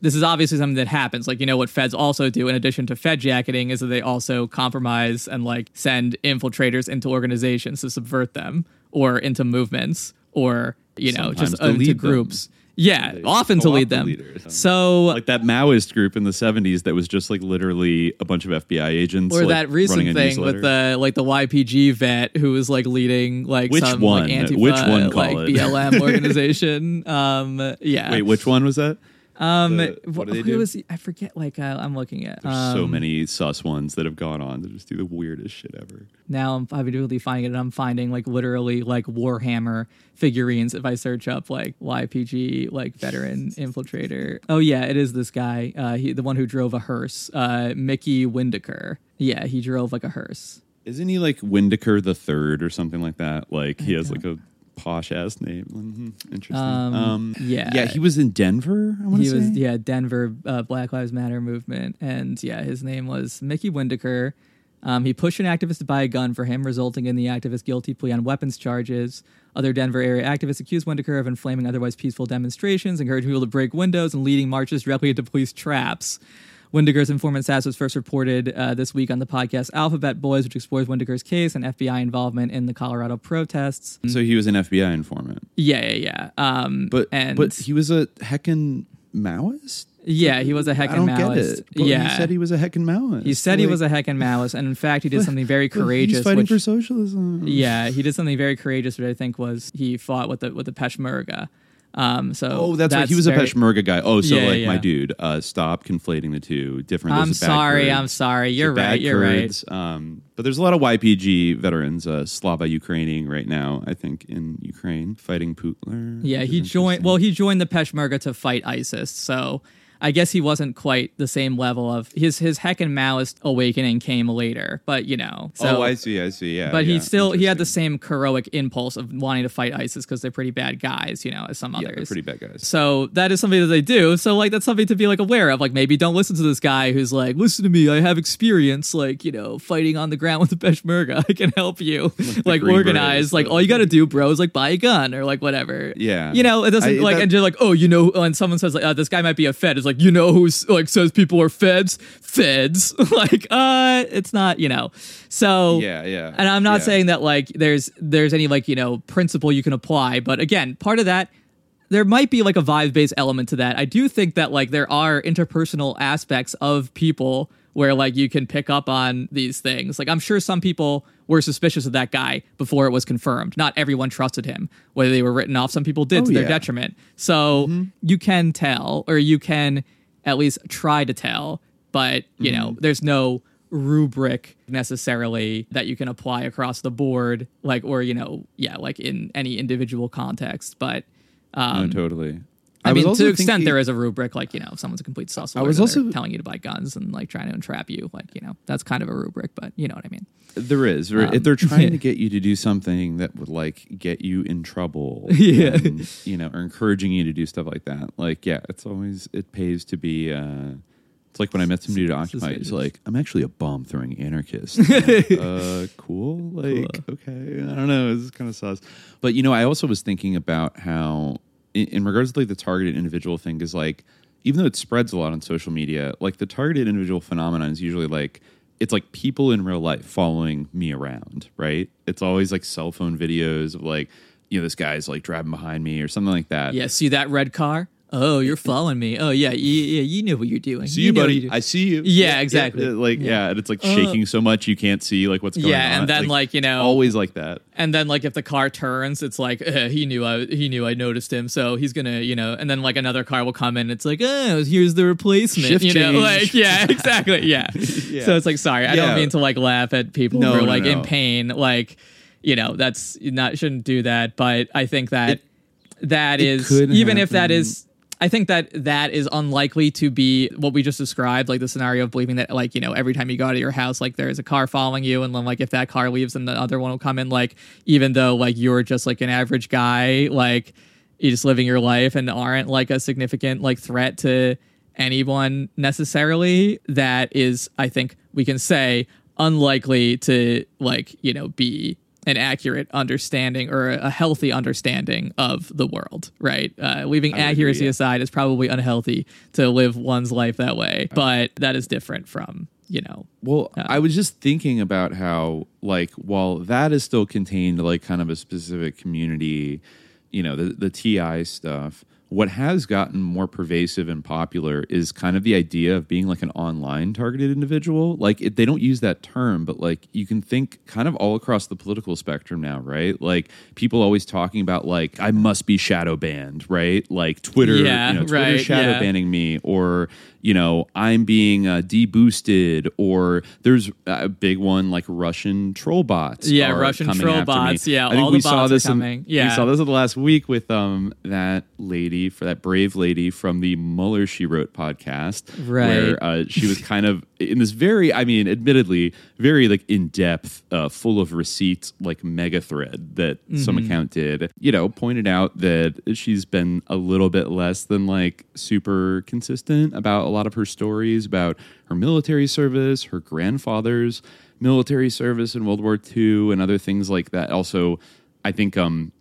this is obviously something that happens. Like, you know, what feds also do in addition to fed jacketing is that they also compromise and like send infiltrators into organizations to subvert them or into movements or, you know, Sometimes just into lead them. groups. Yeah, They often to lead them. So like that Maoist group in the 70s that was just like literally a bunch of FBI agents. or like, that recent thing with the like the YPG vet who was like leading like Which some one? like Antifa, Which one, like Colin? BLM organization. um, yeah. Wait, which one was that? Um, the- what do they do? was? I forget. Like uh, I'm looking at. There's so um, many sus ones that have gone on to just do the weirdest shit ever. now I'm really finding it. and I'm finding like literally like Warhammer figurines if I search up like YPG like veteran [laughs] infiltrator. Oh yeah, it is this guy. Uh, he the one who drove a hearse. Uh, Mickey Windecker. Yeah, he drove like a hearse. Isn't he like Windecker the Third or something like that? Like he has like a posh ass name. Mhm, Interesting. Um, Um, yeah. yeah. He was in Denver. I want to he say. was yeah Denver uh, Black Lives Matter movement, and yeah, his name was Mickey Windecker. Um, he pushed an activist to buy a gun for him, resulting in the activist guilty plea on weapons charges. Other Denver area activists accused Windecker of inflaming otherwise peaceful demonstrations, encouraging people to break windows, and leading marches directly into police traps. Windecker's informant status was first reported uh, this week on the podcast Alphabet Boys, which explores Windecker's case and FBI involvement in the Colorado protests. So he was an FBI informant, Yeah, yeah, yeah. Um, but and but he was a heckin' Maoist. yeah, he was a heckin' Maoist. get it. But yeah, he said he was a heckin' Maoist. He said he was a heckin' Maoist, and in fact, he did [laughs] something very courageous. He's fighting which, for socialism. yeah, he did something very courageous, which I think was he fought with the with the Peshmerga. Um, so Oh, that's, right. He was a Peshmerga guy. Oh, so Yeah, like my dude, uh, stop conflating the two. Different. I'm those are bad sorry, Kurds. I'm sorry. You're right. You're right. Um, but there's a lot of YPG veterans, uh, Slava Ukrainian right now. I think in Ukraine fighting Putin. Yeah, he joined. Well, he joined the Peshmerga to fight ISIS. So I guess he wasn't quite the same level of his his heck and Maoist awakening came later. But you know, so oh, I see. I see. Yeah, but yeah, he still he had the same heroic impulse of wanting to fight ISIS because they're pretty bad guys, you know, as some Yeah, others. they're pretty bad guys. So that is something that they do. So like that's something to be like aware of. Like maybe don't listen to this guy who's like, listen to me, I have experience, like you know, fighting on the ground with the Peshmerga. [laughs] I can help you, like organize. Like all you got to do, bro, is like buy a gun or like whatever. Yeah. you know, it doesn't I- like that- and you're like, oh, you know, and someone says like, oh, this guy might be a Fed. It's like you know who's like says people are Feds, Feds. [laughs] like uh, it's not you know. So Yeah, yeah, and I'm not yeah. saying that like there's there's any like you know principle you can apply, but again, part of that there might be like a vibe based element to that. I do think that like there are interpersonal aspects of people where like you can pick up on these things. Like I'm sure some people were suspicious of that guy before it was confirmed. Not everyone trusted him, whether they were written off. Some people did Oh, to their yeah. detriment. So you can tell, or you can at least try to tell, but you know, there's no rubric necessarily that you can apply across the board, like or you know, yeah, like in any individual context. But um, no, totally. I, was mean, to the extent thinking- there is a rubric, like you know, if someone's a complete sus, I was also- telling you to buy guns and like trying to entrap you, like you know, that's kind of a rubric. But you know what I mean? There is. Um, if they're trying to [laughs] get you to do something that would like get you in trouble, [laughs] Yeah. and, you know, or encouraging you to do stuff like that. Like, yeah, it's always it pays to be. uh It's like when I met somebody to Occupy. He's like, "I'm actually a bomb throwing anarchist." [laughs] Like, uh, cool. Like, okay, I don't know. It's kind of sus. But you know, I also was thinking about how, in, regards to like the targeted individual thing, is like even though it spreads a lot on social media, like the targeted individual phenomenon is usually like it's like people in real life following me around, right? It's always like cell phone videos of like, you know, this guy's like driving behind me or something like that. Yeah, see that red car? Oh, you're following me. Oh yeah, yeah, you know what you're doing. See you, what buddy. I see you. Yeah, exactly. yeah, like yeah. and it's like shaking so much you can't see like what's going Yeah, on. Yeah, and then, like, you know- always like that. And then like if the car turns, it's like eh, he knew I he knew I noticed him, so he's gonna you know. And then like another car will come in, it's like oh here's the replacement, Shift you know, change. like yeah, [laughs] exactly, [laughs] yeah. So it's like sorry, I Yeah. don't mean to like laugh at people No, who are no, like in pain, like you know that's not shouldn't do that. But I think that It- that it is even if that happen. is I think that that is unlikely to be what we just described, like the scenario of believing that, like, you know, every time you go out of your house, like, there's a car following you, and then, like, if that car leaves, then the other one will come in, like, even though, like, you're just, like, an average guy, like, you're just living your life and aren't, like, a significant, like, threat to anyone necessarily that is I think we can say unlikely to like, you know, be an accurate understanding or a healthy understanding of the world, right? Uh, leaving agree, accuracy yeah. aside is probably unhealthy to live one's life that way, but that is different from, you know, Well, I was just thinking about how, like, while that is still contained like kind of a specific community, you know, the the TI stuff. What has gotten more pervasive and popular is kind of the idea of being like an online targeted individual. Like, it, they don't use that term, but like you can think kind of all across the political spectrum now, right? Like, people always talking about like I must be shadow banned, right? Like Twitter, Yeah, you know, Twitter right, shadow yeah. banning me, or you know, I'm being uh, deboosted, or there's a big one like Russian troll bots. Yeah, Russian troll after me. bots. Yeah, I think all we the saw bots are this. in- Yeah. we saw this in the last week with um that lady for that brave lady from the Mueller She Wrote podcast, Right. Where uh, she was [laughs] kind of in this very, I mean, admittedly, very like in depth, uh, full of receipts, like mega thread that some Mhm. account did. You know, pointed out that she's been a little bit less than like super consistent about lot of her stories about her military service, her grandfather's military service in World War II, and other things like that. Also, I think um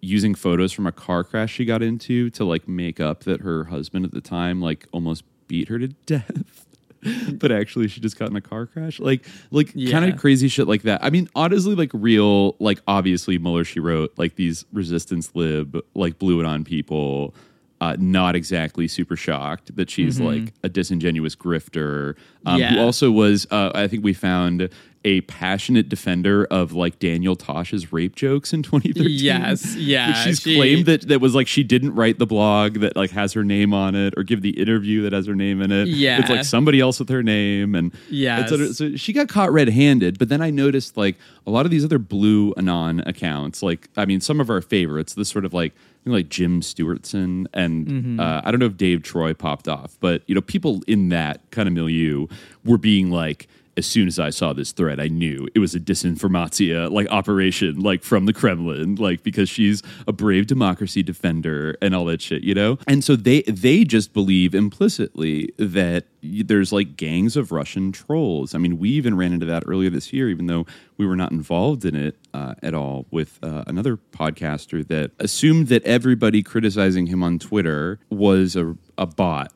using photos from a car crash she got into to like make up that her husband at the time like almost beat her to death. [laughs] but actually she just got in a car crash. Like like kind of crazy shit like that. I mean, honestly, like real, like obviously Mueller she wrote, like these resistance lib like blew it on people. Uh, not exactly super shocked that she's Mhm. like a disingenuous grifter um, Yeah. who also was uh, i think we found a passionate defender of like daniel tosh's rape jokes in 2013 Yes, [laughs] yeah, she's she- claimed that that was like she didn't write the blog that like has her name on it or give the interview that has her name in it Yeah. it's like somebody else with her name and yeah. so she got caught red-handed but then i noticed like a lot of these other blue anon accounts like i mean some of our favorites this sort of like like jim stewartson and Mhm. uh, i don't know if dave troy popped off but you know people in that kind of milieu were being like as soon as I saw this thread, I knew it was a disinformatia like operation, like from the Kremlin, like because she's a brave democracy defender and all that shit, you know. And so they they just believe implicitly that there's like gangs of Russian trolls. I mean, we even ran into that earlier this year, even though we were not involved in it uh, at all. With uh, another podcaster that assumed that everybody criticizing him on Twitter was a a bot,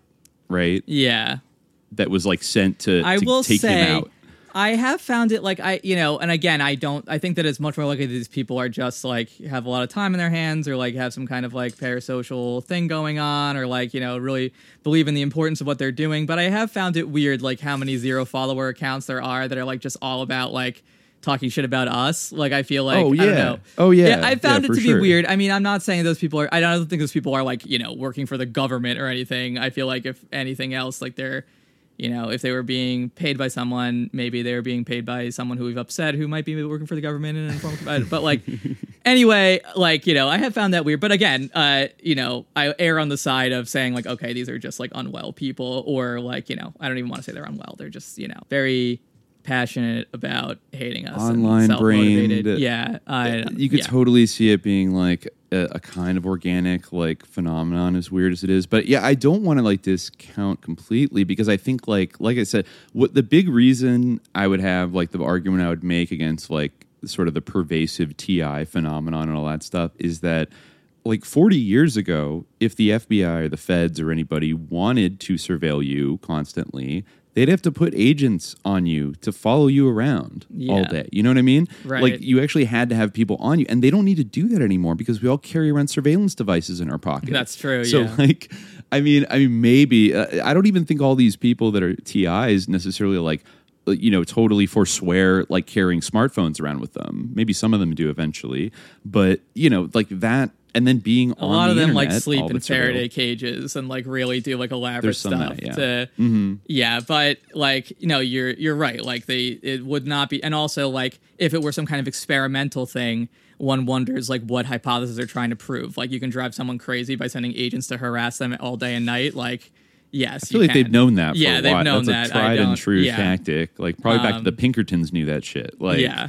right? Yeah. That was like sent to, I to will take say, him out. I have found it like I, you know, and again, I don't. I think that it's much more likely that these people are just like have a lot of time in their hands, or like have some kind of like parasocial thing going on, or like you know really believe in the importance of what they're doing. But I have found it weird, like how many zero follower accounts there are that are like just all about like talking shit about us. Like I feel like Oh, I don't yeah. Oh, yeah. I found Yeah, it to sure. be weird. I mean, I'm not saying those people are. I don't think those people are like you know working for the government or anything. I feel like if anything else, like they're you know, if they were being paid by someone, maybe they were being paid by someone who we've upset who might be working for the government in an informal capacity. [laughs] But like, anyway, like you know, I have found that weird. But again, uh, you know, I err on the side of saying like, okay, these are just like unwell people, or like you know, I don't even want to say they're unwell. They're just you know very passionate about hating us, and Online self-motivated. brained. Yeah, I, you could yeah. totally see it being like a, a kind of organic like phenomenon as weird as it is. But yeah i don't want to like discount completely because i think like like i said what the big reason i would have like the argument i would make against like sort of the pervasive ti phenomenon and all that stuff is that like 40 years ago, if the FBI or the feds or anybody wanted to surveil you constantly, they'd have to put agents on you to follow you around all day. You know what I mean? Right. Like you actually had to have people on you, and they don't need to do that anymore because we all carry around surveillance devices in our pockets. That's true, So yeah. like, I mean, I mean, maybe uh, I don't even think all these people that are TIs necessarily like. uh, You know, totally forswear like carrying smartphones around with them. Maybe some of them do eventually, but you know, like that, and then being a on lot the of them like sleep in. Faraday cages and like really do like elaborate stuff that, yeah. to Mhm. yeah but like you know you're you're right like they it would not be and also like if it were some kind of experimental thing one wonders like what hypothesis they're trying to prove like you can drive someone crazy by sending agents to harass them all day and night like yes I feel like they've known that. For yeah a they've while. known That's that a tried and true yeah. tactic. Like probably back to Um, the Pinkertons knew that shit. Like Yeah.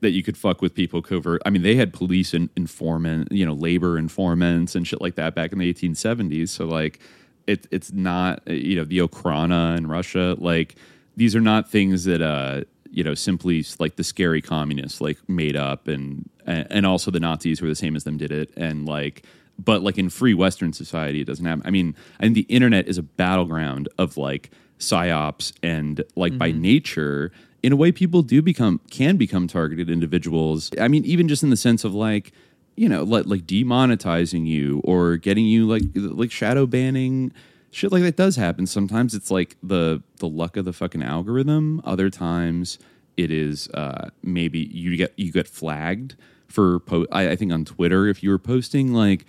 That you could fuck with people covert. I mean, they had police and informant, you know, labor informants and shit like that back in the 1870s. So like, it, it's not you know the Okhrana in Russia. Like these are not things that uh, you know simply like the scary communists like made up, and and also the Nazis were the same as them did it, and like. But like in free Western society, it doesn't happen. I mean, I think the internet is a battleground of like psyops and like by nature in a way people do become can become targeted individuals. I mean even just in the sense of like you know like, like demonetizing you or getting you like like shadow banning shit like that does happen. Sometimes it's like the the luck of the fucking algorithm. Other times it is uh maybe you get you get flagged for po- I, I think on twitter if you were posting like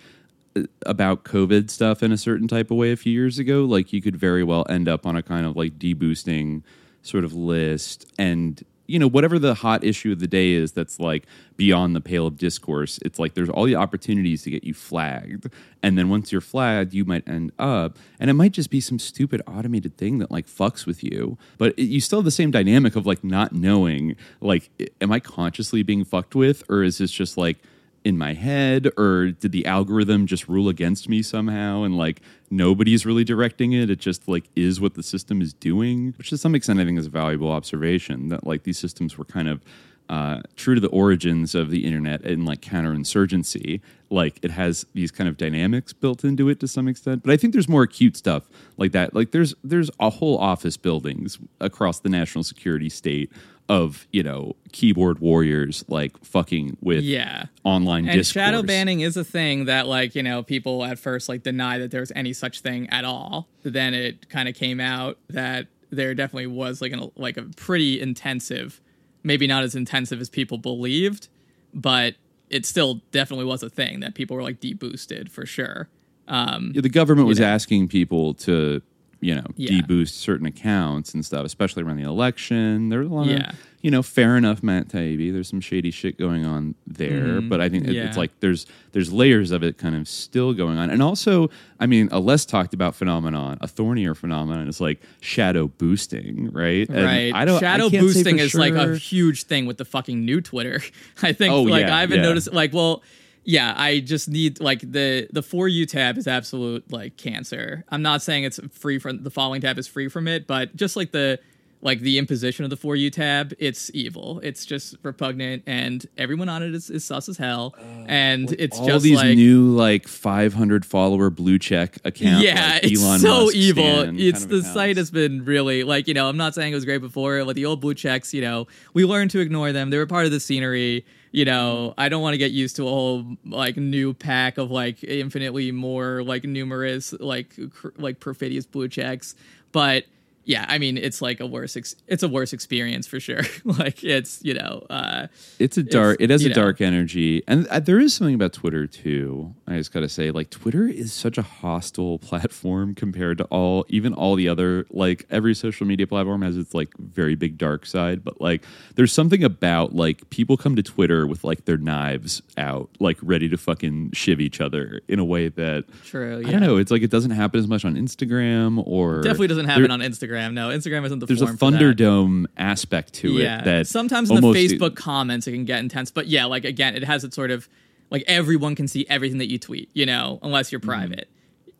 about COVID stuff in a certain type of way a few years ago, like you could very well end up on a kind of like deboosting sort of list. And, you know, whatever the hot issue of the day is that's like beyond the pale of discourse, it's like there's all the opportunities to get you flagged. And then once you're flagged, you might end up, and it might just be some stupid automated thing that like fucks with you. But it, you still have the same dynamic of like not knowing, like, am I consciously being fucked with, or is this just like, in my head or did the algorithm just rule against me somehow and like nobody's really directing it? It just like is what the system is doing? Which to some extent i think is a valuable observation that like these systems were kind of uh, true to the origins of the internet and like counterinsurgency. Like it has these kind of dynamics built into it to some extent but i think there's more acute stuff like that. Like there's there's a whole office buildings across the national security state of you know keyboard warriors like fucking with Yeah. online and discourse. shadow banning is a thing that like you know people at first like deny that there's any such thing at all then it kind of came out that there definitely was like an like a pretty intensive maybe not as intensive as people believed but it still definitely was a thing that people were like deboosted for sure um Yeah, the government was know. asking people to you know Yeah. deboost certain accounts and stuff, especially around the election. There's a lot Yeah. of you know fair enough, Matt Taibbi. There's some shady shit going on there, Mhm. but I think Yeah. it's like there's there's layers of it kind of still going on, and also I mean a less talked about phenomenon, a thornier phenomenon is like shadow boosting, right? And right. I don't Shadow I boosting is like a huge thing with the fucking new Twitter. [laughs] I think Oh, like I haven't noticed like well yeah, I just need like the the for you tab is absolute like cancer. I'm not saying it's free from the following tab is free from it, but just like the like the imposition of the for you tab, it's evil. It's just repugnant, and everyone on it is, is sus as hell. Uh, and it's just all just these like new like 500 follower blue check accounts. yeah, like it's Elon so Musk evil. It's the site has been really like you know. I'm not saying it was great before. Like the old blue checks, you know, we learned to ignore them. They were part of the scenery. You know, I don't want to get used to a whole like new pack of like infinitely more like numerous like cr- like perfidious blue checks. But yeah, I mean, it's like a worse. Ex- it's a worse experience for sure. [laughs] like it's you know. uh It's a dark. it has a know. dark energy, and uh, there is something about Twitter too. I just gotta say, like Twitter is such a hostile [laughs] platform compared to all, even all the other. Like every social media platform has its like very big dark side, but like there's something about like people come to Twitter with like their knives out, like ready to fucking shiv each other in a way that True. Yeah. I don't know. It's like it doesn't happen as much on Instagram or Definitely doesn't happen on Instagram. No, Instagram isn't the There's a. Thunderdome aspect to yeah. it that sometimes in the Facebook comments it can get intense, but yeah, like again, it has its sort of like everyone can see everything that you tweet, you know, unless you're private.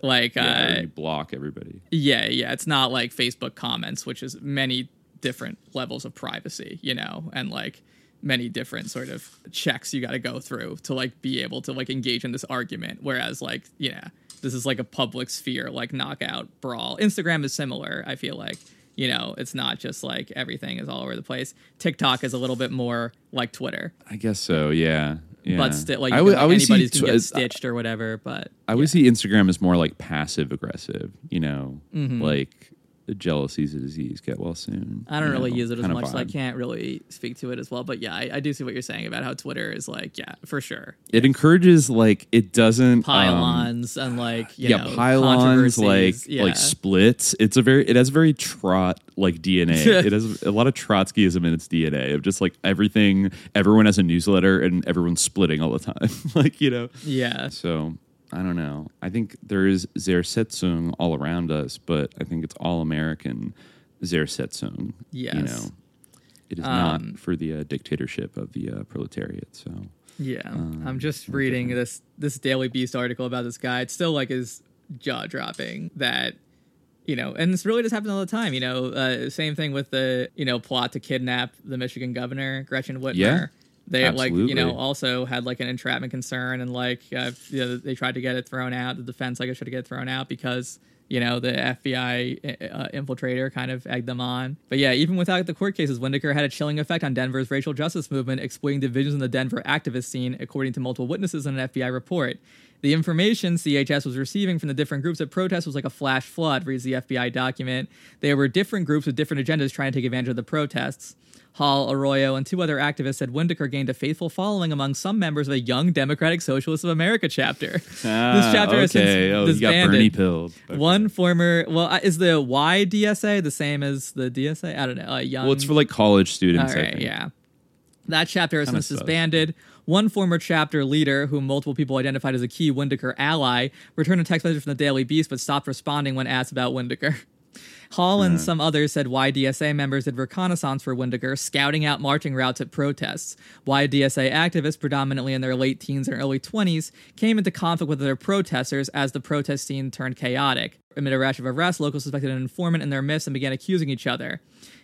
Like, Mm-hmm. Yeah, uh, you block everybody. yeah, yeah, it's not like Facebook comments, which is many different levels of privacy, you know, and like many different sort of checks you got to go through to like be able to like engage in this argument. Whereas like, yeah, this is like a public sphere, like knockout brawl. Instagram is similar, I feel like. You know, it's not just like everything is all over the place. TikTok is a little bit more like Twitter, I guess so. Yeah. yeah. but still, like, I would- can, I like see anybody's can tw- get uh, stitched or whatever. But I would see Instagram as more like passive aggressive. You know, Mhm. like jealousy's a disease. Get well soon. I don't you really know, use it as much, so I can't really speak to it as well. But yeah, I, I do see what you're saying about how Twitter is like, yeah, for sure. It encourages like it doesn't um, Pile-ons and like, you yeah, know, pile-ons like yeah. like splits. It's a very it has very trot like DNA. [laughs] it has a lot of Trotskyism in its DNA of just like everything. Everyone has a newsletter and everyone's splitting all the time. [laughs] like you know. Yeah. So I don't know. I think there is Zersetzung all around us, but I think it's all American Zersetzung. Yes. You know, it is Um, not for the uh, dictatorship of the uh, proletariat. So Yeah, Um, I'm just reading this this Daily Beast article about this guy. It's still like is jaw dropping that you know, and this really does happen all the time. You know, uh, same thing with the you know plot to kidnap the Michigan governor Gretchen Whitmer. Yeah, they like you know also had like an entrapment concern and like uh, you know, they tried to get it thrown out. The defense like tried to get it thrown out because you know the FBI uh, infiltrator kind of egged them on. But yeah, even without the court cases, Windecker had a chilling effect on Denver's racial justice movement, exploiting divisions in the Denver activist scene, according to multiple witnesses in an FBI report. The information CHS was receiving from the different groups at protest was like a flash flood, reads the FBI document. There were different groups with different agendas trying to take advantage of the protests. Hall, Arroyo, and two other activists said Windecker gained a faithful following among some members of the Young Democratic Socialists of America chapter. [laughs] Ah, this chapter has since okay. Oh, you got disbanded. Okay. One former, well, uh, is the YDSA the same as the DSA? I don't know. Uh, young, Well, it's for like college students. all I think. yeah. That chapter has since disbanded. One former chapter leader, whom multiple people identified as a key Windecker ally, returned a text message from the Daily Beast but stopped responding when asked about Windecker. [laughs] Hall and some others said YDSA members did reconnaissance for Windecker, scouting out marching routes at protests. YDSA activists, predominantly in their late teens and early 20s, came into conflict with other protesters as the protest scene turned chaotic. Amid a rash of arrests, locals suspected an informant in their midst and began accusing each other.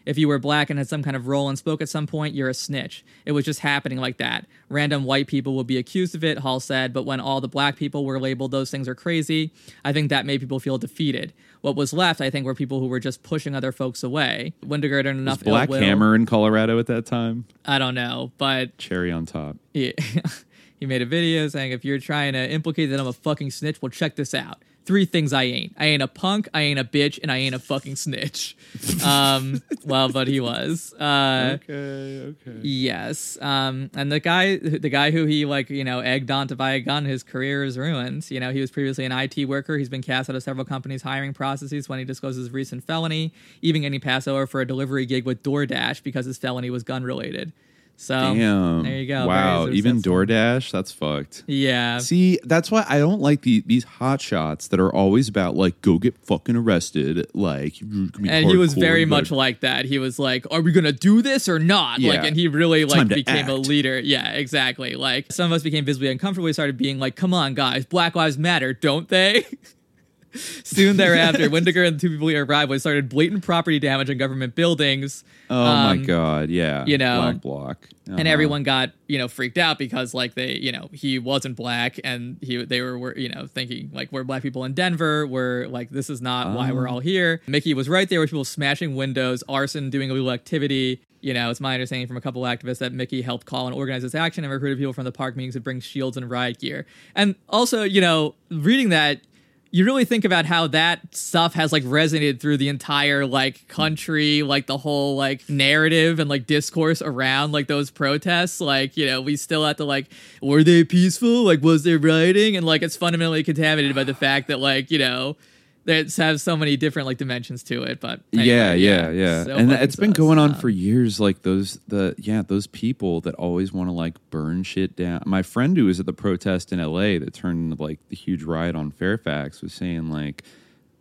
If you were black and had some kind of role and spoke at some point, you're a snitch. It was just happening like that. Random white people would be accused of it, Hall said, but when all the black people were labeled those things are crazy, I think that made people feel defeated. What was left, I think, were people who were just pushing other folks away. Windecker had Was enough Black ill will- Hammer in Colorado at that time? I don't know, but Cherry on top. Yeah. [laughs] he made a video saying, if you're trying to implicate that I'm a fucking snitch, well, check this out. Three things I ain't. I ain't a punk, I ain't a bitch, and I ain't a fucking snitch. Um, [laughs] well, but he was. Uh, Okay, okay. Yes. Um, and the guy, the guy who he like, you know, egged on to buy a gun, his career is ruined. You know, he was previously an IT worker. He's been cast out of several companies' hiring processes when he discloses his recent felony, even getting passed over for a delivery gig with DoorDash because his felony was gun related. So Damn. there you go. Wow. Even. DoorDash, that's fucked. Yeah. See, that's why I don't like the these hot shots that are always about like go get fucking arrested. Like, and he was very much like that. He was like, "Are we gonna do this or not?" Yeah. Like, and he really like became a leader. Yeah, exactly. Like some of us became visibly uncomfortable. We started being like, "Come on, guys, Black Lives Matter, don't they?" [laughs] [laughs] Soon thereafter, Windecker and the two people he arrived with started blatant property damage on government buildings. Oh my Um, god, yeah. you know, Black bloc. and Uh-huh. everyone got you know freaked out because like they you know he wasn't black and he they were, were you know thinking like we're black people in Denver we're like this is not why we're all here Mickey was right there with people smashing windows arson doing illegal activity you know it's my understanding from a couple activists that Mickey helped call and organize this action and recruited people from the park meetings to bring shields and riot gear and also you know reading that you really think about how that stuff has like resonated through the entire like country like the whole like narrative and like discourse around like those protests? Like you know we still have to like were they peaceful? Like was there rioting? And like it's fundamentally contaminated by the fact that like you know that has so many different like dimensions to it but anyway, yeah, yeah, yeah. so and it's been going on Uh, for years. Like those, the yeah, those people that always want to like burn shit down. My friend who was at the protest in L.A. that turned into like the huge riot on Fairfax was saying like,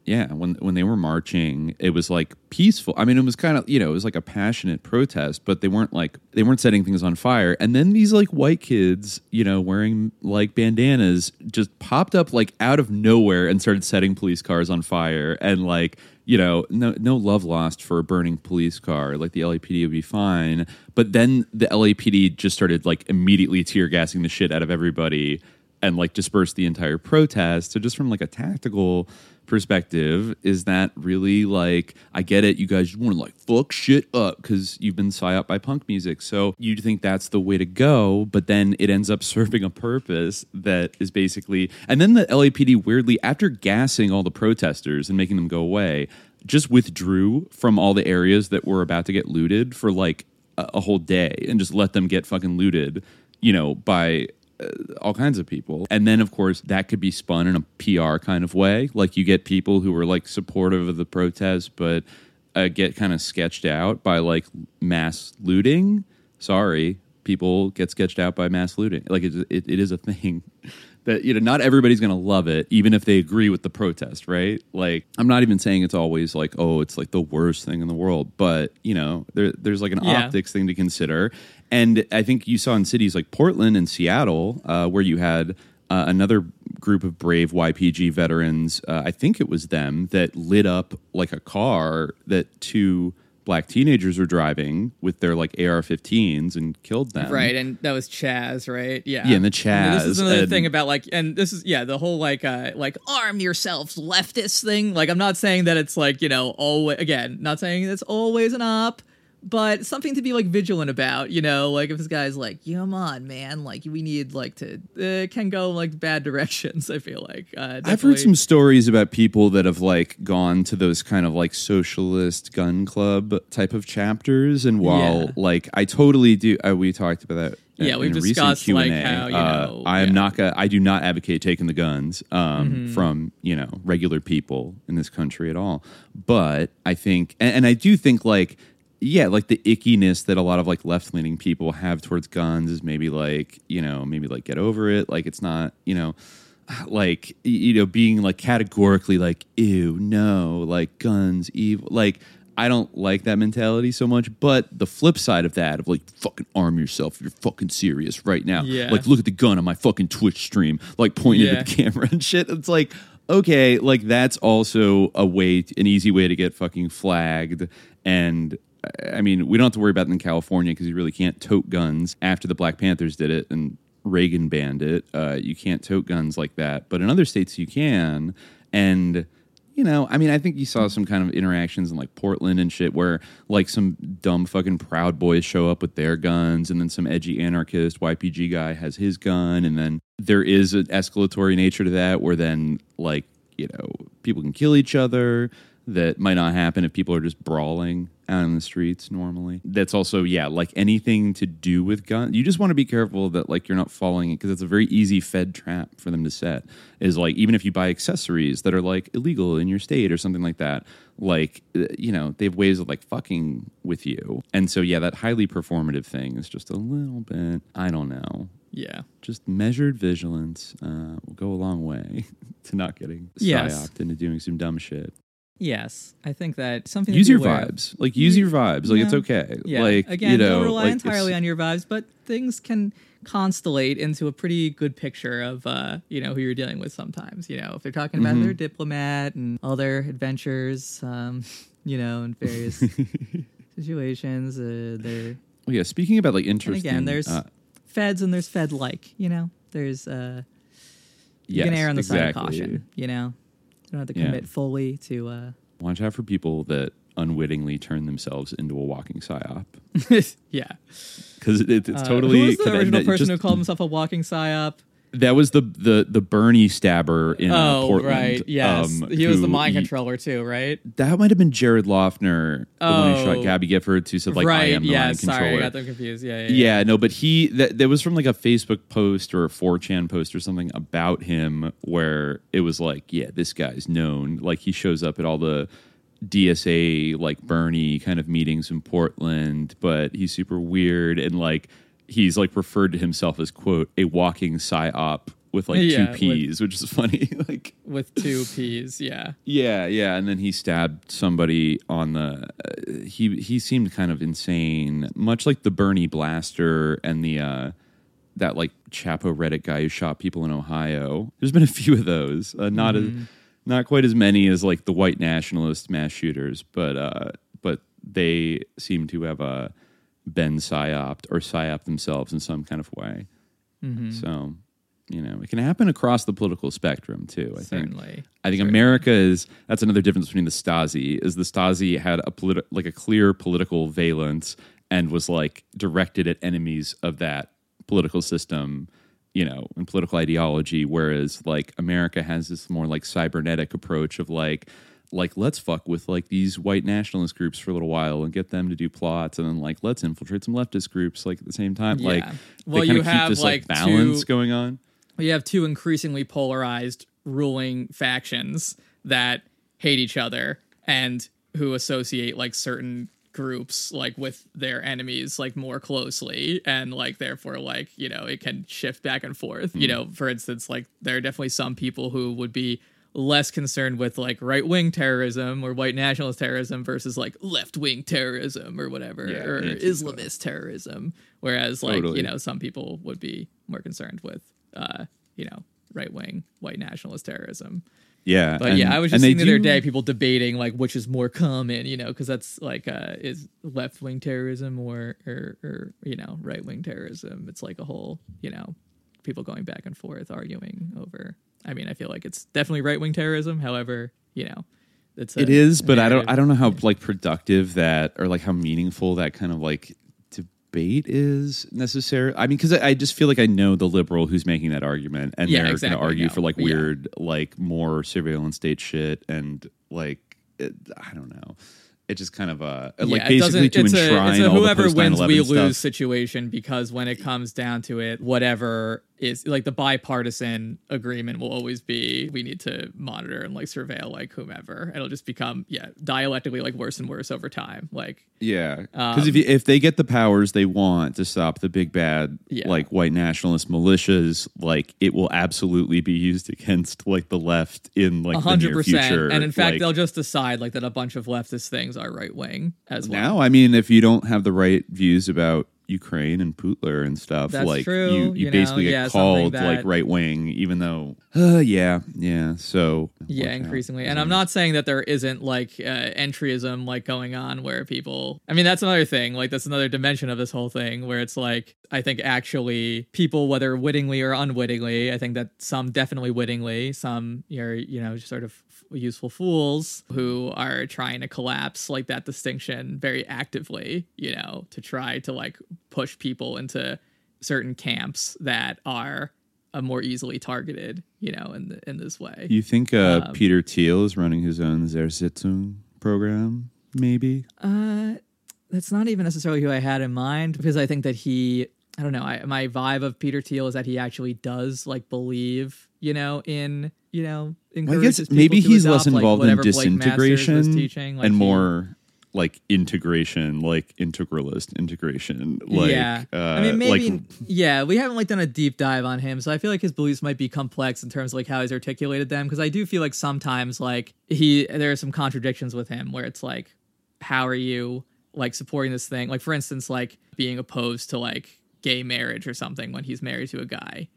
yeah, when when they were marching, it was like peaceful. I mean, it was kind of you know, it was like a passionate protest, but they weren't like they weren't setting things on fire. And then these like white kids, you know, wearing like bandanas, just popped up like out of nowhere and started setting police cars on fire. And like you know, no no love lost for a burning police car. Like the LAPD would be fine, but then the LAPD just started like immediately tear gassing the shit out of everybody and like dispersed the entire protest. So just from like a tactical perspective, is that really like I get it? You guys want to like fuck shit up because you've been psyoped by punk music. So you think that's the way to go, but then it ends up [laughs] serving a purpose that is basically. And then the LAPD weirdly, after gassing all the protesters and making them go away, just withdrew from all the areas that were about to get looted for like a, a whole day and just let them get fucking looted. You know, by all kinds of people. And then, of course, that could be spun in a PR kind of way. Like you get people who are like supportive of the protest, but uh, get kind of sketched out by like mass looting. Sorry, people get sketched out by mass looting. Like it, it, it is a thing. [laughs] That you know, not everybody's going to love it, even if they agree with the protest, right? Like, I'm not even saying it's always like, oh, it's like the worst thing in the world, but you know, there, there's like an Yeah. optics thing to consider. And I think you saw in cities like Portland and Seattle, uh, where you had uh, another group of brave YPG veterans. Uh, I think it was them that lit up like a car that two black teenagers were driving with their like AR-15s and killed them. Right, and that was Chaz, right? Yeah, Yeah, and the And this is another and- thing about like, and this is yeah, the whole like, uh like arm yourselves, leftist thing. Like, I'm not saying that it's like you know always again, not saying it's always an op, but something to be like vigilant about. You know, like if this guy's like, come on, man, like we need like to uh, can go like bad [laughs] directions. I feel like uh, I've heard some stories about people that have like gone to those kind of like socialist gun club type of chapters, and while Yeah. like I totally do, uh, we talked about that. Yeah, we've discussed, like, Q&A. how, you Uh, I am yeah. not. Gonna, I do not advocate taking the guns um, Mm-hmm. from you know regular people in this country at all. But I think, and, and I do think like. Yeah, like the ickiness that a lot of like left leaning people have towards guns is maybe like, you know, maybe like get over it. Like it's not, you know, [sighs] like you know being like categorically like ew no like guns evil like i don't like that mentality so much but the flip side of that of like fucking arm yourself if you're fucking serious right now Yeah. like look at the gun on my fucking twitch stream like pointing Yeah. at the camera and shit it's like okay like that's also a way an easy way to get fucking flagged and I mean, we don't have to worry about it in California because you really can't tote guns after the Black Panthers did it and Reagan banned it. Uh, you can't tote guns like that, but in other states you can. And you know, I mean, I think you saw some kind of interactions in like Portland and shit where like some dumb fucking Proud Boys show up with their guns, and then some edgy anarchist YPG guy has his gun, and then there is an escalatory nature to that where then like you know people can kill each other that might not happen if people are just brawling out in the streets normally. That's also, yeah, like anything to do with guns. You just want to be careful that like you're not falling because it's a very easy fed trap for them to set. Is like even if you buy accessories that are like illegal in your state or something like that, like uh, you know they have ways of like fucking with you. And so yeah, that highly performative thing is just a little bit. I don't know. yeah. Just measured vigilance uh, will go a long way [laughs] to not getting Yes. into doing some dumb shit Yes, I think that something use your aware vibes like use your vibes like it's okay Yeah. like again, you know don't rely like, entirely on your vibes, but things can constellate into a pretty good picture of uh, you know, who you're dealing with sometimes. You know, if they're talking about Mm-hmm. their diplomat and all their adventures, um, [laughs] you know, in various [laughs] situations, uh, they're well, yeah speaking about like and again, there's uh, feds and there's fed like, you know, there's uh you can err on the side of caution, you know. You don't have to Yeah. commit fully to uh watch out for people that unwittingly turn themselves into a walking psyop [laughs] yeah. because it, it's Uh, totally who was the original person just- who called himself a walking psyop? That was the the the Bernie stabber in oh, Portland right. Yes. um, he was the mind he- controller too, right? that might have been Jared Loughner the one who Oh. shot Gabby Giffords who said like right. I am the yeah. mind Sorry, controller I got them confused. Yeah. Yeah. yeah. Yeah, no, but he that that was from like a Facebook post or a 4chan post or something about him where it was like, yeah, this guy's known. Like he shows up at all the DSA like Bernie kind of meetings in Portland, but he's super weird and like he's like referred to himself as quote a walking psyop with like Yeah, two with- P's, which is funny. [laughs] like With two P's. Yeah. yeah, yeah, and then he stabbed somebody on the. Uh, he he seemed kind of insane, much like the Bernie blaster and the uh, that like Chapo Reddit guy who shot people in Ohio. There's been a few of those, uh, not as not quite as many as like the white nationalist mass shooters, but uh, but they seem to have uh, been psyoped or psyoped themselves in some kind of way. Mm-hmm. So. You know, it can happen across the political spectrum too. I think. I think America is that's another difference between the Stasi is the Stasi had a politi- like a clear political valence and was like directed at enemies of that political system, you know, and political ideology whereas like America has this more like cybernetic approach of like like let's fuck with like these white nationalist groups for a little while and get them to do plots and then like let's infiltrate some leftist groups like at the same time like Yeah. they Well, you keep have, this like, like, balance two- going on. You have two increasingly polarized ruling factions that hate each other and who associate like certain groups like with their enemies like more closely and like therefore like you know it can shift back and forth. You hmm. know for instance like there are definitely some people who would be less concerned with like right-wing terrorism or white nationalist terrorism versus like left-wing terrorism or whatever Yeah, or islamist terrorism whereas like Totally. you know some people would be more concerned with uh you know right wing white nationalist terrorism. Yeah, But and- yeah, I was just seeing the other day people debating like which is more common, you know, because that's like uh, is left wing terrorism or, or or you know right wing terrorism. It's like a whole you know people going back and forth arguing over. I mean, I feel like it's definitely right wing terrorism. However, you know, it's a It is, but I don't. I don't know how like productive that or like how meaningful that kind of like debate is necessary. I mean, because I, I just feel like I know the liberal who's making that argument, and Yeah, they're exactly, going to argue no, for like yeah. weird, like more surveillance state shit, and like it, I don't know. It just kind of uh like Yeah, it doesn't- basically to it's a, it's a all whoever wins we 9/11 stuff. lose situation because when it comes down to it, whatever is like the bipartisan agreement will always be we need to monitor and like surveil like whomever. It'll just become yeah dialectically like worse and worse over time. Like Yeah, because Um, if you, if they get the powers they want to stop the big bad Yeah. like white nationalist militias, like it will absolutely be used against like the left in like a the near future. And in fact, Like, they'll just decide like that a bunch of leftist things are right wing as well. now, I mean, if you don't have the right views about Ukraine and Putler and stuff, That's like true, you, you, you know, basically get yeah, called that- like right wing, even though, uh, [sighs] yeah, yeah. So Yeah, watch out. increasingly. And I'm not saying that there isn't like uh, entryism like going on where people I mean that's another thing. Like that's another dimension of this whole thing where it's like I think actually people whether wittingly or unwittingly, I think that some definitely wittingly, some you're you know sort of useful fools who are trying to collapse like that distinction very actively, you know, to try to like push people into certain camps that are uh, more easily targeted, you know, in the, in this way. You think uh, Um, Peter Thiel is running his own Zersetzung program? Maybe. Uh, that's not even necessarily who I had in mind because I think that he, I don't know, I, my vibe of Peter Thiel is that he actually does like believe, you know, in you know, Well, I guess maybe he's adopt, less like, involved in Masters was disintegration teaching, like, and he- more like integration, like integralist integration. Like, yeah, uh, I mean, maybe like, yeah. We haven't like done a deep dive on him, so I feel like his beliefs might be complex in terms of like how he's articulated them. Because I do feel like sometimes like he there are some contradictions with him where it's like, how are you like supporting this thing? Like for instance, like being opposed to like gay marriage or something when he's married to a guy.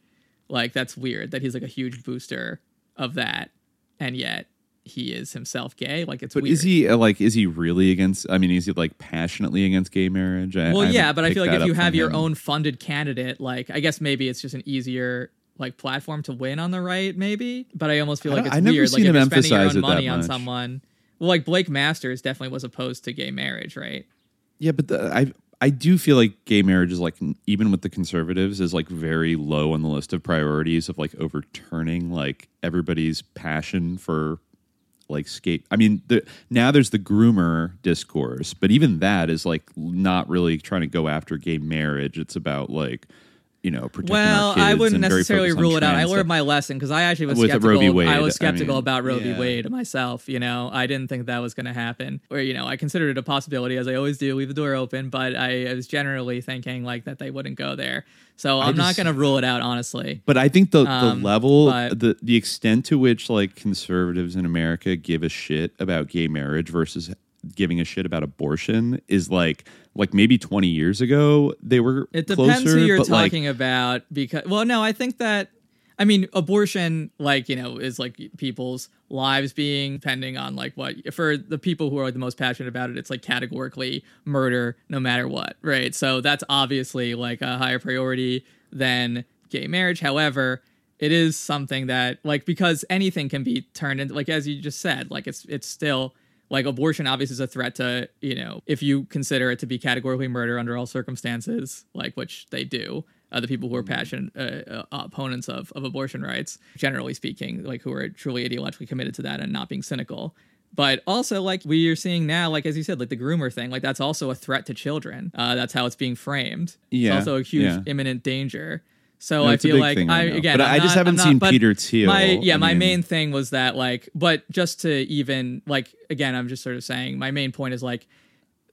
Like that's weird that he's like a huge booster of that, and yet he is himself gay. Like it's but weird. is he uh, like? Is he really against? I mean, is he like passionately against gay marriage? I, well, I yeah, but I feel like if you have your him. own funded candidate, like I guess maybe it's just an easier like platform to win on the right, maybe. But I almost feel like it's I've weird. like if you're spending your own money on someone. Well, like Blake Masters definitely was opposed to gay marriage, right? Yeah, but the, I I do feel like gay marriage is like even with the conservatives is like very low on the list of priorities of like overturning like everybody's passion for like skate. I mean, the, now there's the groomer discourse, but even that is like not really trying to go after gay marriage. It's about like you know protecting Well, our kids I wouldn't necessarily rule it out. I learned my lesson because I actually was With skeptical. Roe v. Wade, I I was skeptical mean, about Roe v. Wade myself. You know, I didn't think that was going to happen. Or you know, I considered it a possibility, as I always do, leave the door open. But I, I was generally thinking like that they wouldn't go there. So I'm not going to rule it out, honestly. But I think the, Um, the level, but- the the extent to which like conservatives in America give a shit about gay marriage versus giving a shit about abortion is like like maybe 20 years ago they were It depends closer, who you're but, like, talking about because well no, I think that I mean abortion like, you know, is like people's lives being depending on like what for the people who are the most passionate about it, it's like categorically murder no matter what, right? So that's obviously like a higher priority than gay marriage. However, it is something that like because anything can be turned into like as you just said, like it's it's still like abortion obviously is a threat to you know if you consider it to be categorically murder under all circumstances like which they do uh, the people who are passionate uh, uh, opponents of, of abortion rights generally speaking like who are truly ideologically committed to that and not being cynical. But also like we are seeing now like as you said like the groomer thing like that's also a threat to children. Uh, that's how it's being framed. Yeah, it's also a huge yeah. imminent danger so No, I feel like I now. again, But I'm I just not- haven't not- seen Peter Thiel. My, yeah, I my mean- main thing was that like, but just to even like again, I'm just sort of saying my main point is like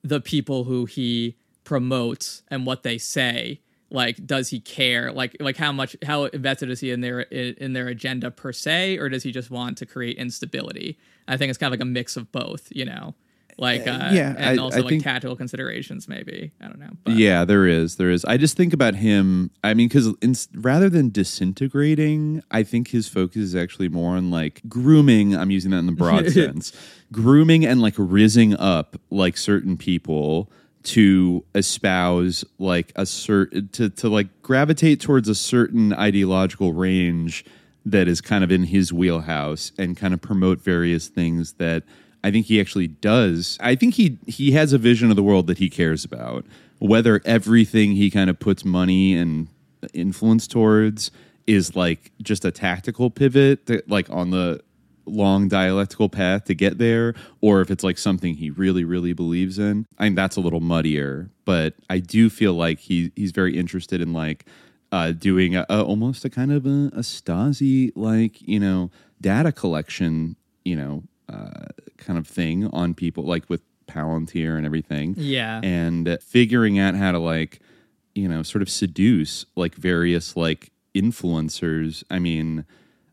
the people who he promotes and what they say. Like, does he care? Like, like how much how invested is he in their in their agenda per se, or does he just want to create instability? I think it's kind of like a mix of both. You know. Like uh, yeah, and I- also I like think- tactical considerations, maybe. I don't know. But yeah, there is, there is. I just think about him. I mean, because rather than disintegrating, I think his focus is actually more on like grooming. I'm using that in the broad [laughs] sense, grooming and like rizzing up like certain people to espouse like a certain to to like gravitate towards a certain ideological range that is kind of in his wheelhouse and kind of promote various things that I think he actually does. I think he he has a vision of the world that he cares about. Whether everything he kind of puts money and influence towards is like just a tactical pivot that like on the long dialectical path to get there or if it's like something he really really believes in i mean that's a little muddier but i do feel like he he's very interested in like uh doing a, a, almost a kind of a, a stasi like you know data collection you know uh kind of thing on people like with palantir and everything Yeah. and figuring out how to like you know sort of seduce like various like influencers i mean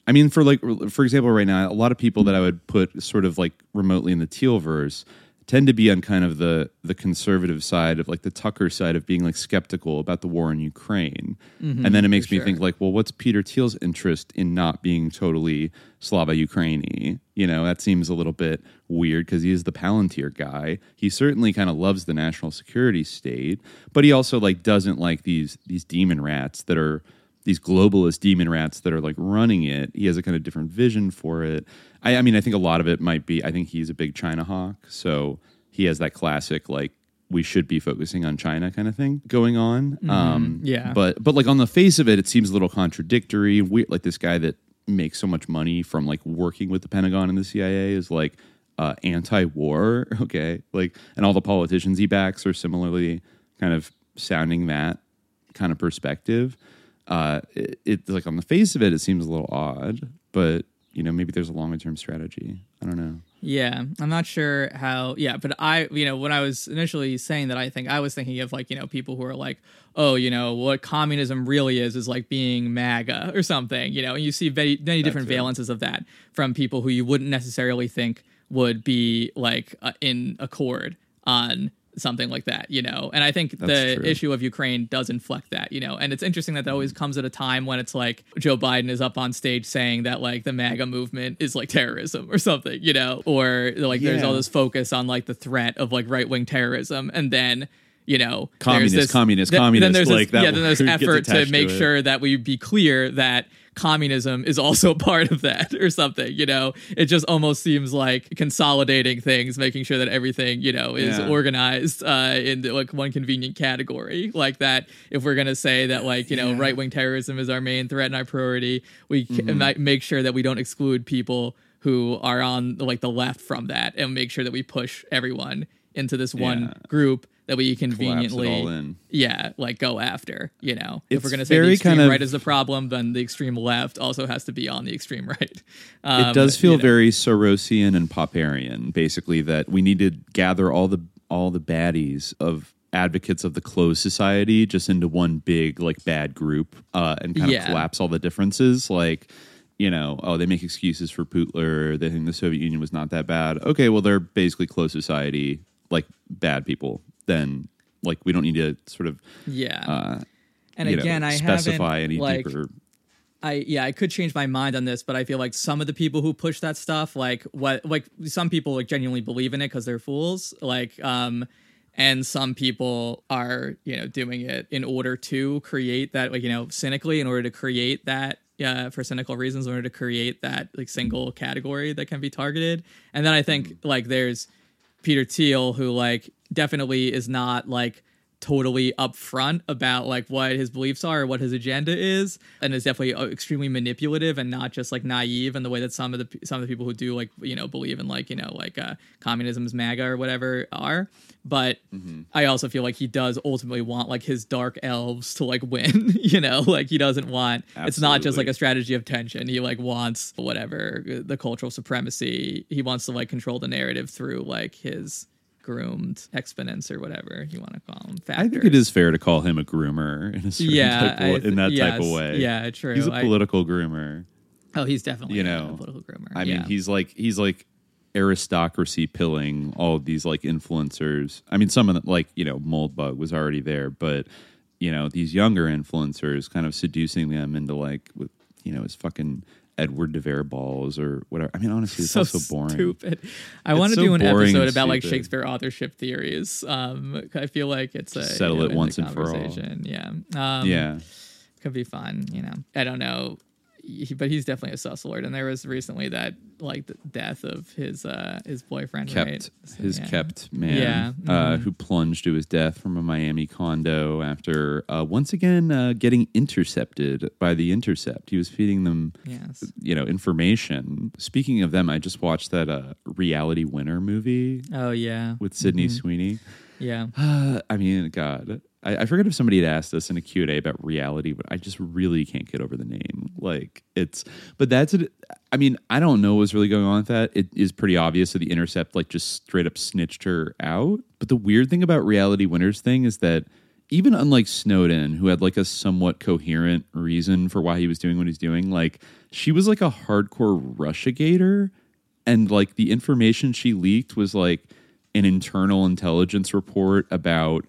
i mean for like for example right now a lot of people that i would put sort of like remotely in the Thielverse tend to be on kind of the the conservative side of like the tucker side of being like skeptical about the war in ukraine. Mhm, and then it makes me sure. think like well what's peter thiel's interest in not being totally slava ukraini you know that seems a little bit weird because he is the palantir guy. He certainly kind of loves the national security state but he also like doesn't like these these demon rats that are these globalist demon rats that are like running it. He has a kind of different vision for it. I, I mean i think a lot of it might be i think he's a big china hawk so he has that classic like we should be focusing on china kind of thing going on. Um yeah. but but like on the face of it it seems a little contradictory. We like this guy that makes so much money from like working with the pentagon and the cia is like uh anti-war [laughs] okay? Like and all the politicians he backs are similarly kind of sounding that kind of perspective uh it, it's like on the face of it it seems a little odd but you know maybe there's a longer term strategy i don't know Yeah, I'm not sure how. Yeah, but I, you know, when I was initially saying that, I think I was thinking of like, you know, people who are like, oh, you know, what communism really is is like being MAGA [laughs] or something, you know, and you see many, many different it. valences of that from people who you wouldn't necessarily think would be like uh, in accord on something like that, you know. And I think That's the true. issue of Ukraine does inflect that, you know. And it's interesting that that always mm. comes at a time when it's like Joe Biden is up on stage saying that like the MAGA movement is like terrorism or something, you know, or like there's all this focus on like the threat of like right wing terrorism, and then. You know, Communist, this- communist, th- communist, Then there's like, this, that yeah, then there's [laughs] effort to attached to make sure that we be clear that communism is also [laughs] part of that or something. You know, it just almost seems like consolidating things, making sure that everything you know is Yeah. organized uh, into like one convenient category. Like that, if we're gonna say that like you know Yeah. right wing terrorism is our main threat and our priority, we c- Mhm. might make sure that we don't exclude people who are on like the left from that, and make sure that we push everyone into this one Yeah. group that we conveniently yeah like go after you know if we're going to say the extreme kind of- right is the problem then the extreme left also has to be on the extreme [laughs] right Um, it does feel you know. very Sorosian and Popperian, basically that we need to gather all the all the baddies of advocates of the closed society just into one big like bad group uh, and kind Yeah. of collapse all the differences. Like, you know, oh, they make excuses for Putler. They think the Soviet Union was not that bad. Okay, well, they're basically closed society, like bad people. Then, like, we don't need to sort of yeah uh, and you know, again i specify any like deeper. I yeah, I could change my mind on this, but I feel like some of the people who push that stuff, like what like some people like genuinely believe in it because they're fools, like um, and some people are you know doing it in order to create that like you know cynically in order to create that uh, for cynical reasons in order to create that like single category that can be targeted, and then I think like there's Peter Thiel who like definitely is not like totally upfront about like what his beliefs are or what his agenda is and is definitely uh, extremely manipulative and not just like naive in the way that some of the some of the people who do like you know believe in like you know like uh communism is maga or whatever are. But i also feel like he does ultimately want like his dark elves to like [laughs] win you know? Like he doesn't want it's not just like a strategy of tension. He like wants whatever the cultural supremacy. He wants to like control the narrative through like his groomed exponents or whatever you want to call them I think it is fair to call him a groomer in a certain Yeah, type of, th- in that type of way. yeah, true. He's a political groomer. Oh, he's definitely you know a political groomer. I yeah. mean, he's like he's like aristocracy pilling all of these like influencers. I mean, some of them, like you know, Moldbug was already there, but you know, these younger influencers kind of seducing them into like with you know his fucking Edward de Vere balls or whatever. I mean, honestly, it's so also boring. stupid. I It's want to so do an episode about like. Shakespeare authorship theories. Um, I feel like it's a Settle you know, it once and for all. Yeah. Um, yeah, could be fun. You know, I don't know, he, but he's definitely a sus lord. And there was recently that like the death of his uh his boyfriend, kept right? So, his yeah. kept man, Yeah, uh, mhm. who plunged to his death from a Miami condo after uh, once again uh, getting intercepted by the Intercept. He was feeding them, Yes. you know, information. Speaking of them, I just watched that uh, Reality Winner movie Oh yeah. with Sydney Mhm. Sweeney. Yeah. [sighs] I mean, God, I, I forget if somebody had asked us in a Q&A about reality, but I just really can't get over the name. Like it's, but that's it. I mean, I don't know what's really going on with that. It is pretty obvious that the Intercept like just straight up snitched her out. But the weird thing about reality winners thing is that even unlike Snowden, who had like a somewhat coherent reason for why he was doing what he's doing, like she was like a hardcore Russiagator and like the information she leaked was like an internal intelligence report about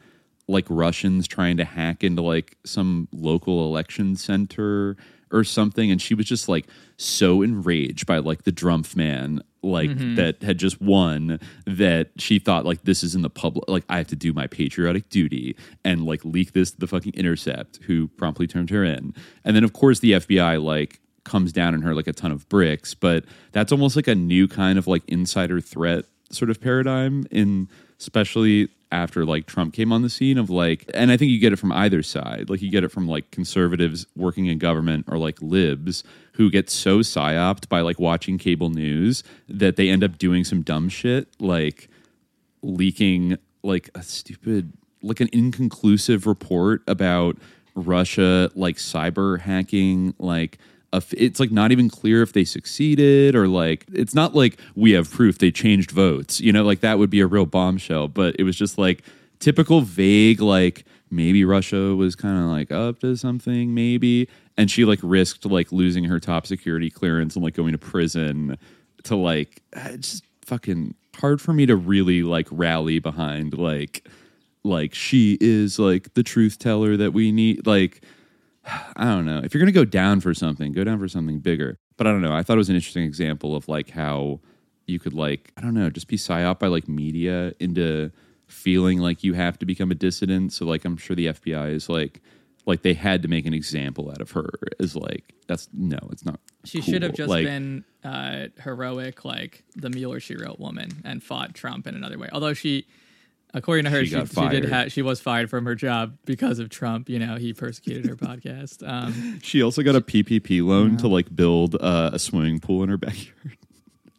like Russians trying to hack into like some local election center or something and she was just like so enraged by like the Drumpf man like Mhm. that had just won that she thought like this is in the public like I have to do my patriotic duty and like leak this to the fucking intercept who promptly turned her in and then of course the FBI like comes down on her like a ton of bricks but that's almost like a new kind of like insider threat sort of paradigm in especially after like Trump came on the scene of like and I think you get it from either side. Like you get it from like conservatives working in government or like libs who get so psyoped by like watching cable news that they end up doing some dumb shit like leaking like a stupid like an inconclusive report about Russia like cyber hacking like it's like not even clear if they succeeded or like it's not like we have proof they changed votes you know like that would be a real bombshell but it was just like typical vague like maybe Russia was kind of like up to something maybe and she like risked like losing her top security clearance and like going to prison to like it's just fucking hard for me to really like rally behind like like she is like the truth teller that we need like I don't know. If you're going to go down for something, go down for something bigger. But I don't know. I thought it was an interesting example of like how you could like I don't know, just be psyop by like media into feeling like you have to become a dissident. So like I'm sure the FBI is like like they had to make an example out of her is like that's no, it's not. She should have just Like, been uh, heroic, like the Mueller she wrote woman, and fought Trump in another way. Although she, according to her, She she, she, did ha- she was fired from her job because of Trump. You know, he persecuted her podcast. Um, [laughs] She also got a PPP loan to like build uh, a swimming pool in her [laughs] backyard.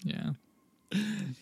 yeah.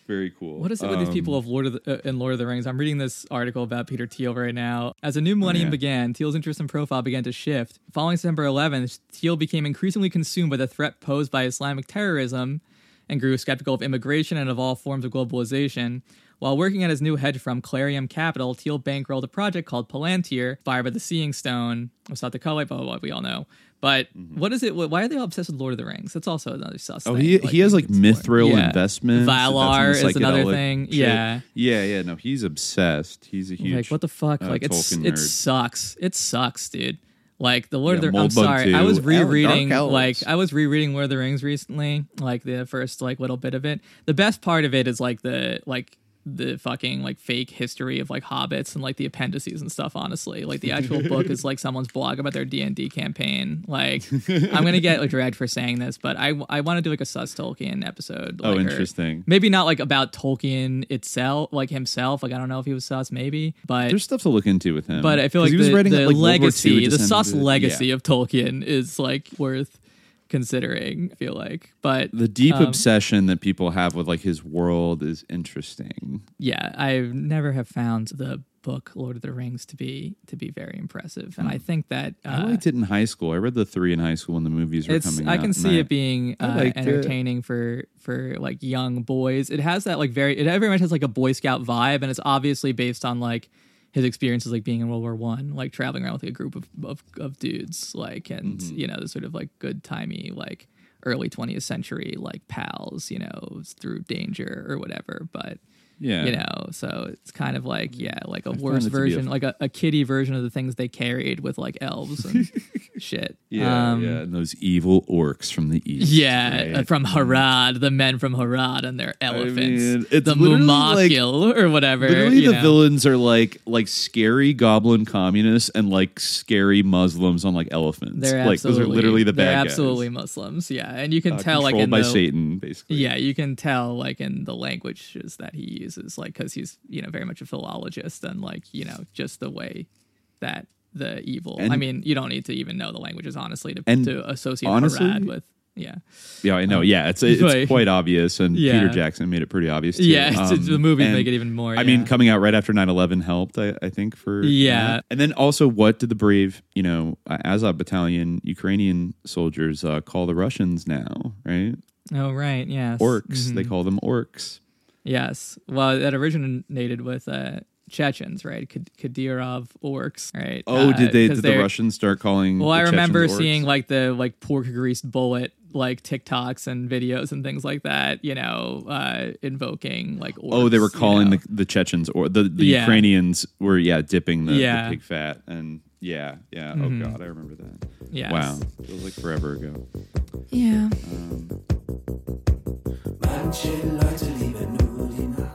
Very cool. What is it with these people Um, of Lord of the, uh, in Lord of the Rings? I'm reading this article about Peter Thiel right now. As a new millennium yeah. began, Thiel's interest and profile began to shift. Following September 11th, Thiel became increasingly consumed by the threat posed by Islamic terrorism and grew skeptical of immigration and of all forms of globalization. While working at his new hedge firm, Clarium Capital, Thiel bankrolled a project called Palantir, fired by the Seeing Stone, of South Dakota, blah, blah, blah, we all know. But what is it? Why are they all obsessed with Lord of the Rings? That's also another sus Mm-hmm. Oh, thing. he he has like mithril Yeah. investments. Valar That's in the is another thing. shit. Yeah. yeah, yeah. No, he's obsessed. He's a huge like what the fuck uh, like it's Tolkien it sucks it sucks dude like the lord Yeah, of the i'm Moldbug sorry i was rereading Dark like i was rereading lord of the rings recently like the first like little bit of it the best part of it is like the like the fucking like fake history of like hobbits and like the appendices and stuff honestly like the actual [laughs] book is like someone's blog about their d&d campaign like i'm gonna get like dragged for saying this but i i want to do like a sus tolkien episode Oh, like, or- interesting. maybe not like about tolkien itself like himself like i don't know if he was sus maybe but There's stuff to look into with him. but I feel like he was the, writing the like, legacy, the sus legacy yeah. of Tolkien is like worth considering. I feel like, but the deep um, obsession that people have with like his world is interesting. Yeah, I never have found the book Lord of the Rings to be to be very impressive, and I think that uh, I liked it in high school. I read the three in high school when the movies were it's coming I can see I- it being uh, liked it. entertaining for for like young boys. It has that like very it very much has like a Boy Scout vibe, and it's obviously based on like his experiences like being in World War One, like traveling around with like, a group of, of of dudes, like and Mm-hmm. you know the sort of like good timey like early 20th century like pals, you know, through danger or whatever. But Yeah. you know, so it's kind of like yeah, like a found worse a- version, like a, a kiddie version of the things they carried with like elves and [laughs] shit. Yeah, Um, yeah, and those evil orcs from the east. Yeah, right? uh, from Harad, the men from Harad and their elephants, mean, it's the literally like- Mumakil or whatever. Literally, the know. villains are like like scary goblin communists and like scary Muslims on like elephants. They're like those are literally the they're bad absolutely guys. Muslims. Yeah, and you can Uh, tell like in by the, Satan, basically. Yeah, you can tell like in the languages that he uses, like because he's you know very much a philologist and like you know just the way that the evil. I mean, you don't need to even know the languages honestly to, And to associate honestly- Harad with. Yeah, Yeah, I know. Yeah, it's it's quite obvious, and Yeah. Peter Jackson made it pretty obvious. Too. Yeah, it's- [laughs] it's- the movie and, make it even more, I mean, coming out right after 9-11 helped. I, I think for Yeah. and then also, what did the brave, you know, Azov Battalion Ukrainian soldiers uh, call the Russians now? Right, Oh right, yes. orcs. They Mhm. call them orcs. Yes. Well, that originated with uh, Chechens, right? Kadyrov orcs, right? Oh, Uh, did they? Did the Russians start calling? Well, the I remember Chechens orcs? seeing like the like pork greased bullet like TikToks and videos and things like that. You know, uh, invoking like orcs, Oh, they were you calling know. the the Chechens or the, the Yeah. Ukrainians were yeah dipping the, the pig fat and yeah yeah oh god I remember that Yes. wow it was like forever ago Yeah. um, Manche Leute lieben nur die Nacht.